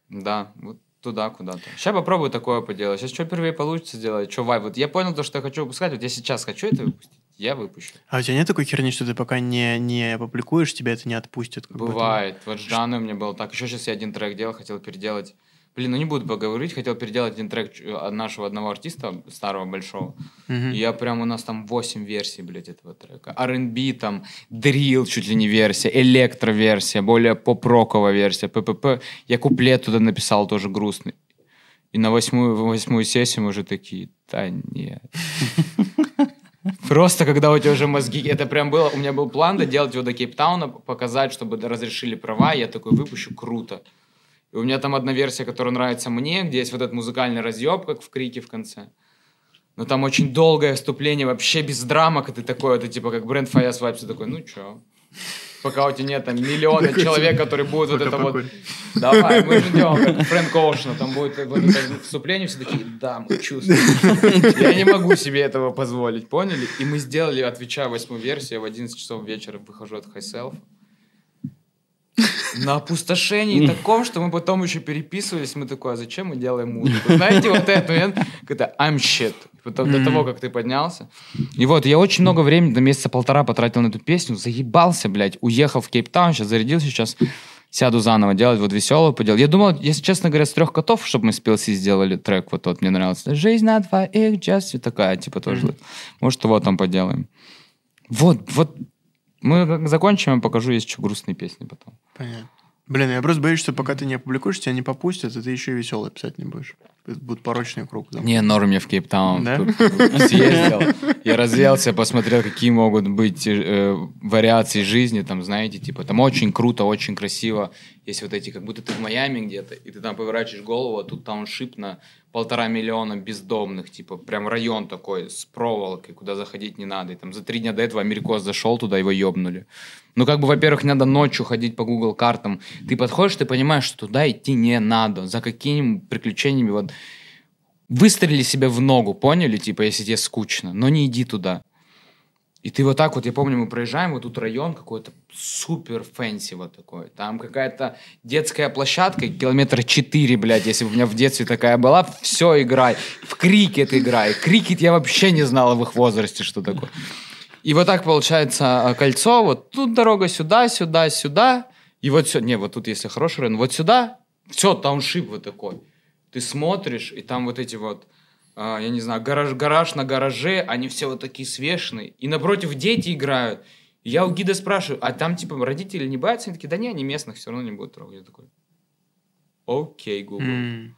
да, вот туда куда-то. Сейчас попробую такое поделать. Сейчас что впервые получится сделать, что вайб. Вот я понял то, что я хочу выпускать. Вот я сейчас хочу это выпустить, я выпущу. А у тебя нет такой херни, что ты пока не, не опубликуешь, тебя это не отпустит? как будто бы? Бывает. Вот с Жанной у меня было так. Еще сейчас я один трек делал, хотел переделать. Блин, ну не буду поговорить, хотел переделать один трек от нашего одного артиста, старого, большого. Мгм. И я прям, у нас там 8 версий, блядь, этого трека. R&B там, дрил чуть ли не версия, электроверсия, более поп-роковая версия, ППП. Я куплет туда написал тоже грустный. И на восьмую, восьмую сессию мы уже такие, да нет. Просто когда у тебя уже мозги... Это прям было... У меня был план доделать его до Кейптауна, показать, чтобы разрешили права. Я такой выпущу, круто. И у меня там одна версия, которая нравится мне, где есть вот этот музыкальный разъеб, как в крике в конце. Но там очень долгое вступление, вообще без драмок. И ты такой, это типа как бренд Fire Swipes, ты такой, ну чё? Пока у тебя нет там миллиона человек, который будет вот это вот... Давай, мы ждем, как Фрэнк Оушена, там будет вот это вступление, все такие, да, мы чувствуем. Я не могу себе этого позволить, поняли? И мы сделали, отвечая восьмую версию, я в 11 часов вечера выхожу от Хайселф. На опустошении таком, что мы потом еще переписывались, мы такой, а зачем мы делаем музыку? Знаете, вот этот момент, когда I'm shit. Потом до того, как ты поднялся. И вот, я очень много времени, до месяца полтора потратил на эту песню, заебался, блядь, уехал в Кейптаун, сейчас зарядился, сейчас сяду заново делать вот веселую поделал. Я думал, если честно говоря, с трех котов, чтобы мы с PLC сделали трек, вот тот мне нравился. Жизнь на двоих, just такая, типа тоже. Может, его там поделаем. Вот, вот, мы закончим, я покажу, есть еще грустные песни потом. Понятно. Блин, я просто боюсь, что пока ты не опубликуешь, тебя не попустят, и ты еще и веселый писать не будешь. Это будет порочный круг. да? Не, норм я в Кейптаун Да? съездил. Я развеялся, посмотрел, какие могут быть э, вариации жизни, там, знаете, типа, там очень круто, очень красиво. Есть вот эти, как будто ты в Майами где-то, и ты там поворачиваешь голову, а тут тауншип на полтора миллиона бездомных, типа, прям район такой с проволокой, куда заходить не надо. И там за три дня до этого Америкос зашел туда, его ёбнули. Ну, как бы, во-первых, надо ночью ходить по Google картам. Ты подходишь, ты понимаешь, что туда идти не надо. За какими приключениями вот выстрели себя в ногу, поняли? Типа, если тебе скучно, но не иди туда. И ты вот так вот, я помню, мы проезжаем, вот тут район какой-то супер fancy вот такой. Там какая-то детская площадка, километра 4, блядь, если бы у меня в детстве такая была, все, играй. В крикет играй. Крикет я вообще не знала в их возрасте, что такое. И вот так получается а, кольцо, вот тут дорога сюда, сюда, сюда. И вот все, не, вот тут если хороший район, вот сюда, все, тауншип вот такой. Ты смотришь, и там вот эти вот, а, я не знаю, гараж, гараж на гараже, они все вот такие свешенные. И напротив дети играют. И я у гида спрашиваю, а там типа родители не боятся? Они такие, да не, они местных все равно не будут трогать. Я такой, окей, Google. М.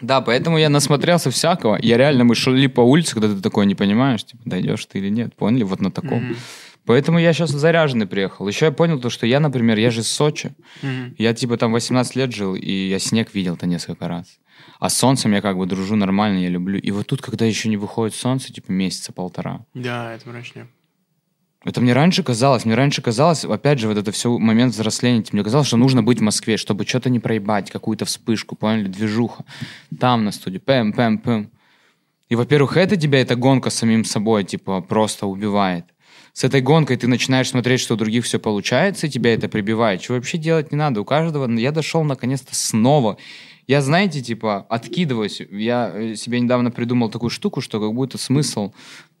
Да, поэтому я насмотрелся всякого. Я реально, мы шли по улице, когда ты такое не понимаешь, типа, дойдешь ты или нет, поняли? Вот на таком. Мгм. Поэтому я сейчас заряженный приехал. Еще я понял то, что я, например, я же из Сочи. Мгм. Я типа там 18 лет жил, и я снег видел-то несколько раз. А с солнцем я как бы дружу нормально, я люблю. И вот тут, когда еще не выходит солнце, типа месяца полтора. Да, это мрачнее. Это мне раньше казалось, мне раньше казалось, опять же, вот это все момент взросления, типа, мне казалось, что нужно быть в Москве, чтобы что-то не проебать, какую-то вспышку, поняли, движуха. Там на студии, пэм, пэм, пэм. И, во-первых, это тебя, эта гонка с самим собой, типа, просто убивает. С этой гонкой ты начинаешь смотреть, что у других все получается, и тебя это прибивает. Чего вообще делать не надо. У каждого... Я дошел наконец-то снова. Я, знаете, типа, откидываюсь. Я э, себе недавно придумал такую штуку, что как будто смысл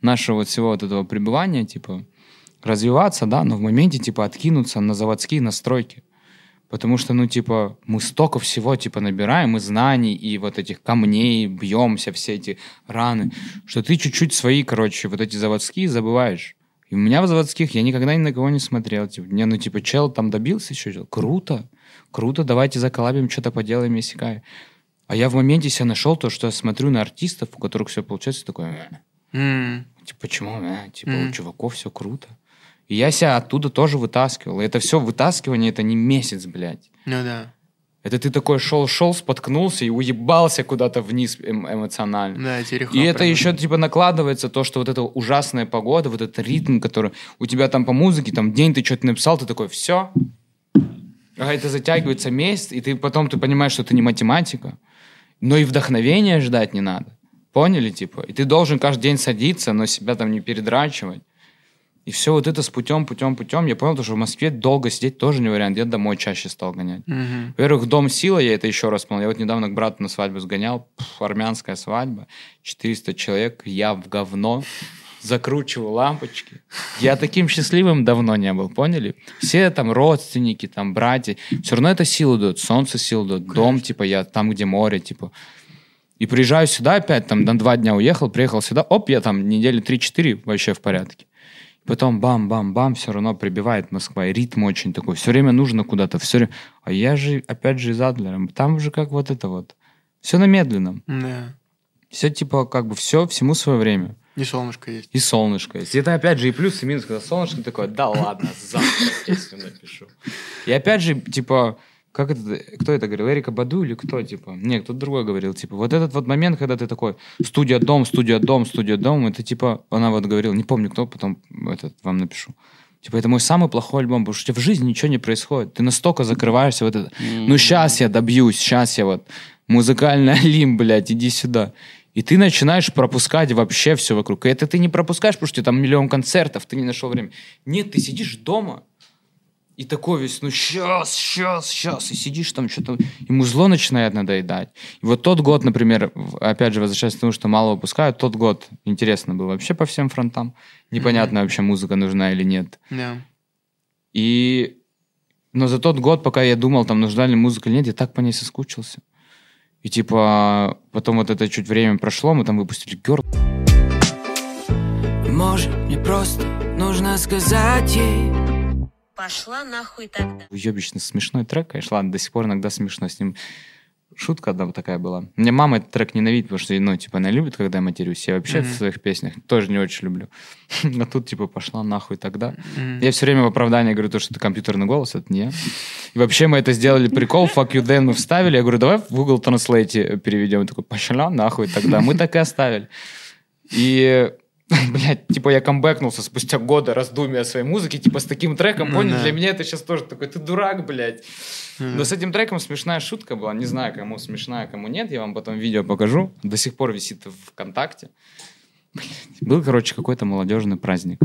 нашего вот всего вот этого пребывания, типа, развиваться, да, но в моменте, типа, откинуться на заводские настройки. Потому что, ну, типа, мы столько всего, типа, набираем и знаний, и вот этих камней, бьемся, все эти раны, что ты чуть-чуть свои, короче, вот эти заводские забываешь. И у меня в заводских я никогда ни на кого не смотрел. Типа, не, ну, типа, чел там добился еще. Круто. Круто, давайте заколабим, что-то поделаем, иссякай. А я в моменте себя нашел то, что я смотрю на артистов, у которых все получается, такое, «Э, М. Типа, почему? э, Типа, Мгм. у чуваков все круто. И я себя оттуда тоже вытаскивал. И это все вытаскивание, это не месяц, блядь. Ну да. Это ты такой шел-шел, споткнулся и уебался куда-то вниз эм- эмоционально. Да, терехал И это прям. еще, типа, накладывается то, что вот эта ужасная погода, вот этот ритм, который у тебя там по музыке, там день ты что-то написал, ты такой, все. А это затягивается месяц, и ты потом ты понимаешь, что это не математика. Но и вдохновения ждать не надо. Поняли, типа? И ты должен каждый день садиться, но себя там не передрачивать. И все вот это с путем, путем, путем. Я понял, что в Москве долго сидеть тоже не вариант. Я домой чаще стал гонять. Мгм. Во-первых, дом сила, я это еще раз понял. Я вот недавно к брату на свадьбу сгонял. Пф, армянская свадьба. 400 человек, я в говно. Закручиваю лампочки. Я таким счастливым давно не был, поняли? Все там родственники, там братья. Все равно это силу дает. Солнце силу дает. Дом, типа, я там, где море, типа. И приезжаю сюда опять, там, на два дня уехал, приехал сюда, оп, я там недели 3-4 вообще в порядке. Потом бам-бам-бам, все равно прибивает Москва. И ритм очень такой. Все время нужно куда-то. Все время... А я же, опять же, из Адлера. Там же как вот это вот. Все на медленном. Да. Все типа как бы все всему свое время. И солнышко есть. И солнышко есть. И это опять же и плюс, и минус, когда солнышко такое, да ладно, завтра песню напишу. И опять же, типа, как это, кто это говорил, Эрика Баду или кто, типа? Не, кто-то другой говорил, типа, вот этот вот момент, когда ты такой, студия, дом, студия, дом, студия, дом, это типа, она вот говорила, не помню кто, потом этот вам напишу. Типа, это мой самый плохой альбом, потому что у тебя в жизни ничего не происходит. Ты настолько закрываешься вот это. Ну, сейчас я добьюсь, сейчас я вот музыкальный Алим, блядь, иди сюда. И ты начинаешь пропускать вообще все вокруг. И это ты не пропускаешь, потому что там миллион концертов, ты не нашел время. Нет, ты сидишь дома, и такой весь, ну сейчас, сейчас, сейчас, и сидишь там что-то, ему зло начинает надоедать. И вот тот год, например, опять же, возвращаясь к тому, что мало выпускают, тот год интересно был вообще по всем фронтам. Непонятно вообще, музыка нужна или нет. Да. И... Но за тот год, пока я думал, там, нужна ли музыка или нет, я так по ней соскучился. И типа, потом вот это чуть время прошло, мы там выпустили Girl. Может, мне просто нужно сказать ей Пошла нахуй тогда. Уебищно смешной трек, конечно, ладно, до сих пор иногда смешно с ним. Шутка одна такая была. Мне мама этот трек ненавидит, потому что, ну, типа, она любит, когда я матерюсь. Я вообще в своих песнях тоже не очень люблю. А тут, типа, пошла нахуй тогда. Я все время в оправдании говорю, то, что это компьютерный голос, это не я. И вообще мы это сделали прикол, fuck you then мы вставили. Я говорю, давай в Google Translate переведем. И такой, пошла нахуй тогда. Мы так и оставили. И, блядь, типа я камбэкнулся спустя годы раздумия о своей музыке, типа с таким треком, Ну понял? да. Для меня это сейчас тоже такой, ты дурак, блядь. Но с этим треком смешная шутка была. Не знаю, кому смешная, кому нет. Я вам потом видео покажу. До сих пор висит в ВКонтакте. Блядь. Был, короче, какой-то молодежный праздник.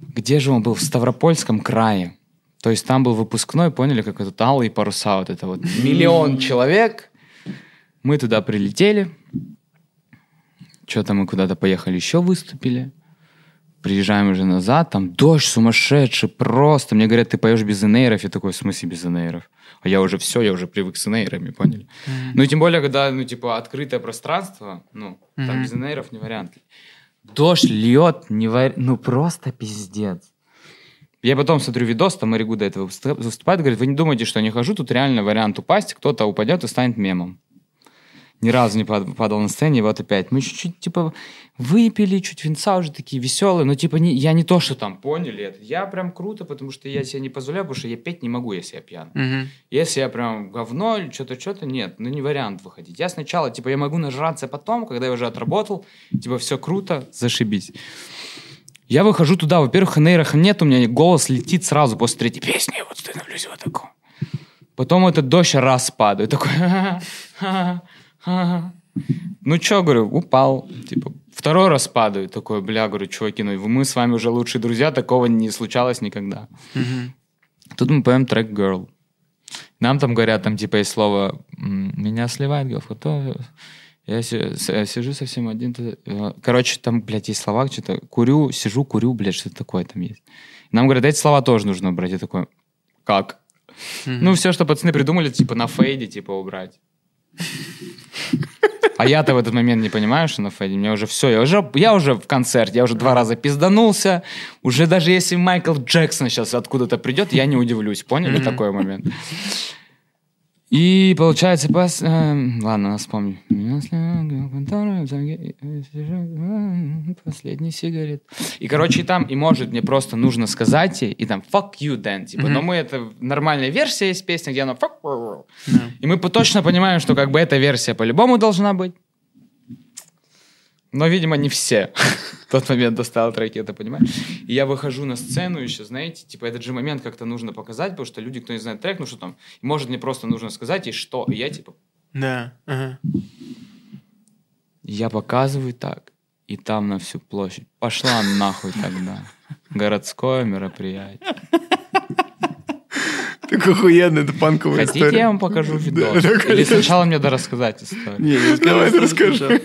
Где же он был? В Ставропольском крае. То есть там был выпускной, поняли, как этот алые паруса, вот это вот миллион человек. Мы туда прилетели. Что-то мы куда-то поехали, еще выступили. Приезжаем уже назад, там дождь сумасшедший, просто. Мне говорят, ты поешь без инейров. Я такой, в смысле без инейров? А я уже все, я уже привык с инейрами, поняли? Ну и тем более, когда, ну, типа, открытое пространство, ну, там без инейров не вариант. Дождь льет, не вари- ну, просто пиздец. Я потом смотрю видос, там Маригу до этого выступ- выступает, говорит, вы не думайте, что я не хожу, тут реально вариант упасть, кто-то упадет и станет мемом. Ни разу не пад- падал на сцене, и вот опять. Мы чуть-чуть, типа, выпили, чуть винца уже такие веселые, но, типа, не, я не то, что там поняли это. Я прям круто, потому что я себе не позволяю, потому что я петь не могу, если я пьяный. Мгм. Если я прям говно или что-то, что-то, нет, ну не вариант выходить. Я сначала, типа, я могу нажраться потом, когда я уже отработал, типа, все круто, зашибись. Я выхожу туда, во-первых, нейрах нет, у меня голос летит сразу после третьей песни, вот становлюсь вот такой. Потом этот дождь раз падает, такой, «Ха-ха-ха-ха». ну чё, говорю, упал, типа, второй раз падаю, такой, бля, говорю, чуваки, ну мы с вами уже лучшие друзья, такого не случалось никогда. Тут мы поем трек Girl. Нам там говорят, там типа есть слово «Меня сливает говкото». Я си- с- я сижу совсем один. э, Короче, там, блядь, есть слова, что-то курю, сижу, курю, блядь, что-то такое там есть. Нам говорят, эти слова тоже нужно убрать. Я такой, как? Ну, все, что пацаны придумали, типа на фейде, типа, убрать. А я-то в этот момент не понимаю, что на фейде. Мне уже все, я уже, я уже в концерте, я уже два раза пизданулся. Уже даже если Майкл Джексон сейчас откуда-то придет, я не удивлюсь. Поняли такой момент? И получается, пос... эм, ладно, вспомню. Последний сигарет. И, короче, там, и может мне просто нужно сказать ей, и там fuck you then, типа. Но мы, это нормальная версия есть песни, где она fuck you. И мы точно понимаем, что как бы эта версия по-любому должна быть. Но, видимо, не все в тот момент достал треки, это понимаешь? И я выхожу на сцену еще, знаете, типа этот же момент как-то нужно показать, потому что люди, кто не знает трек, ну что там, может мне просто нужно сказать, и что? И я типа, Да. ага. я показываю так, и там на всю площадь. Пошла нахуй тогда. Городское мероприятие. Так охуенно, это панковая Хотите, история. я вам покажу видос? да, Или сначала мне надо рассказать историю? Не, Давай ты расскажи.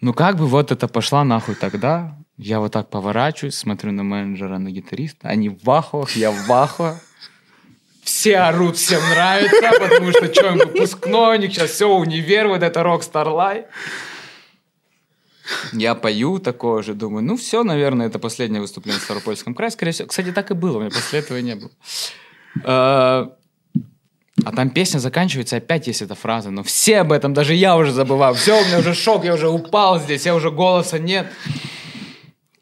Ну как бы вот это пошла нахуй тогда. Я вот так поворачиваюсь, смотрю на менеджера, на гитариста. Они в ахуах, я в ахуах. Все орут, всем нравится, потому что что, им выпускной, у них сейчас все универ, вот это Rockstar Life. Я пою такое же, думаю, ну все, наверное, это последнее выступление в Ставропольском крае. Скорее всего, кстати, так и было, у меня после этого не было. А, там песня заканчивается, опять есть эта фраза, но все об этом, даже я уже забываю. Все, у меня уже шок, я уже упал здесь, я уже голоса нет.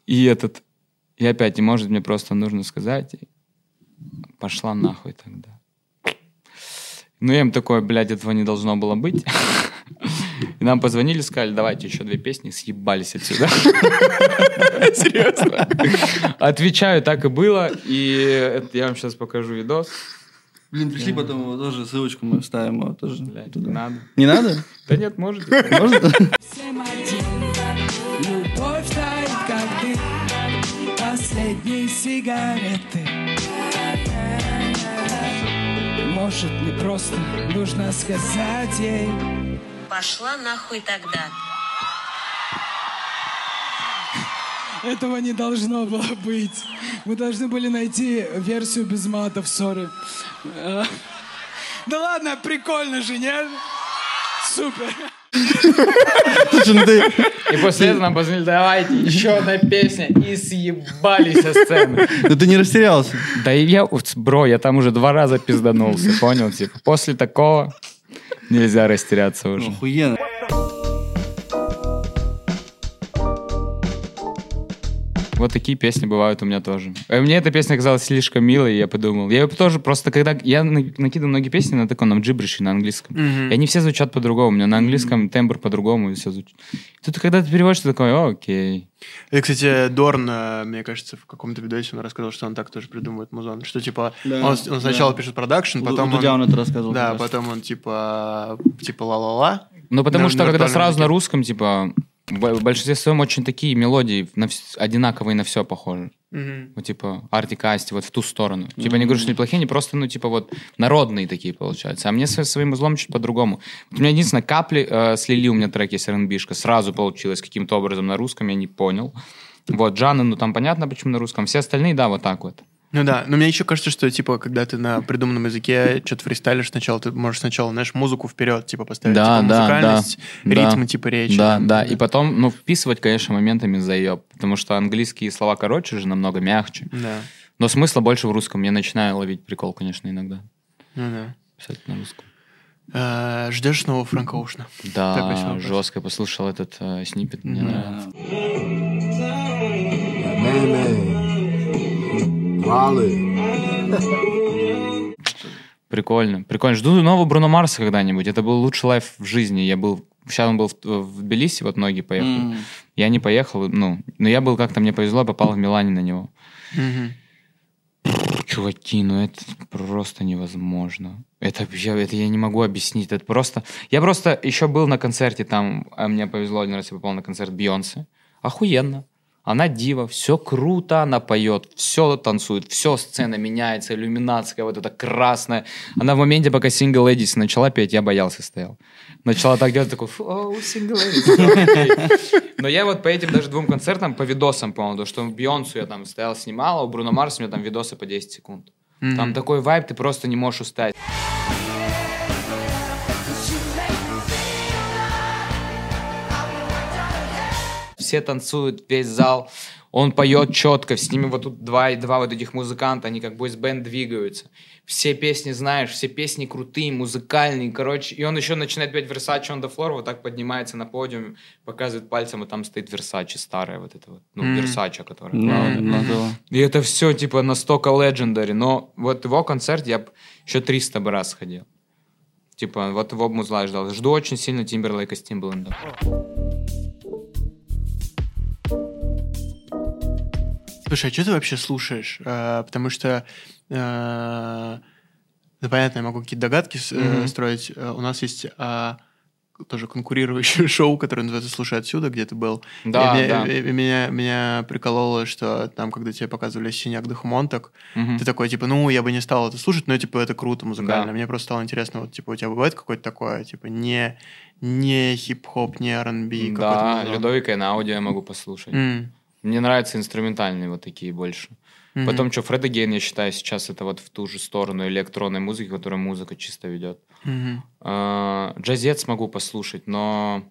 И этот, и опять, и может мне просто нужно сказать, пошла нахуй тогда. Ну, я им такой, блядь, этого не должно было быть. И нам позвонили, сказали, давайте еще две песни, съебались отсюда. Серьезно. Отвечаю, так и было. И я вам сейчас покажу видос. Блин, пришли потом его тоже, ссылочку мы вставим его тоже. Блядь, туда. не надо. Не надо? Да нет, можете. Можно? Всем один Любовь тает, как дым Последние сигареты Может, мне просто нужно сказать ей Пошла нахуй тогда. Этого не должно было быть. Мы должны были найти версию без матов, сори. А, Да ладно, прикольно же, нет? Супер. Ну ты... И после этого нам позвонили, давайте еще одна песня. И съебались со сцены. Ну ты не растерялся. Да и я, бро, я там уже два раза пизданулся, понял? Типа, после такого нельзя растеряться Ну, уже. охуенно. Вот такие песни бывают у меня тоже. Э, Мне эта песня казалась слишком милой, я подумал. Я ее тоже просто, когда... Я на- накидываю многие песни на таком, на джибрише, на английском. И они все звучат по-другому. У меня на английском тембр по-другому, и все звучит. Тут, когда ты переводишь, ты такой, «О, окей. И, кстати, Дорн, э, мне кажется, в каком-то видосе он рассказал, что он так тоже придумывает музон. Что, типа, Да, он, он сначала да. пишет продакшн, У- потом у Дудя он... он это рассказывал Да, потом он, типа, типа ла-ла-ла. Ну, потому На- что, на когда сразу на русском, типа, в большинстве своем очень такие мелодии на вс- одинаковые на все похожи. Мгм. Вот, типа, арти Асти, вот в ту сторону. Типа, не говорю, что неплохие, они просто, ну, типа, вот, народные такие получаются. А мне со своим узлом чуть по-другому. Вот у меня единственное, капли э, слили у меня треки с R&B-шка. Сразу получилось каким-то образом на русском, я не понял. Вот, Джаны, ну, там понятно, почему на русском. Все остальные, да, вот так вот. Ну да, но мне еще кажется, что, типа, когда ты на придуманном языке что-то фристайлишь сначала, ты можешь сначала, знаешь, музыку вперед, типа, поставить, Да, типа, да, музыкальность, да, ритмы, да. типа, речи. Да, там. да. И потом, ну, вписывать, конечно, моментами заеб. Потому что английские слова короче же, намного мягче. Да, Но смысла больше в русском. Я начинаю ловить прикол, конечно, иногда. ну да. Писать на русском. Э, Ждешь снова Франка Оушена? Да, жестко послушал этот э, снипет, мне Мгм. нравится. Прикольно, прикольно. Жду нового Бруно Марса когда-нибудь. Это был лучший лайф в жизни. Я был... Сейчас он был в, в Тбилиси, вот многие поехали. М. Я не поехал, ну, но я был как-то, мне повезло, я попал в Милане на него. Мгм. Чуваки, ну это просто невозможно. Это я, это я не могу объяснить. Это просто... Я просто еще был на концерте там, а мне повезло один раз, я попал на концерт Бейонсе. Охуенно. Она дива, все круто, она поет, все танцует, все сцена меняется, иллюминация вот эта красная. Она в моменте, пока Single Ladies начала петь, я боялся стоял. Начала так делать, такой, «Фу, оу, Single Ladies. окей». Но я вот по этим даже двум концертам, по видосам, по-моему, то, что Бейонсу я там стоял, снимал, а у Бруно Марса у меня там видосы по 10 секунд. Там такой вайб, ты просто не можешь устать. Все танцуют, весь зал. Он поет четко, с ними вот тут два, и два вот этих музыканта, они как бойсбенд двигаются. Все песни знаешь, все песни крутые, музыкальные, короче. И он еще начинает петь Versace on the floor, вот так поднимается на подиум, показывает пальцем, и там стоит Versace старая вот эта вот, ну, Мгм. Versace, которая. Ну, ну, да. И это все, типа, настолько legendary. Но вот его концерт я еще 300 бы раз ходил. Типа, вот его музла ждал. Жду очень сильно Тимберлейка с Тимбалендом. Слушай, а что ты вообще слушаешь? Э, потому что, э, ну, понятно, я могу какие-то догадки Мгм. строить. У нас есть а, тоже конкурирующее шоу, которое называется «Слушай отсюда», где ты был. Да, и, да. и- и меня, меня прикололо, что там, когда тебе показывали «Синяк Дохмонтак», Мгм. ты такой, типа, ну, я бы не стал это слушать, но, типа, это круто музыкально. Да. Мне просто стало интересно, вот, типа, у тебя бывает какое-то такое, типа, не, не хип-хоп, не R&B? Да, музон? Людовика и на аудио я могу послушать. М, Мне нравятся инструментальные вот такие больше. мгм. Потом, что, Фред Гейн, я считаю, сейчас это вот в ту же сторону электронной музыки, которая музыка чисто ведет. Мгм. А, Джазец могу послушать, но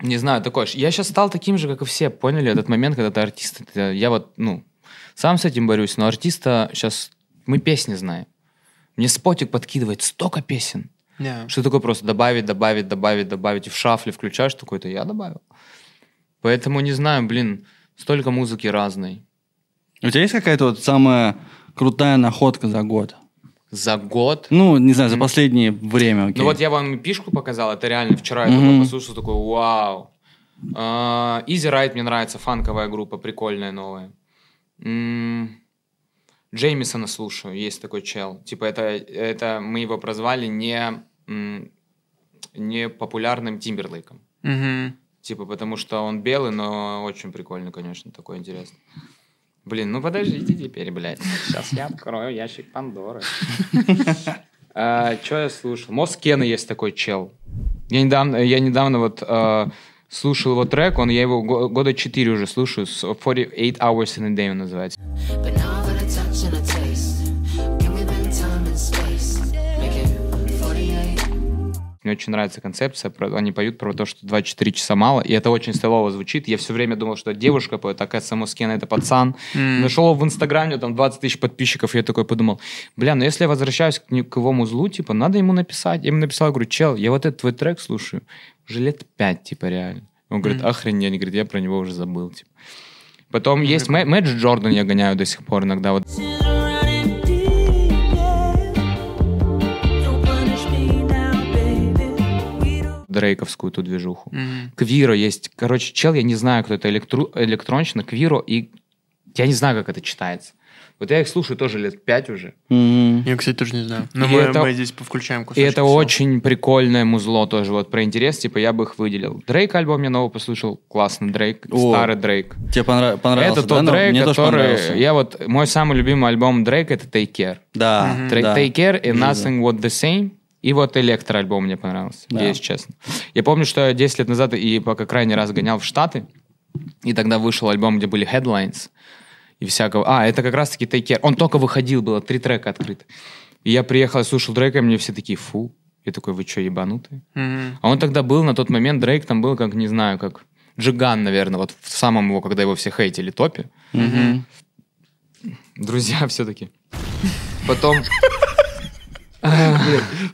не знаю, такой. ж- Я сейчас стал таким же, как и все. Поняли этот момент, когда ты артист. это- Я вот, ну, сам с этим борюсь, но артиста сейчас мы песни знаем. Мне спотик подкидывает столько песен. Не. Что такое просто добавить, добавить, добавить, добавить. И в шафле включаешь такой-то, я добавил. Поэтому не знаю, блин, столько музыки разной. У тебя есть какая-то вот самая крутая находка за год? За год. Ну, не знаю, за последнее время, окей. Ну вот я вам пишку показал, это реально вчера я Мгм. такой послушал, такой, вау. А, Easy Ride мне нравится, фанковая группа, прикольная новая. М, Джеймисона слушаю, есть такой чел. Типа это, это мы его прозвали не, не популярным Тимберлейком. Мгм. Типа потому что он белый, но очень прикольный, конечно, такой интересный. Блин, ну подождите теперь, блядь. Сейчас я открою ящик Пандоры. Что я слушал? Москена есть такой чел. Я недавно, я недавно вот а, слушал его трек, он, я его го- года 4 уже слушаю, с 48 Hours in a Day называется. Мне очень нравится концепция, про- они поют про то, что 24 часа мало, и это очень стилово звучит. Я все время думал, что девушка поет, оказывается, Москена это пацан. Нашел его в Инстаграме, там 20 тысяч подписчиков, и я такой подумал, бля, ну если я возвращаюсь к, к его музлу, типа, надо ему написать. Я ему написал, говорю, чел, я вот этот твой трек слушаю уже лет пять, типа, реально. Он говорит, охренеть, говорит, я про него уже забыл, типа. Потом есть Мэ- Мэджик Джордан, я гоняю до сих пор иногда. Вот дрейковскую ту движуху. Мгм. Квиро есть. Короче, чел, я не знаю, кто это, электру... электронщина, Квиро, и я не знаю, как это читается. Вот я их слушаю тоже лет пять уже. Мгм. Я, кстати, тоже не знаю. Но И мы, это- мы здесь повключаем И кусочек. это всё. очень прикольное музло тоже, вот про интерес, типа я бы их выделил. Дрейк альбом я новый послушал, классный Дрейк, О, старый Дрейк. Тебе понрав- понравился, это да? тот Ну, Дрейк, Мне тоже который... понравился. Я вот... Мой самый любимый альбом Дрейк — это Take Care. Да, да. Take Care и. Nothing What The Same. И вот электроальбом мне понравился, Да. если честно. Я помню, что я 10 лет назад и пока крайний раз гонял в Штаты, и тогда вышел альбом, где были headlines и всякого. А, это как раз-таки Take Care. Он только выходил, было три трека открыто. И я приехал, слушал Дрейка, и мне все такие, фу. Я такой, вы что, ебанутые? Мгм. А он тогда был, на тот момент Дрейк там был, как, не знаю, как Джиган, наверное, вот в самом его, когда его все хейтили, топе. Мгм. Друзья все-таки. Потом...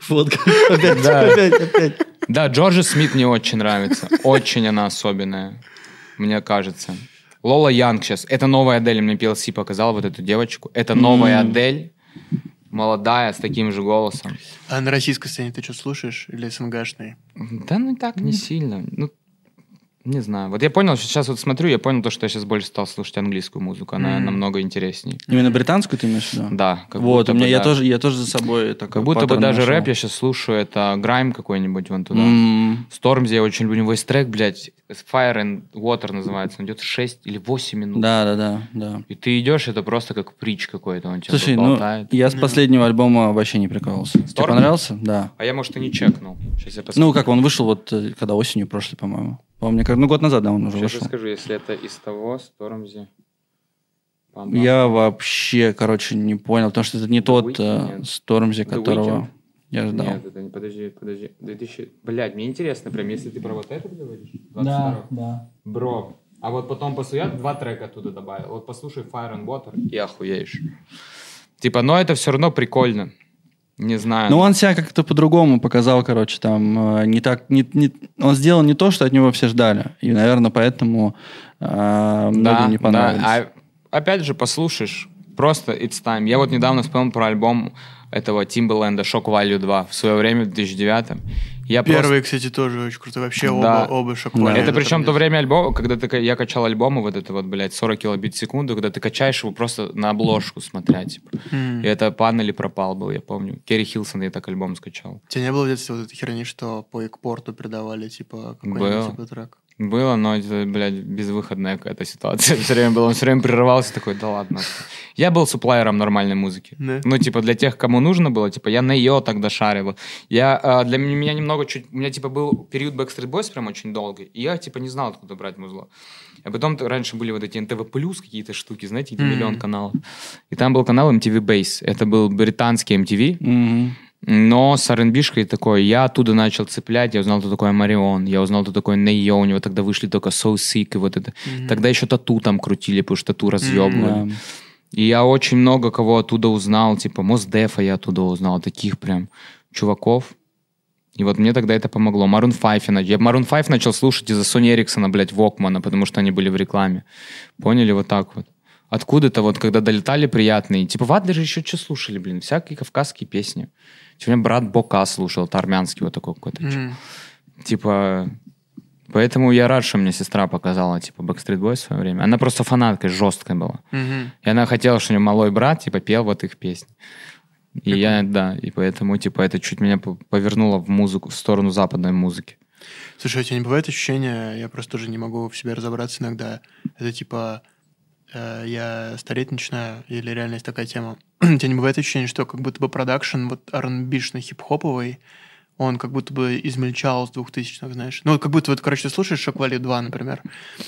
Фотка. Опять, опять, опять. Да, Джорджи Смит мне очень нравится. Очень она особенная, мне кажется. Лола Янг сейчас. Это новая Адель, мне PLC показал вот эту девочку. Это новая Адель, молодая, с таким же голосом. А на российской сцене ты что слушаешь? Или СНГшной? Да ну так, не сильно. Ну, не знаю. Вот я понял, что сейчас вот смотрю, я понял то, что я сейчас больше стал слушать английскую музыку. Она намного интереснее. Именно британскую ты имеешь в виду? Да. как Вот, будто у меня бы, я да. тоже, я тоже за собой такой Как будто бы даже нашел. рэп я сейчас слушаю, это Грайм какой-нибудь вон туда. М, Стормзи я очень люблю. У него есть трек, блядь, Fire and Water называется. Он идет 6 или 8 минут. Да, да, да, да. И ты идешь, это просто как притч какой-то. Он тебя Слушай, ну, я с последнего альбома вообще не прикалывался. Тебе Storm? понравился? Да. А я, может, и не чекнул. Сейчас я посмотрю. Ну, как он вышел вот, э, когда осенью прошлой, по-моему. По-моему, как, ну, год назад, да, он уже Сейчас вышел. скажу, если это из того, Стормзи. Я вообще, короче, не понял, потому что это не тот Weeknd, э. Стормзи, The которого я ждал. Нет, это не... Подожди, подожди. 2000... Блядь, мне интересно прям, если ты про вот это говоришь. Да, да. Бро. А вот потом после я два трека оттуда добавил. Вот послушай Fire and Water и охуеешь. Типа, но это все равно прикольно. Не знаю. Ну, он себя как-то по-другому показал, короче, там э, не так, не, не- он сделал не то, что от него все ждали, и, наверное, поэтому э, многим не понравилось. Да. А, опять же, послушаешь, просто It's Time. Я вот недавно вспомнил про альбом этого Тимберленда Shock Value 2 в свое время, в 2009. Я Первый, кстати, тоже очень крутой. Вообще Да. оба, оба шок просто... value Это причем то время альбома, когда ты, я качал альбомы, вот это вот, блядь, 40 килобит в секунду, когда ты качаешь его просто на обложку смотря, типа. И это пан или пропал был, я помню. Керри Хилсон я так альбом скачал. У тебя не было в детстве вот этой херни, что по экпорту передавали, типа, какой-нибудь типа, трек? Было, но это, блядь, безвыходная какая-то ситуация. Все время было, он все время прерывался, такой, да ладно. Я был суплайером нормальной музыки. Да. Ну, типа, для тех, кому нужно было, типа, я на ее тогда шарил. Я, а, для меня немного чуть... У меня, типа, был период Backstreet Boys прям очень долгий, и я, типа, не знал, откуда брать музло. А потом раньше были вот эти NTV Plus какие-то штуки, знаете, эти Мгм. миллион каналов. И там был канал MTV Base. Это был британский MTV, Мгм. Но с R&B-шкой такой, я оттуда начал цеплять, я узнал, кто такой Марион, я узнал, кто такой Нейо, у него тогда вышли только So Sick, и вот это. Тогда еще тату там крутили, потому что тату разъебывали. Да. И я очень много кого оттуда узнал, типа Мосдефа я оттуда узнал, таких прям чуваков. И вот мне тогда это помогло. Maroon 5 я, нач- я Maroon 5 начал слушать из-за Сони Эриксона, блядь, Вокмана, потому что они были в рекламе. Поняли? Вот так вот. Откуда-то вот, когда долетали приятные. Типа в Адлере еще что слушали, блин? Всякие кавказские песни. Сегодня брат Бока слушал, армянский вот такой какой-то. Мгм. Типа, поэтому я рад, что мне сестра показала, типа, Backstreet Boys в свое время. Она просто фанаткой жесткой была. Мгм. И она хотела, чтобы у неё малой брат, типа, пел вот их песни. И я, да, и поэтому, типа, это чуть меня по- повернуло в музыку, в сторону западной музыки. Слушай, у тебя не бывает ощущения, я просто тоже не могу в себе разобраться иногда, это типа э, я стареть начинаю, или реально есть такая тема. у тебя не бывает ощущения, что как будто бы продакшн вот R&B-шный, хип-хоповый, он как будто бы измельчал с двухтысячных, знаешь. Ну, как будто вот, короче, ты слушаешь Шок Value 2, например.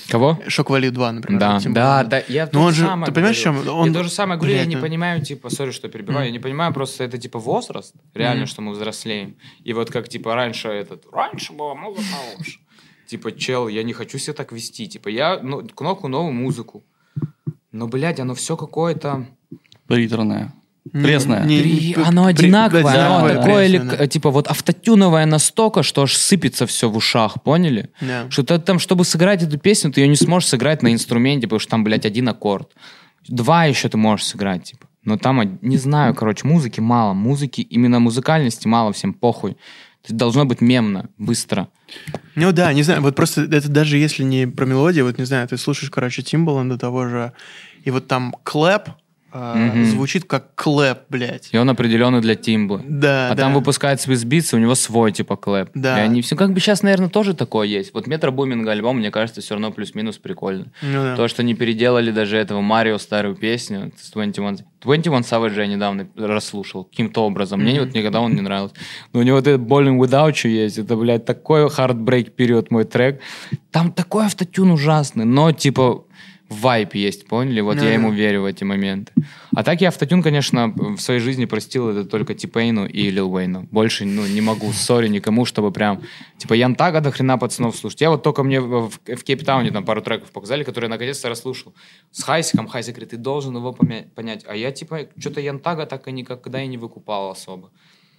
Кого? Шок Value 2, например. Да, да, да, я Ну, то он же ты понимаешь, чем? Он- Я то же самое говорю, я не ну- понимаю, типа, сори, что перебиваю, я не понимаю, просто это, типа, возраст, реально, что мы взрослеем. И вот как, типа, раньше этот, раньше была музыка лучше. Типа, чел, я не хочу себя так вести. Типа, я ну, кнопку новую музыку. Но, блядь, оно все какое-то... Приторная. Не- Пресная. не- При- при- оно при- одинаковое, да, оно да, такое, да. типа вот автотюновое настолько, что аж сыпется все в ушах, поняли? Да. Что ты там, чтобы сыграть эту песню, ты ее не сможешь сыграть на инструменте, потому что там, блядь, один аккорд. Два еще ты можешь сыграть, типа. Но там, не знаю, короче, музыки мало. Музыки, именно музыкальности мало, всем похуй. Это должно быть мемно, быстро. Ну да, не знаю, вот просто это даже если не про мелодию, вот не знаю, ты слушаешь, короче, Тимбаланда того же, и вот там clap Мгм. звучит как clap, блядь. И он определенный для тимбла. Да, А да. там выпускает Swizz Beatz, у него свой типа clap. Да. И они все, как бы сейчас, наверное, тоже такое есть. Вот Метро Бумин альбом, мне кажется, все равно плюс-минус прикольно. Ну да. То, что не переделали даже этого Марио старую песню с 21... 21 Savage я недавно расслушал каким-то образом. Мне вот никогда он не нравился. Но у него вот этот Bowling Without You есть. Это, блядь, такой heartbreak период мой трек. Там такой автотюн ужасный, но типа вайп есть, поняли? Вот Ну я ему верю в эти моменты. А так я автотюн, конечно, в своей жизни простил это только Типейну и Лил Уэйну. Больше, ну, не могу, сори никому, чтобы прям, типа, Ян Тага до хрена пацанов слушать. Я вот только мне в, в- Кейптауне там пару треков показали, которые я наконец-то расслушал. С Хайсиком, Хайсик говорит, ты должен его помя- понять. А я, типа, что-то Ян Тага так и никогда и не выкупал особо.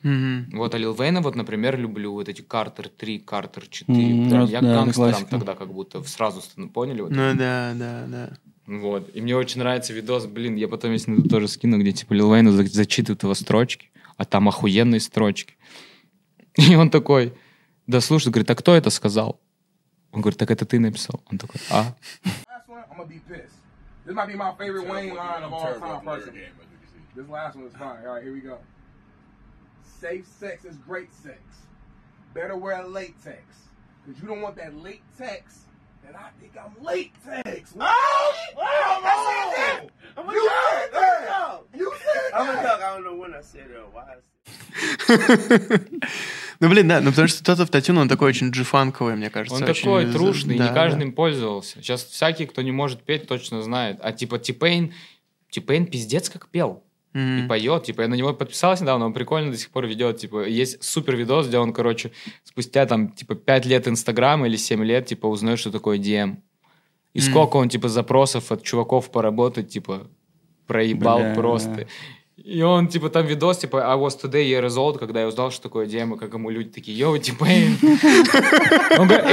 Мгм. Вот, а Лил Вейна, вот, например, люблю. Вот эти Картер 3, Картер 4. Мгм, Прям вот, я да, гангстером тогда как будто сразу стану, поняли? Вот Ну да, да, да. вот. И мне очень нравится видос, блин, я потом если найду, тоже скину, где типа Лил Уэйн за- зачитывает его строчки, а там охуенные строчки. И он такой, да слушай, говорит, а кто это сказал? Он говорит, так это ты написал. Он такой, а? This might be my favorite Wayne line of all time, personally. This last one is fine. All right, here we go. Safe sex is great sex. Better wear latex, cause you don't want that latex. And I think I'm latex. Oh, oh, oh. You said that. You said I'm gonna that. talk. I don't know when I said it or why I said Ну, блин, да, ну потому что тот автотюн, он такой очень джифанковый, мне кажется. Он очень такой трушный, да, не каждый да. им пользовался. Сейчас всякий, кто не может петь, точно знает. А типа Типейн, Типейн пиздец как пел. И Мгм. поет, типа, я на него подписался недавно, он прикольно до сих пор ведет, типа, есть супер видос, где он, короче, спустя там, типа, 5 лет Инстаграма или 7 лет, типа, узнает, что такое DM. И Мгм. сколько он, типа, запросов от чуваков поработать, типа, проебал Бля. просто. И он, типа, там видос, типа, I was today years old, когда я узнал, что такое и как ему люди такие, йоу, типа,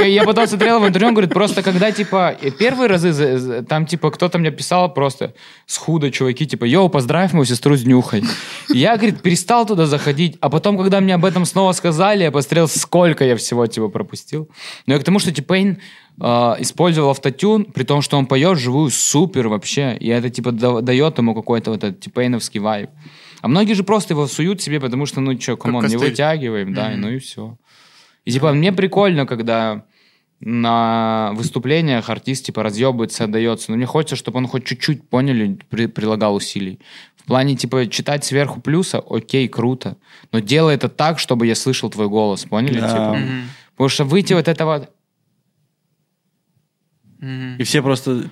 я потом смотрел в интервью, он говорит, просто когда, типа, первые разы, там, типа, кто-то мне писал просто с худо, чуваки, типа, yo, поздравь мою сестру с днюхой. И я, говорит, перестал туда заходить, а потом, когда мне об этом снова сказали, я посмотрел, сколько я всего, типа, пропустил. Но я к тому, что, типа, использовал автотюн, при том, что он поет живую супер вообще, и это, типа, да- дает ему какой-то вот этот T-Pain-овский вайб. А многие же просто его суют себе, потому что, ну, что, come on, не вытягиваем, да, и ну и все. И типа мне прикольно, когда на выступлениях артист типа разъебывается, отдается. Но мне хочется, чтобы он хоть чуть-чуть, поняли, при- прилагал усилий. В плане, типа, читать сверху плюса, окей, круто. Но делай это так, чтобы я слышал твой голос, поняли? Да. Типа, Мгм. Потому что выйти вот этого... И все просто...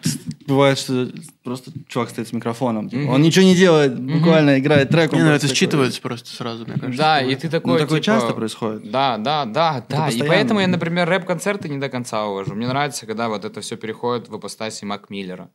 Бывает, что просто чувак стоит с микрофоном. типа, Он ничего не делает, буквально играет трек. Не, ну это такой- считывается просто сразу, мне кажется. Да, и ты такой, Ну, такое типа, часто происходит. Да, да, да, да. И поэтому я, например, рэп-концерты не до конца увожу. Мне нравится, когда вот это все переходит в ипостаси Мак Миллера.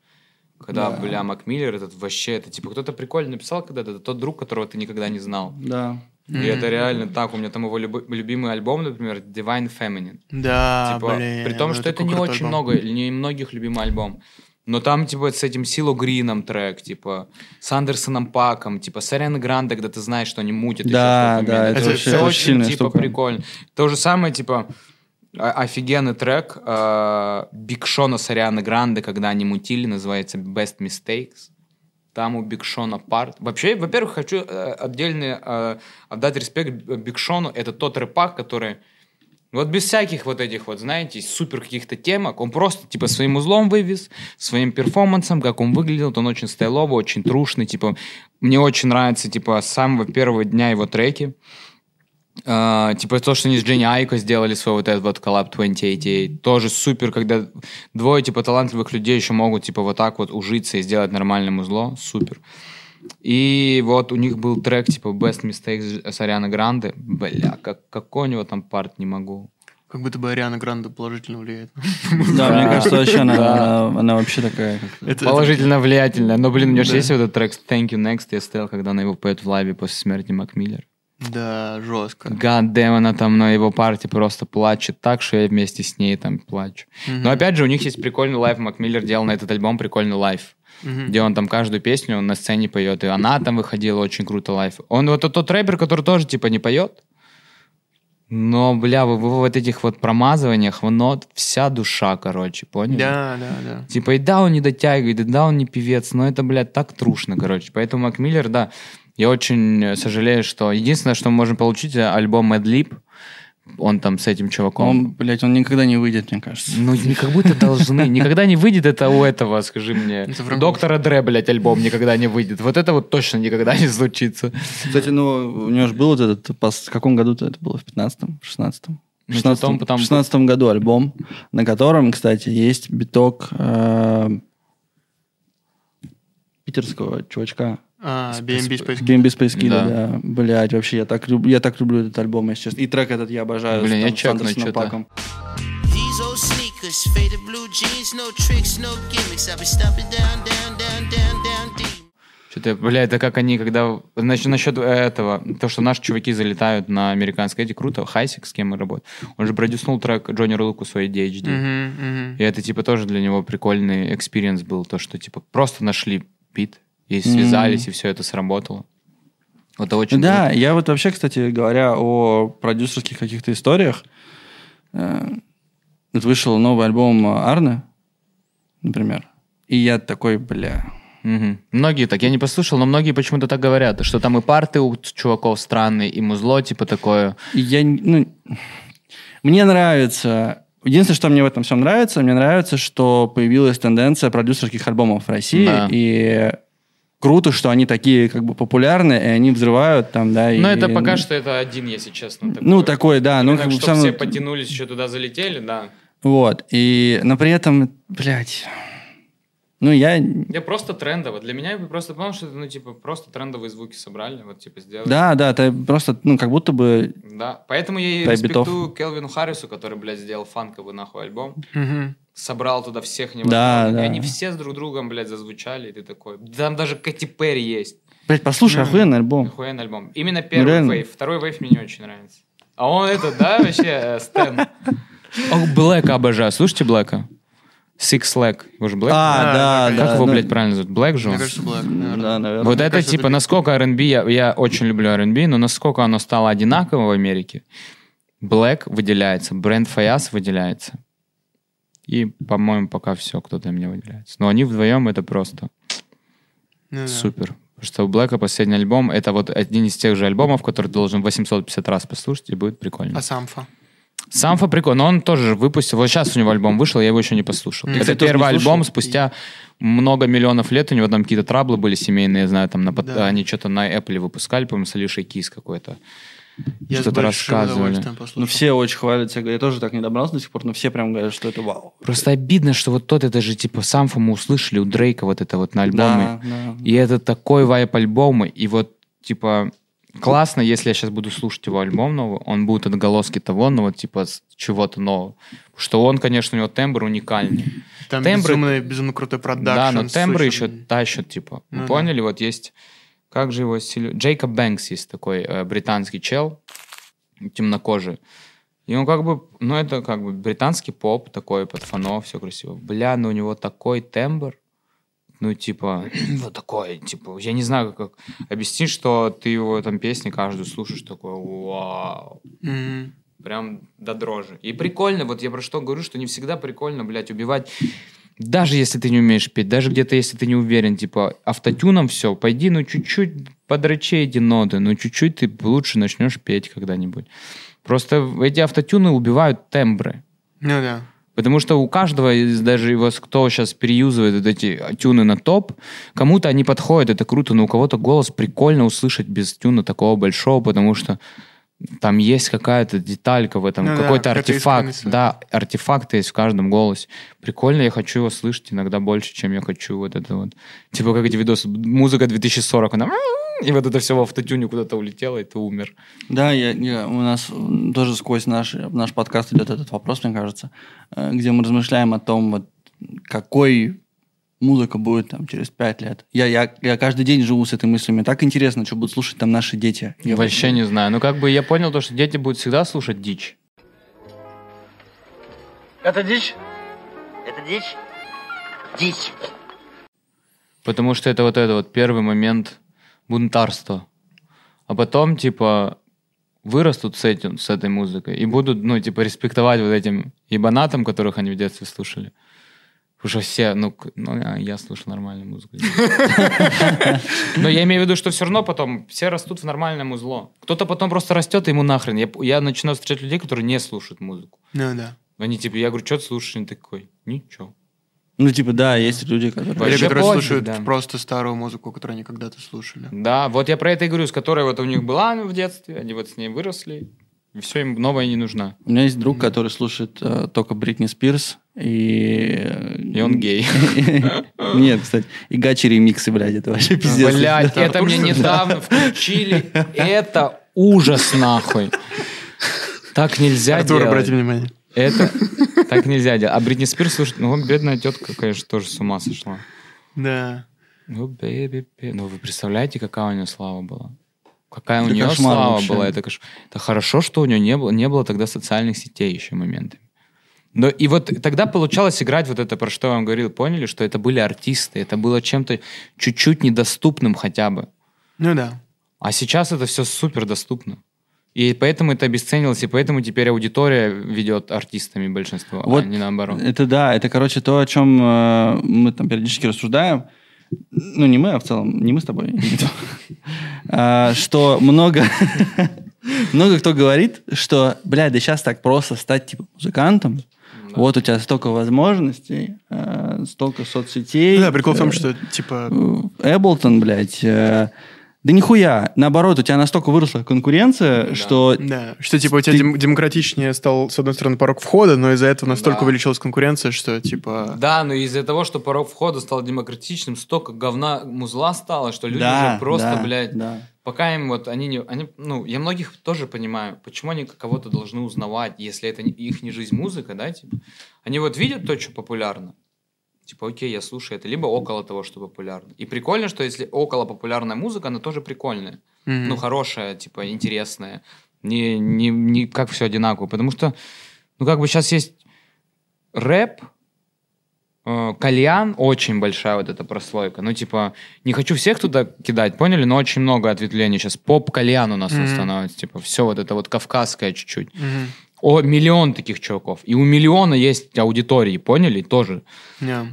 Когда, Да. бля, Макмиллер, этот вообще, это типа кто-то прикольно написал когда-то, это тот друг, которого ты никогда не знал. Да. И это реально так. У меня там его любы- любимый альбом, например, Divine Feminine. Да, Типа, блин. при том, что это не очень альбом. много, не многих любимый альбом. Но там, типа, с этим Сило Грином трек, типа, с Андерсоном Паком, типа, с Арианой Гранде, когда ты знаешь, что они мутят. Да, да, это это вообще все очень типа, штука. прикольно. То же самое, типа, офигенный трек э, Биг Шона с Арианой Гранде, когда они мутили, называется Best Mistakes. Там у Биг Шона парт. Вообще, во-первых, хочу э, отдельно э, отдать респект Биг Шону. Это тот рэпак, который вот без всяких вот этих вот, знаете, супер каких-то темок, он просто, типа, своим музлом вывез, своим перформансом, как он выглядел, он очень стайловый, очень трушный, типа, мне очень нравится, типа, с самого первого дня его треки, А, типа, то, что они с Джене Айко сделали свой вот этот вот коллаб 2088, тоже супер, когда двое, типа, талантливых людей еще могут, типа, вот так вот ужиться и сделать нормальное музло, супер. И вот у них был трек, типа, Best Mistake с Ариана Гранде. Бля, как, какой у него там парт, не могу. Как будто бы Ариана Гранде положительно влияет. Да, мне кажется, вообще она, вообще такая. Положительно влиятельная. Но, блин, у него же есть вот этот трек Thank You Next, я стоял, когда она его поет в лайве после смерти Мак Миллера. Да, жестко. Damn, она там на его парте просто плачет так, что я вместе с ней там плачу. Но опять же, у них есть прикольный лайв. Мак Миллер делал на этот альбом прикольный лайв. Где он там каждую песню он на сцене поет. И она там выходила очень круто live. Он вот тот рэпер, который тоже типа не поет. Но, бля, в, в вот этих вот промазываниях, вот вся душа, короче, понял? Да, да, да. Типа, и да, он не дотягивает, и да, он не певец, но это, блядь, так трушно, короче. Поэтому Mac Miller, да, я очень сожалею, что единственное, что мы можем получить, э, альбом Madlib, он там с этим чуваком. Он, блядь, он никогда не выйдет, мне кажется. Ну, не как будто должны. Никогда не выйдет это у этого, скажи мне. Доктора Дре, блядь, альбом никогда не выйдет. Вот это вот точно никогда не случится. Кстати, ну, у него же был вот этот, в каком году-то это было? В 15-м? В 16-м? В Ну, 16 потом- потом- в 16 году альбом, на котором, кстати, есть биток э, питерского чувачка. А, BNB Space Kid. BNB Space Kid, Да. да. Блять, вообще, я так, люб- я так люблю этот альбом, если честно. И трек этот я обожаю. Блин, я чекну deep. Что-то, бля, это как они, когда... Значит, насчет этого, то, что наши чуваки залетают на американское, эти круто. Хайсик, с кем мы работаем, он же продюснул трек Джонни Рулку своей DHD. Мгм, мгм. И это, типа, тоже для него прикольный experience был, то, что, типа, просто нашли бит и связались, и все это сработало. Это очень Да, круто. я вот вообще, кстати, говоря о продюсерских каких-то историях, э, вышел новый альбом Арны, например, и я такой, бля, Мгм. Многие так, я не послушал, но многие почему-то так говорят, что там и парты у чуваков странные, и музло, типа, такое. Я, ну, мне нравится. Единственное, что мне в этом всем нравится, мне нравится, что появилась тенденция продюсерских альбомов в России, Да. и круто, что они такие как бы популярные, и они взрывают там, да. Но и- это пока что это один, если честно. такой. Ну, такой, да, ну, как бы чтобы сам- все потянулись, еще туда залетели, да. Вот, и, но при этом, блядь, ну, я... Я просто трендово. Для меня просто потому, что, ну, типа, просто трендовые звуки собрали, вот, типа, сделали. Да, да, ты просто, ну, как будто бы... Да. Поэтому я и респектую Келвину Харрису, который, блядь, сделал фанковый нахуй альбом. Мгм. Собрал туда всех Да, невозможных. да. И они все с друг другом, блядь, зазвучали, и ты такой. Там даже Кэти Перри есть. Блядь, послушай, охуенный альбом. Охуенный альбом. Именно первый Ну, вейв. Второй вейв мне не очень нравится. А он это, да, вообще, э, Стэн? Ох, Блэка обожаю. Слушайте Блэка? Six Leg. Его же Блэк? А, да, Как да. его, ну, блядь, правильно зовут? Блэк же Мне он? кажется, Black, наверное. Да, наверное. Вот это, кажется, типа, это- насколько R&B, я, я очень люблю R&B, но насколько оно стало одинаково в Америке. Black выделяется, бренд Фаяс выделяется. И, по-моему, пока все, кто-то мне выделяется. Но они вдвоем это просто Ну да. супер. Потому что у Блэка последний альбом, это вот один из тех же альбомов, который ты должен 850 раз послушать, и будет прикольно. А Самфа? Самфа прикольно, но он тоже выпустил. Вот сейчас у него альбом вышел, я его еще не послушал. Мгм. Это первый альбом спустя много миллионов лет. У него там какие-то траблы были семейные, я знаю, там на Да. они что-то на Apple выпускали, по-моему, с Алишей Кис какой-то. Я Что-то рассказывали. Ну, все очень хвалят, я я тоже так не добрался до сих пор, но все прям говорят, что это вау. Просто обидно, что вот тот, это же типа Самфа мы услышали у Дрейка вот это вот на альбоме. Да, да. И это такой вайп альбома, и вот типа классно, если я сейчас буду слушать его альбом новый, он будет отголоски того, ну вот типа с чего-то нового. Что он, конечно, у него тембр уникальный. Там Тембры- безумно, безумно крутой продакшн. Да, но тембры слышен. еще тащат, типа. Вы Ну да. поняли? Вот есть... Как же его стиль... Джейкоб Бэнкс есть такой э, британский чел, темнокожий. И он как бы, ну это как бы британский поп такой, под фано, все красиво. Бля, ну у него такой тембр, ну типа, вот такой, типа, я не знаю, как объяснить, что ты его там песни каждую слушаешь, такой, вау. Мгм. Прям до дрожи. И прикольно, вот я про что говорю, что не всегда прикольно, блядь, убивать. Даже если ты не умеешь петь, даже где-то если ты не уверен, типа, автотюном все, пойди, ну, чуть-чуть подрачи эти ноты, ну, чуть-чуть ты лучше начнешь петь когда-нибудь. Просто эти автотюны убивают тембры. Ну да. Потому что у каждого, из даже его, кто сейчас переюзывает вот эти тюны на топ, кому-то они подходят, это круто, но у кого-то голос прикольно услышать без тюна такого большого, потому что там есть какая-то деталька в этом, Ну да, какой-то какая-то артефакт. Да, артефакт есть в каждом голосе. Прикольно, я хочу его слышать иногда больше, чем я хочу вот это вот. Типа как эти видосы, музыка 2040, она и вот это все в автотюне куда-то улетело, и ты умер. Да, я, я- у нас тоже сквозь наш, наш подкаст идет этот вопрос, мне кажется, э, где мы размышляем о том, вот, какой музыка будет там через пять лет. Я, я, я каждый день живу с этой мыслью. Мне так интересно, что будут слушать там наши дети. Я Вообще не знаю. Ну, как бы я понял то, что дети будут всегда слушать дичь. Это дичь? Это дичь? Дичь. Потому что это вот это вот первый момент бунтарства. А потом, типа, вырастут с, этим, с этой музыкой и будут, ну, типа, респектовать вот этим ебанатам, которых они в детстве слушали. Потому что все, ну, ну я, я слушаю нормальную музыку. Но я имею в виду, что все равно потом все растут в нормальное музло. Кто-то потом просто растет, и ему нахрен. Я, я начинаю встречать людей, которые не слушают музыку. Ну да. Они типа, я говорю, что ты слушаешь? Они такой, ничего. Ну, типа, да, есть люди, которые... Или которые пофиг, слушают да. просто старую музыку, которую они когда-то слушали. Да, вот я про это и говорю, с которой вот у них была в детстве, они вот с ней выросли, и все, им новая не нужна. У меня есть друг, который слушает э, только Бритни Спирс, и... И он гей. Нет, кстати, и гачи ремиксы, блядь, это вообще пиздец. Блять, это мне недавно включили. Это ужас нахуй. Так нельзя Артур, делать. обрати внимание. Это так нельзя делать. А Бритни Спирс, слушай, ну бедная тетка, конечно, тоже с ума сошла. Да. Ну, baby, baby. Ну, вы представляете, какая у нее слава была? Какая у Это нее кошмар слава вообще. была? Это, кош- это хорошо, что у нее не было, не было тогда социальных сетей еще моментами. Но и вот тогда получалось играть вот это, про что я вам говорил, поняли, что это были артисты, это было чем-то чуть-чуть недоступным хотя бы. Ну да. А сейчас это все супер доступно. И поэтому это обесценилось, и поэтому теперь аудитория ведет артистами большинство, Вот а не наоборот. Это да, это, короче, то, о чем э, мы там периодически рассуждаем. Ну, не мы, а в целом, не мы с тобой. А, Что много... Много кто говорит, что, блядь, да сейчас так просто стать, типа, музыкантом. Вот у тебя столько возможностей, э, столько соцсетей. Ну да, прикол в том, э, что, типа, Эблтон, блядь, э, да нихуя. Наоборот, у тебя настолько выросла конкуренция, что... Да, что типа у тебя дем- демократичнее стал, с одной стороны, порог входа, но из-за этого настолько Да. увеличилась конкуренция, что типа... Да, но из-за того, что порог входа стал демократичным, столько говна музла стало, что люди Да, уже просто, да, блядь, да. пока им вот они не, они, ну, я многих тоже понимаю, почему они кого-то должны узнавать, если это их не жизнь музыка, да, типа. Они вот видят то, что популярно, типа, окей, я слушаю это, либо около того, что популярно. И прикольно, что если около популярная музыка, она тоже прикольная, Мгм. ну, хорошая, типа, интересная, не, не, не как все одинаково, потому что, ну, как бы сейчас есть рэп, э, кальян, очень большая вот эта прослойка. Ну, типа, не хочу всех туда кидать, поняли? Но очень много ответвлений сейчас. Поп-кальян у нас Мгм. становится. Типа, все вот это вот кавказское чуть-чуть. Мгм. О, миллион таких чуваков. И у миллиона есть аудитории, поняли? Тоже. Да.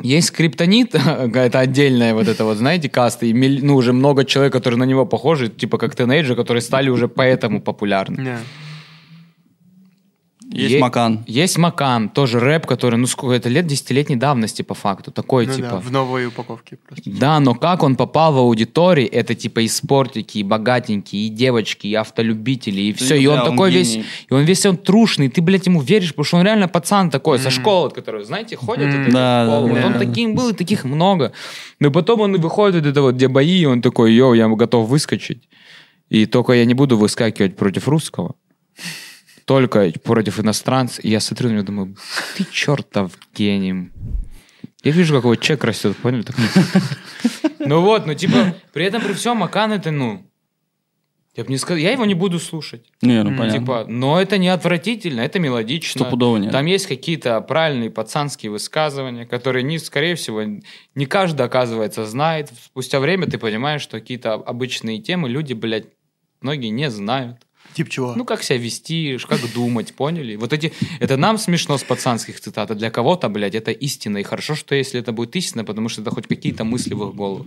Есть скриптонит, это отдельная вот это вот, знаете, каста, и ну, уже много человек, которые на него похожи, типа как тeenейджеры, которые стали уже поэтому популярны. Да. Есть Е- Макан. Есть Макан, тоже рэп, который, ну, сколько это лет, десятилетней давности по факту. Такой, Ну типа... да, в новой упаковке просто. Да, но как он попал в аудитории, это типа и спортики, и богатенькие, и девочки, и автолюбители, и все. И да, он он такой весь, гений. и он весь он трушный, и ты, блядь, ему веришь, потому что он реально пацан такой, со школы, вот, который, знаете, ходят Мгм. вот Да, в школу. да, Вот он да. таким был, и таких много. Но потом он выходит, вот это вот, где бои, и он такой, йоу, я готов выскочить. И только я не буду выскакивать против русского, только против иностранца. И я смотрю на него, думаю, ты чертов гений. Я вижу, как его чек растет, поняли? Ну вот, ну типа, при этом при всем Акан это, ну, я бы не сказал, я его не буду слушать. Не, ну понятно. Типа, но это не отвратительно, это мелодично. Стопудово нет. Там есть какие-то правильные пацанские высказывания, которые, не, скорее всего, не каждый, оказывается, знает. Спустя время ты понимаешь, что какие-то обычные темы люди, блядь, многие не знают. Тип чего? Ну, как себя вести, как думать, поняли? Вот эти... Это нам смешно с пацанских цитат, а для кого-то, блядь, это истина. И хорошо, что если это будет истина, потому что это хоть какие-то мысли в их голову.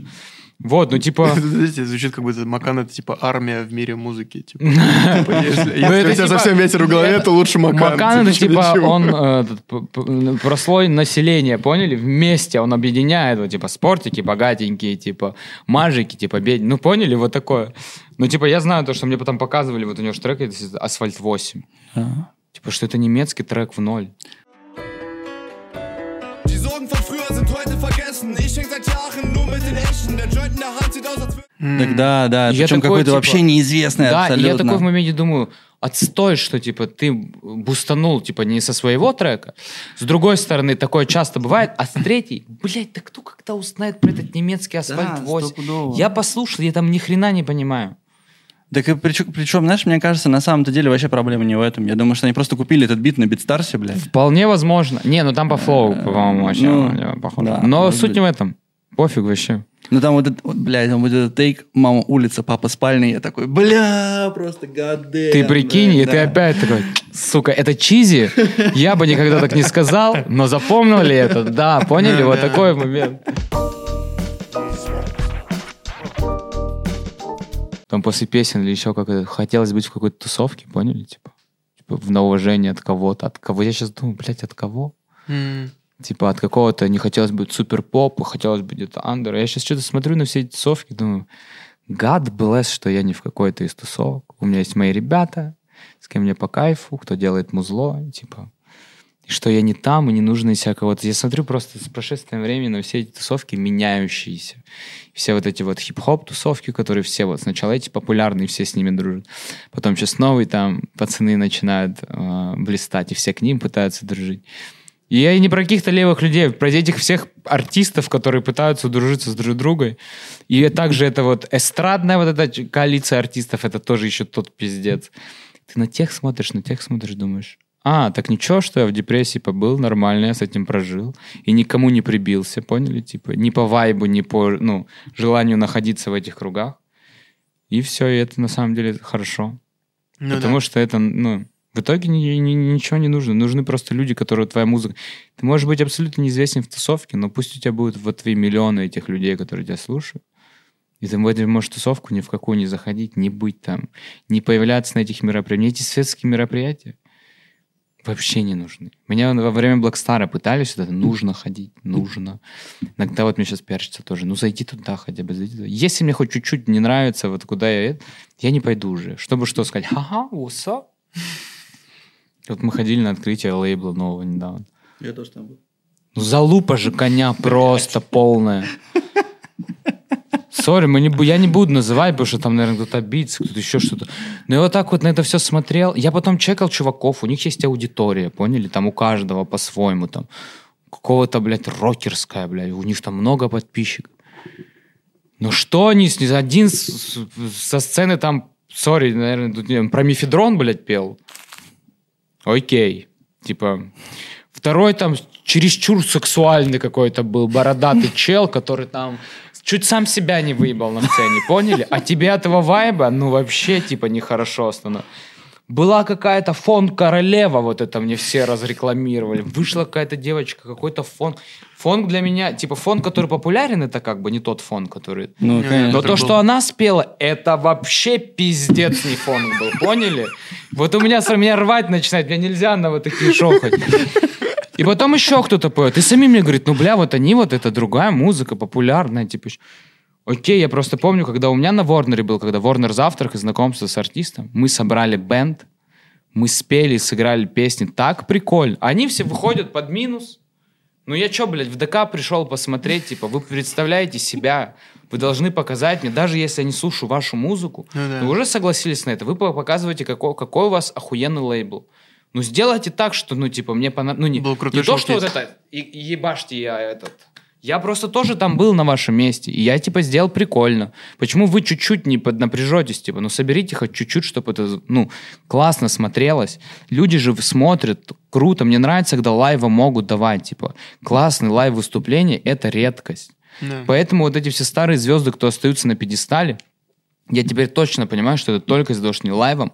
Вот, ну, типа... Знаете, звучит как будто Макан это типа армия в мире музыки. Типа, Ну, Типа, если это у тебя типа- совсем ветер в голове, то лучше Макан. Макан это Типа, он э, прослой населения, поняли? Вместе он объединяет, вот типа спортики богатенькие, типа мажики, типа бедные. Ну поняли, вот такое. Ну типа я знаю то, что мне потом показывали, вот у него же трек это Асфальт 8. Ага. Типа что это немецкий трек в ноль. Так да, да, Я причем такой, какой-то типа, вообще неизвестный Да, и абсолютно. я такой в моменте думаю, отстой, что типа ты бустанул типа не со своего трека. С другой стороны, такое часто бывает. А с третьей, блядь, да кто когда узнает про этот немецкий асфальт Да, 8? стопудово. Я послушал, я там ни хрена не понимаю. Так и причем, причем, знаешь, мне кажется, на самом-то деле вообще проблема не в этом. Я думаю, что они просто купили этот бит на BeatStars е, блядь. Вполне возможно. Не, ну там по flow, по-моему, вообще ну, э, похоже. да, Но суть быть. не в этом. Пофиг вообще. Ну там вот, этот, вот, блядь, там вот этот тейк, мама улица, папа спальный, я такой, бля, просто гадэ. Ты прикинь, и ты опять такой, сука, это чизи? Я бы никогда так не сказал, но запомнили это? Да, поняли? Вот такой момент. Там после песен или еще как это, хотелось быть в какой-то тусовке, поняли? Типа, типа в на уважение от кого-то. От кого? Я сейчас думаю, блядь, от кого? М. Типа от какого-то не хотелось быть супер поп, хотелось быть где-то андер. Я сейчас что-то смотрю на все эти тусовки, думаю, God bless, что я не в какой-то из тусовок. У меня есть мои ребята, с кем мне по кайфу, кто делает музло, типа, что я не там, и не нужно из всякого... Вот я смотрю просто с прошествием времени на все эти тусовки меняющиеся. Все вот эти вот хип-хоп тусовки, которые все вот сначала эти популярные, все с ними дружат. Потом сейчас новые там пацаны начинают э, блистать, и все к ним пытаются дружить. И я не про каких-то левых людей, про этих всех артистов, которые пытаются дружиться с друг другом. И также это вот эстрадная вот эта коалиция артистов, это тоже еще тот пиздец. Ты на тех смотришь, на тех смотришь, думаешь, а, так ничего, что я в депрессии побыл, нормально, я с этим прожил. И никому не прибился, поняли? Типа, ни по вайбу, ни по ну, желанию находиться в этих кругах. И все, и это на самом деле хорошо. Ну Потому да. что это, ну, в итоге ни- ни- ничего не нужно. Нужны просто люди, которые твоя музыка... Ты можешь быть абсолютно неизвестен в тусовке, но пусть у тебя будут вот твои миллионы этих людей, которые тебя слушают. И ты в эту можешь тусовку ни в какую не заходить, не быть там, не появляться на этих мероприятиях. Мне эти светские мероприятия вообще не нужны. Меня во время Блэкстара пытались, вот это нужно ходить, нужно. Иногда вот мне сейчас пиарщица тоже, ну зайди туда хотя бы, зайди туда. Если мне хоть чуть-чуть не нравится, вот куда я, я не пойду уже. Чтобы что сказать, ха-ха, up? Вот мы ходили на открытие лейбла нового недавно. Я тоже там был. Ну, залупа же коня просто полная. Сори, мы не, я не буду называть, потому что там, наверное, кто-то обидится, кто-то еще что-то. Но я вот так вот на это все смотрел. Я потом чекал чуваков, у них есть аудитория, поняли? Там у каждого по-своему. Там какого-то, блядь, рокерская, блядь. У них там много подписчиков. Ну что они, один со сцены там, сори, наверное, тут не- про мифедрон, блядь, пел. Окей. Типа, второй там чересчур сексуальный какой-то был, бородатый чел, который там чуть сам себя не выебал на сцене, поняли? А тебе этого вайба, ну, вообще, типа, нехорошо становится. Была какая-то фон королева, вот это мне все разрекламировали. Вышла какая-то девочка, какой-то фон. Фон для меня, типа фон, который популярен, это как бы не тот фон, который... Ну, конечно. Но то, что она спела, это вообще пиздец не фон был, поняли? Вот у меня, с- меня рвать начинает, мне нельзя на вот такие шоу ходить. И потом еще кто-то поет. И сами мне говорит, ну, бля, вот они, вот это другая музыка, популярная, типа... Окей, я просто помню, когда у меня на Ворнере был, когда Ворнер завтрак и знакомство с артистом, мы собрали бенд, мы спели, сыграли песни, так прикольно. Они все выходят под минус, Ну я чё, блядь, в ДК пришел посмотреть, типа, вы представляете себя, вы должны показать мне, даже если я не слушаю вашу музыку, Ну да. вы уже согласились на это, вы по- показываете, какой, какой у вас охуенный лейбл. Ну сделайте так, что, ну, типа, мне понравилось. Ну, не, Был крутой не то, что вот это, и, и ебашьте я этот. Я просто тоже там был на вашем месте, и я, типа, сделал прикольно. Почему вы чуть-чуть не поднапряжетесь, типа, ну, соберите хоть чуть-чуть, чтобы это, ну, классно смотрелось. Люди же смотрят, круто, мне нравится, когда лайвы могут давать, типа, классный лайв-выступление — это редкость. Да. Поэтому вот эти все старые звезды, кто остаются на пьедестале, я теперь точно понимаю, что это только из-за того, что не лайвом.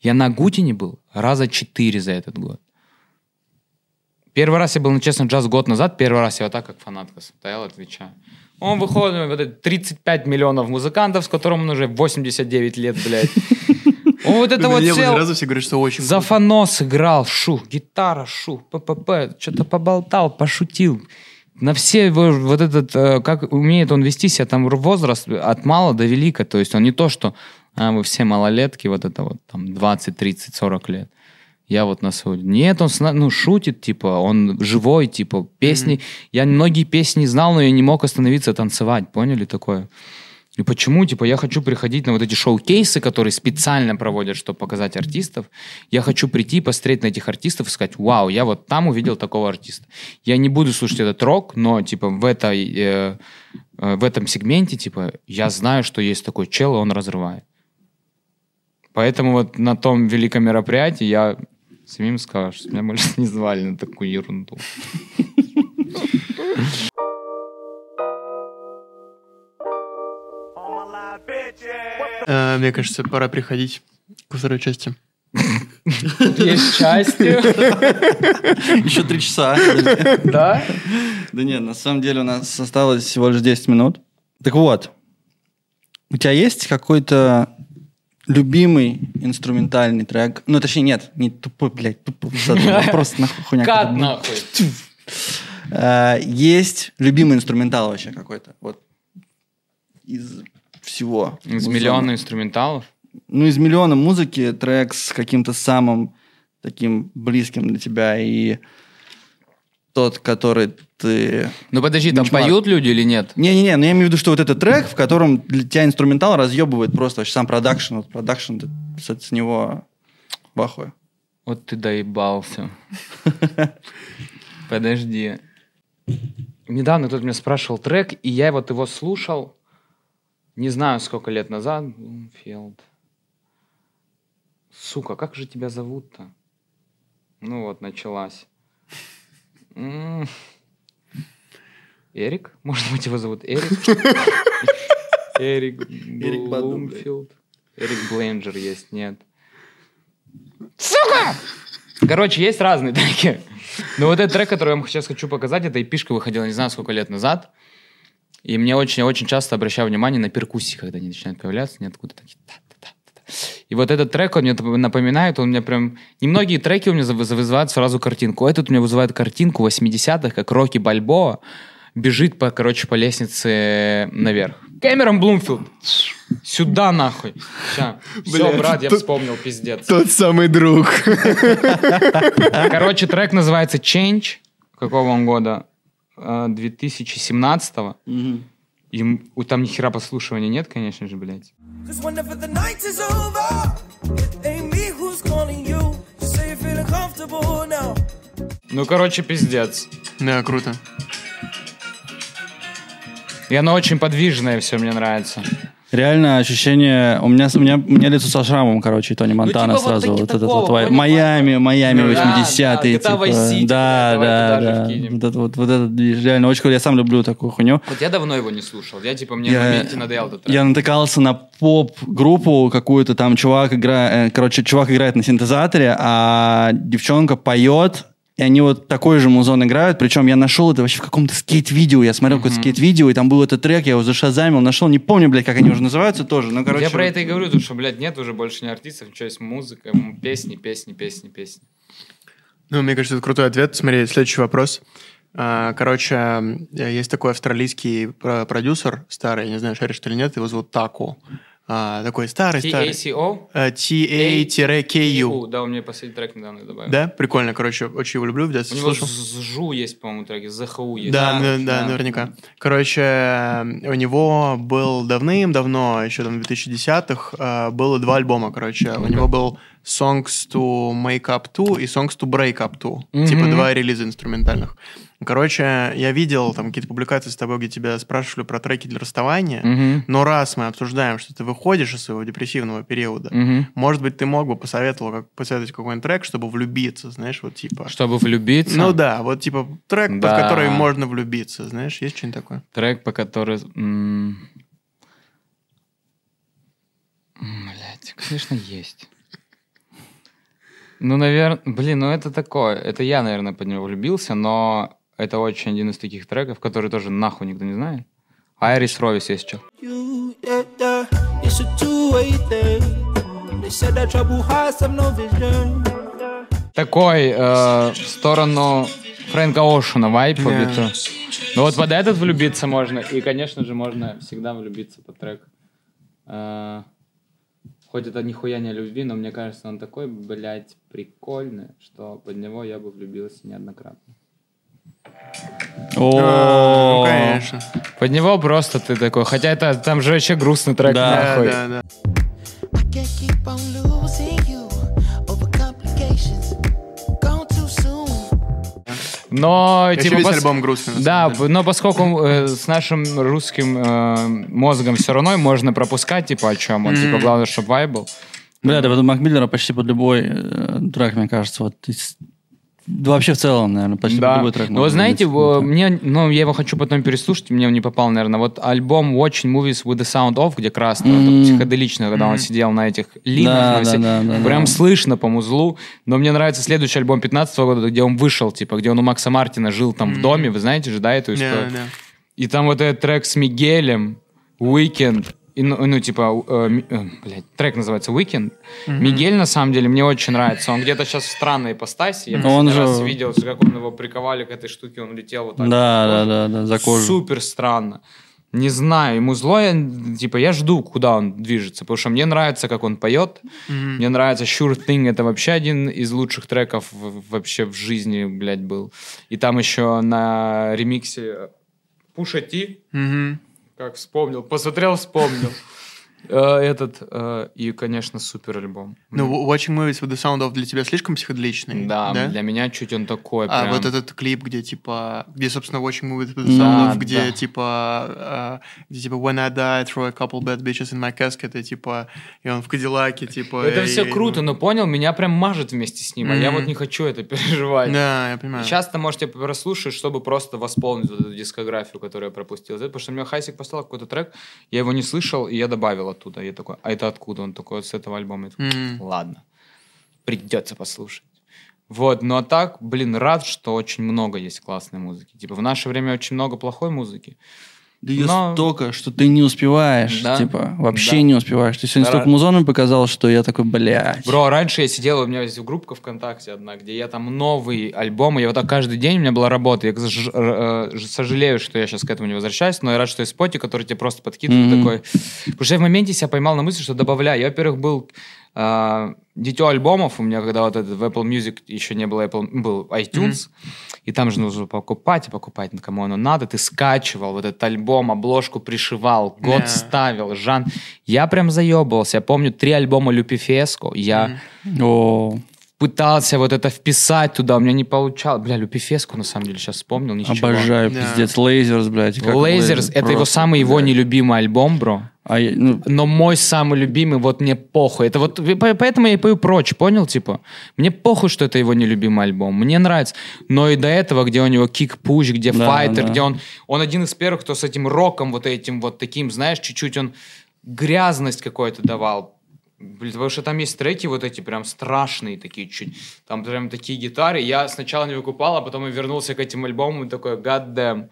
Я на Гутине был раза четыре за этот год. Первый раз я был на честно джаз год назад, первый раз я вот так, как фанатка, стоял, отвечаю. Он выходит, вот это 35 миллионов музыкантов, с которым он уже 89 лет, блядь. Он вот это На вот сел, сразу все говорят, что очень за фанос играл, шу, гитара, шу, ППП, что-то поболтал, пошутил. На все его вот этот, э, как умеет он вести себя, там возраст от мала до велика, то есть он не то, что а, вы все малолетки, вот это вот там 20, 30, 40 лет. Я вот на свой... Нет, он ну, шутит, типа, он живой, типа, песни... Я многие песни знал, но я не мог остановиться танцевать, поняли такое? И почему, типа, я хочу приходить на вот эти шоу-кейсы, которые специально проводят, чтобы показать артистов. Я хочу прийти, посмотреть на этих артистов и сказать, вау, я вот там увидел такого артиста. Я не буду слушать этот рок, но, типа, в, этой, э, э, в этом сегменте, типа, я знаю, что есть такой чел, и он разрывает. Поэтому вот на том великом мероприятии я самим сказал, что меня больше не звали на такую ерунду. Э, Мне кажется, пора приходить ко второй части. Есть части. Еще три часа. Да? Да нет, на самом деле у нас осталось всего лишь 10 минут. Так вот, у тебя есть какой-то любимый инструментальный трек? Ну, точнее, нет, не тупой, блядь, тупой. Просто нахуй хуйня. Кат нахуй. Э, Есть любимый инструментал вообще какой-то? Вот из всего. Из миллиона инструменталов. Ну, из миллиона музыки трек с каким-то самым таким близким для тебя и тот, который ты... Ну подожди, там Бенчмарк. поют люди или нет? Не-не-не, но я имею в виду, что вот этот трек, в котором для тебя инструментал разъебывает просто вообще сам продакшн. Вот продакшн, с, с него в ахуе. Вот ты доебался. Подожди. Недавно кто-то меня спрашивал трек, и я вот его слушал, не знаю, сколько лет назад. Блумфилд. Сука, как же тебя зовут-то? Ну вот, началась. Эрик? Может быть, его зовут Эрик? Эрик. Блумфилд. Эрик Бленджер есть, нет. Сука! Короче, есть разные треки. Но вот этот трек, который я вам сейчас хочу показать, это эпишка выходила не знаю сколько лет назад. И мне очень-очень часто обращаю внимание на перкуссии, когда они начинают появляться, они откуда такие. И вот этот трек, он мне напоминает, он мне прям... Немногие треки у меня вызывают сразу картинку. Этот у меня вызывает картинку 80-х, как Рокки Бальбоа бежит, по, короче, по лестнице наверх. Кэмерон Блумфилд. Сюда нахуй. Все, Блядь, брат, я тут- вспомнил, пиздец. Тот самый друг. Короче, трек называется Change. Какого он года? Э, 2017-го. И м- у- там ни хера послушивания нет, конечно же, блядь. Ну, короче, пиздец. Да, круто. И оно очень подвижное все, мне нравится. Реально ощущение... У меня, у меня, у меня лицо со шрамом, короче, Тони Монтана типа вот сразу. таки Вот этот вот вай- понял, Майами, Майами Ну да, 80-е. да, типа. Да, да, да. Вот, это, вот, вот этот движ. Реально очень круто. Я сам люблю такую хуйню. Вот я давно его не слушал. Я, типа, мне Я- в моменте надоел этот трек. Я натыкался на поп-группу какую-то, там чувак играет, короче, чувак играет на синтезаторе, а девчонка поет, и они вот такой же музон играют, причем я нашел это вообще в каком-то скейт-видео, я смотрел какое-то скейт-видео, и там был этот трек, я его зашазамил, нашел, не помню, блядь, как они уже называются тоже, но, короче... я про вот- это и говорю, потому что, блядь, нет уже больше ни артистов, ничего, есть музыка, песни, песни, песни, песни. Ну, мне кажется, это крутой ответ. Смотри, следующий вопрос. А, Короче, есть такой австралийский про- продюсер старый, не знаю, шаришь ты или нет, его зовут Тако. А, такой старый-старый. TACO? Э, TA-KU. Да, у меня последний трек недавно добавил. Да? Прикольно, короче, очень его люблю, в У него слушал. з- Жу есть, по-моему, треки, ЗХУ есть. Да, да, да, наверняка. Короче, у него был давным-давно, еще там в 2010-х, э, было два альбома, короче. У него был Songs to Make Up To и Songs to Break Up To. Типа два релиза инструментальных. Короче, я видел там какие-то публикации с тобой, где тебя спрашивали про треки для расставания. Мгм. Но раз мы обсуждаем, что ты выходишь из своего депрессивного периода, Мгм. может быть, ты мог бы посоветовал, как, посоветовать какой-нибудь трек, чтобы влюбиться, знаешь, вот типа... Чтобы влюбиться. Ну да, вот типа трек, под Да. который можно влюбиться, знаешь, есть что-нибудь такое? Трек, по который... м, Блядь, конечно, есть. Ну, наверное... Блин, ну это такое. Это я, наверное, под него влюбился, но это очень один из таких треков, который тоже нахуй никто не знает. Айрис Ровис есть yeah, yeah, vision. Такой э, в сторону Фрэнка Оушена вайп биту. Ну вот под этот влюбиться можно. И, конечно же, можно всегда влюбиться под трек. Э, хоть это нихуя не о любви, но мне кажется, он такой, блядь, прикольный, что под него я бы влюбился неоднократно. А, ну, конечно. Под него просто ты такой. Хотя это там же вообще грустный трек, Да, нахуй. да, да. Но, Еще типа, весь пос- альбом грустный, Да, деле. но поскольку э, с нашим русским э, мозгом все равно можно пропускать, типа, о чем он. Типа, главное, чтобы вайб был. Бля, да, Мак Миллера почти под любой э, трек, мне кажется, вот из- да вообще в целом, наверное, почти Да. любой трек. Ну, можно вы знаете, в- мне, ну, я его хочу потом переслушать, мне он не попал, наверное. Вот альбом Watching Movies with the Sound Off, где красный, это психоделично, когда он сидел на этих линах, Да, на да, да, да, прям да. слышно по музлу. Но мне нравится следующий альбом 15 года, где он вышел, типа, где он у Макса Мартина жил там в доме, вы знаете же, да, эту Да, историю? да. И там вот этот трек с Мигелем, Weekend, и, ну, ну, типа, э, э, блядь, трек называется Weekend. Мгм. Мигель, на самом деле, мне очень нравится. Он где-то сейчас в странной ипостаси. Я Но он последний же- раз видел, как он его приковали к этой штуке, он летел вот так. Да, за да, да, да, за кожу. Супер странно. Не знаю, ему зло, я, типа, я жду, куда он движется, потому что мне нравится, как он поет. Мгм. Мне нравится Sure Thing, это вообще один из лучших треков вообще в жизни, блядь, был. И там еще на ремиксе Пуша Ти, Мгм. Как вспомнил, посмотрел, вспомнил. Э, Этот, э, и, конечно, супер альбом. Ну, Watching Movies with the Sound of для тебя слишком психоделичный? Да, для меня чуть он такой А прям. вот этот клип, где типа, где, собственно, Watching Movies with the Да, Sound of, где да. типа, а, где типа When I die, I throw a couple bad bitches in my casket, и типа, и он в Кадиллаке, типа. Это все круто, но понял, меня прям мажет вместе с ним, а я вот не хочу это переживать. Да, я понимаю. Часто можете прослушать, чтобы просто восполнить эту дискографию, которую я пропустил. Потому что мне Хайсик поставил какой-то трек, я его не слышал, и я добавил оттуда. Я такой, а это откуда? Он такой, с этого альбома. Я такой, Мгм. Ладно, придется послушать. Вот, ну а так, блин, рад, что очень много есть классной музыки. Типа в наше время очень много плохой музыки. Да ее Но- столько, что ты не успеваешь, Да. типа, вообще Да. не успеваешь. Ты сегодня Да. столько музонами показал, что я такой, блядь. Бро, раньше я сидел, у меня есть группа ВКонтакте одна, где я там новый альбом, и вот так каждый день у меня была работа. Я ж- э, сожалею, что я сейчас к этому не возвращаюсь, но я рад, что есть споти, который тебе просто подкидывает Мгм. такой. Потому что я в моменте себя поймал на мысли, что добавляю. Я, во-первых, был э, дитё альбомов, у меня когда вот этот в Apple Music еще не было Apple, был iTunes, и там же нужно покупать и покупать, ну, кому оно надо. Ты скачивал вот этот альбом, обложку пришивал, год Да. ставил, Жан. Я прям заебывался. Я помню три альбома Люпифеско. Я О, пытался вот это вписать туда, у меня не получалось. Бля, Люпифеску, на самом деле, сейчас вспомнил, ничего. обожаю, Да. пиздец. Лейзерс, блядь. Лейзерс, это его просто, самый его блядь. нелюбимый альбом, бро. А я- ну, Но мой самый любимый, вот мне похуй. Это вот поэтому я и пою прочь, понял, типа? Мне похуй, что это его нелюбимый альбом. Мне нравится. Но и до этого, где у него Kick, Push, где Да, Fighter, да. где он... Он один из первых, кто с этим роком вот этим вот таким, знаешь, чуть-чуть он грязность какой-то давал. Блин, потому что там есть треки вот эти прям страшные такие чуть. Там прям такие гитары. Я сначала не выкупал, а потом и вернулся к этим альбомам и такой, god damn.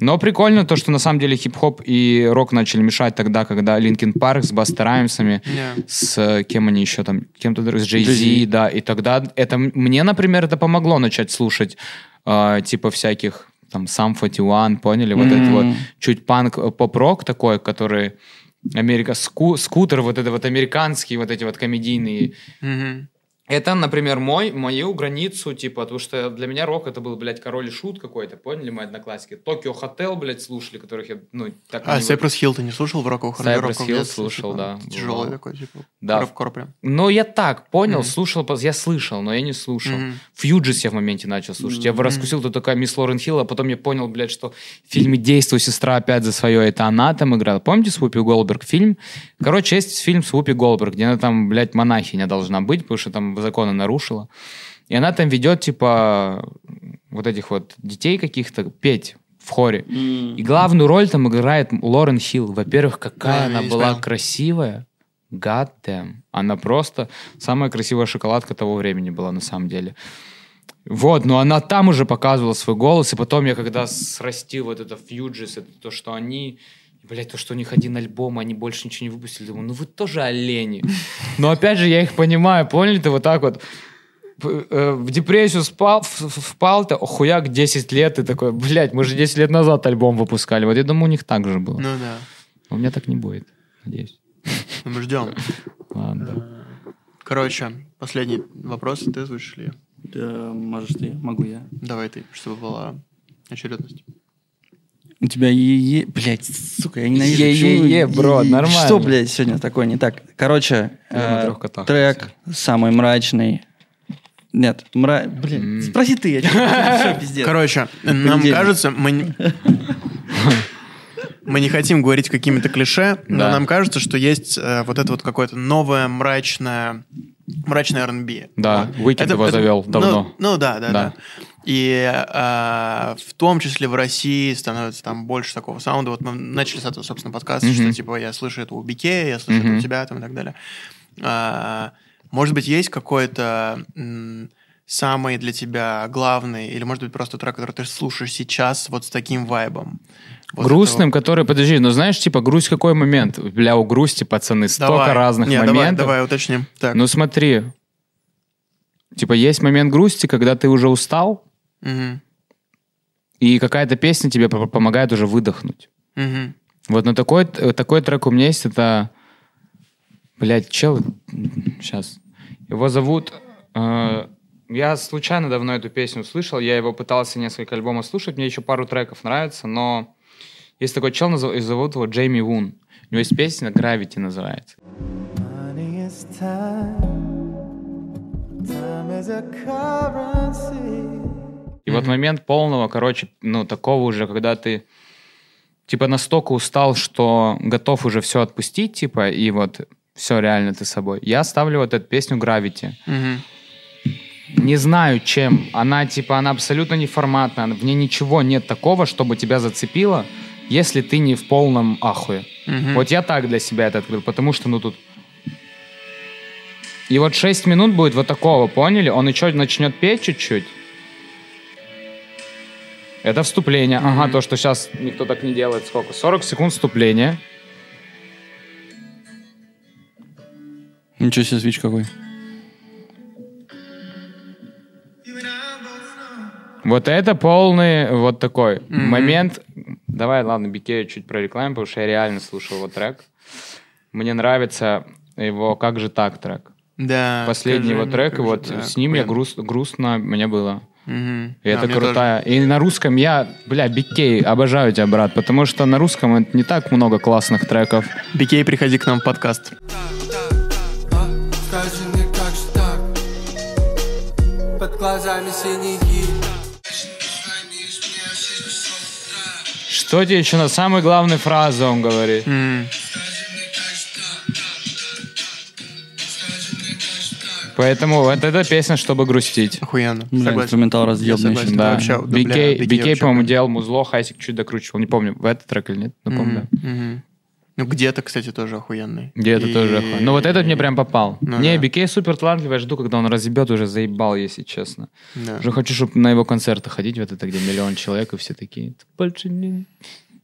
Но прикольно то, что на самом деле хип-хоп и рок начали мешать тогда, когда Linkin Park с Баста Раймсами, Да. с э, кем они еще там, кем-то с Jay-Z. да, и тогда это мне, например, это помогло начать слушать э, типа всяких там Сам 41, поняли? Вот Мгм. это вот чуть панк, э, поп-рок такой, который Америка, ску- скутер, вот это вот американские, вот эти вот комедийные. Мгм. Это, например, мой, мою границу, типа, потому что для меня рок это был, блядь, король и шут какой-то, поняли мои одноклассники? Токио Хотел, блядь, слушали, которых я, ну, так А Cypress Hill ты не слушал в Cypress в Hill детстве, слушал, да, Тяжелый такой, типа. Да. Коробкор прям. Ну, я так понял, Мгм. слушал, я слышал, но я не слушал. Мгм. Фьюджис я в моменте начал слушать. Я Мгм. раскусил, кто такая мисс Лорен Хилл, а потом я понял, блядь, что в фильме «Действуй, сестра» опять за свое, это она там играла. Помните с Вупи Голдберг фильм? Короче, есть фильм с Вупи Голдберг, где она там, блядь, монахиня должна быть, потому что там законы нарушила. И она там ведет, типа, вот этих вот детей каких-то петь в хоре. И главную роль там играет Лорен Хилл. Во-первых, какая Да, она была смотрел. красивая. God damn. Она просто самая красивая шоколадка того времени была на самом деле. Вот, но она там уже показывала свой голос, и потом я когда срастил вот это Фьюджис, это то, что они, блядь, то, что у них один альбом, они больше ничего не выпустили, думаю, ну вы тоже олени. Но опять же, я их понимаю, поняли, ты вот так вот э, в депрессию спал, в- в- впал, ты хуяк 10 лет, и такой, блядь, мы же 10 лет назад альбом выпускали. Вот я думаю, у них так же было. Ну да. У меня так не будет, надеюсь. Ну, Мы ждем. Ладно. Короче, последний вопрос. Ты озвучишь ли? Да, можешь ты, могу я. Давай ты, чтобы была очередность. У тебя е-е... Блядь, сука, я ненавижу. Е-е-е, бро, е-е? нормально. Что, блядь, сегодня такое не так? Короче, э, трек самый мрачный. Нет, мра... Блин, спроси ты, я все, пиздец. Короче, нам кажется, мы... не- Мы не хотим говорить какими-то клише, но Да. нам кажется, что есть э, вот это вот какое-то новое мрачное, мрачное R&B. Да. Weeknd его завел ну, давно. Ну, да, да, да. Да. И э, в том числе в России становится там больше такого саунда. Вот мы начали с этого, собственно, подкаста, Мгм. что типа я слышу это у Бике, я слышу это Мгм. у тебя там и так далее. А, может быть, есть какой-то м, самый для тебя главный, или может быть просто трек, который ты слушаешь сейчас вот с таким вайбом? Вот Грустным, этого- который, подожди, ну знаешь, типа, грусть какой момент? Бля, у грусти, пацаны, столько Давай. разных Не, давай, моментов. давай уточним. Так. Ну смотри, типа, есть момент грусти, когда ты уже устал, Мгм. и какая-то песня тебе по- помогает уже выдохнуть. Мгм. Вот на такой, такой трек у меня есть, это... Блядь, чел... Сейчас. Его зовут... э, я случайно давно эту песню услышал, я его пытался несколько альбомов слушать, мне еще пару треков нравится, но есть такой чел, назов- и зовут его Джейми Вун. У него есть песня «Gravity» называется. Money is time. Time is a currency. И вот момент полного, короче, ну, такого уже, когда ты, типа, настолько устал, что готов уже все отпустить, типа, и вот все реально ты собой. Я ставлю вот эту песню «Gravity». Мгм. Не знаю, чем. Она, типа, она абсолютно неформатная. В ней ничего нет такого, чтобы тебя зацепило, если ты не в полном ахуе. Мгм. Вот я так для себя это открыл, потому что, ну, тут... И вот 6 минут будет вот такого, поняли? Он еще начнет петь чуть-чуть. Это вступление. Ага, то, что сейчас никто так не делает. Сколько? 40 секунд вступления. Ничего себе, свич какой. Вот это полный вот такой момент. Давай, ладно, Бикею чуть прорекламим, потому что я реально слушал его трек. Мне нравится его «Как же так» трек. Да. Последний его трек, и вот так, с ним я блин. груст, грустно мне было. Мгм. И Да, это крутая. И на русском я, бля, Бикей, обожаю тебя, брат, потому что на русском это не так много классных треков. тоже. Бикей, приходи к нам в подкаст. Под глазами синяки. Что тебе еще на самой главной фразе он говорит? Поэтому вот эта песня, чтобы грустить. Охуенно. Бля, Согласен. инструментал разъебный. Да. Вообще, да, Бикей, Бикей Бикей, вообще по-моему, делал музло, Хайсик чуть докручивал. Не помню, в этот трек или нет, но помню. да. Ну, где-то, кстати, тоже охуенный. Где-то И- тоже охуенно. Ну вот этот мне прям попал. Ну не, да. Бикей супер талантливый, я жду, когда он разъебет, уже заебал, если честно. Да. Уже хочу, чтобы на его концерты ходить, вот это, где миллион человек, и все такие, «Ты больше не...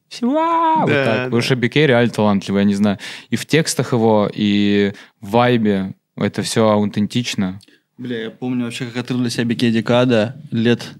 Все, вау!» Вот Да, так. да. Потому что Бикей реально талантливый, я не знаю. И в текстах его, и в вайбе это все аутентично. Бля, я помню вообще, как открыл для себя Бикей Декада лет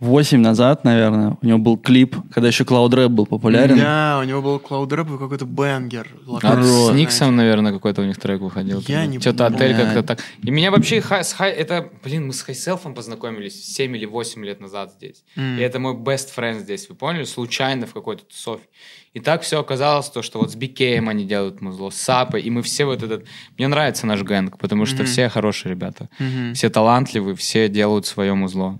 8 назад, наверное, у него был клип, когда еще Cloud Rap был популярен. Да, у него был Cloud Rap и какой-то banger. А с. Никсом, наверное, какой-то у них трек выходил. Я не Что-то отель как-то так. И меня вообще с хай- это, блин, мы с Хайселфом познакомились 7 или 8 лет назад здесь. М. И это мой best friend здесь, вы поняли? Случайно в какой-то тусовке. И так все оказалось, то, что вот с Бикеем они делают музло, с Сапой, и мы все вот этот... Мне нравится наш гэнг, потому что Мгм. все хорошие ребята. Мгм. Все талантливые, все делают свое музло.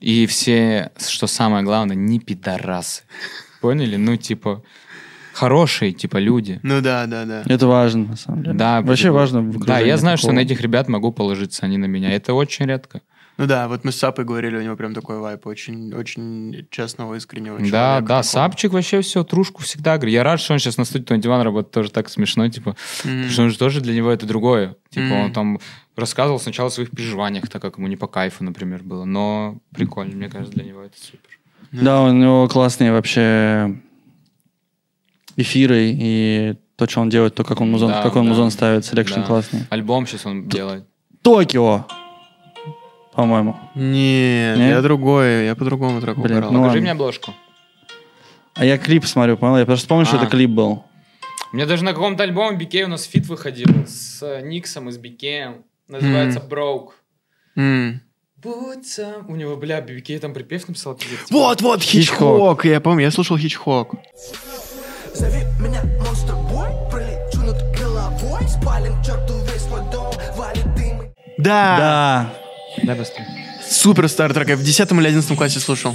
И все, что самое главное, не пидорасы. Поняли? Ну, типа, хорошие, типа, люди. Ну да, да, да. Это важно, на самом деле. Да, Вообще важно Да, я знаю, что такого. на этих ребят могу положиться, они на меня. Это очень редко. Ну да, вот мы с Сапой говорили, у него прям такой вайп, очень, очень честного, искреннего да, человека да, такого. Сапчик вообще все, трушку всегда говорит. Я рад, что он сейчас на студии 21 работает, тоже так смешно, типа, потому что он же тоже для него это другое. Типа, Мгм. он там рассказывал сначала о своих переживаниях, так как ему не по кайфу, например, было. Но прикольно, мне кажется, для него это супер. Да, у него классные вообще эфиры и то, что он делает, то, как он музон, Да, как он да. музон ставит, selection Да. классный. Альбом сейчас он делает. Токио, по-моему. Не, Не? я другой, я по другому треку Блин, угорал. ну Покажи ладно. мне обложку. А я клип смотрю, понял? Я просто что А. это клип был. У меня даже на каком-то альбоме Бикей у нас feat выходил с э, Никсом и с Бикеем. Называется «Broke». М. Будь сам. У него, бля, Бикей там припев написал. пиздец. Вот, вот, Хичхок. Я помню, я слушал Хичхок. Зови меня monster boy, пролечу над головой, спалим черту весь твой дом, валит дым. Да. Да. Дай быстрее. Супер старый трек. Я в 10 или 11 классе слушал.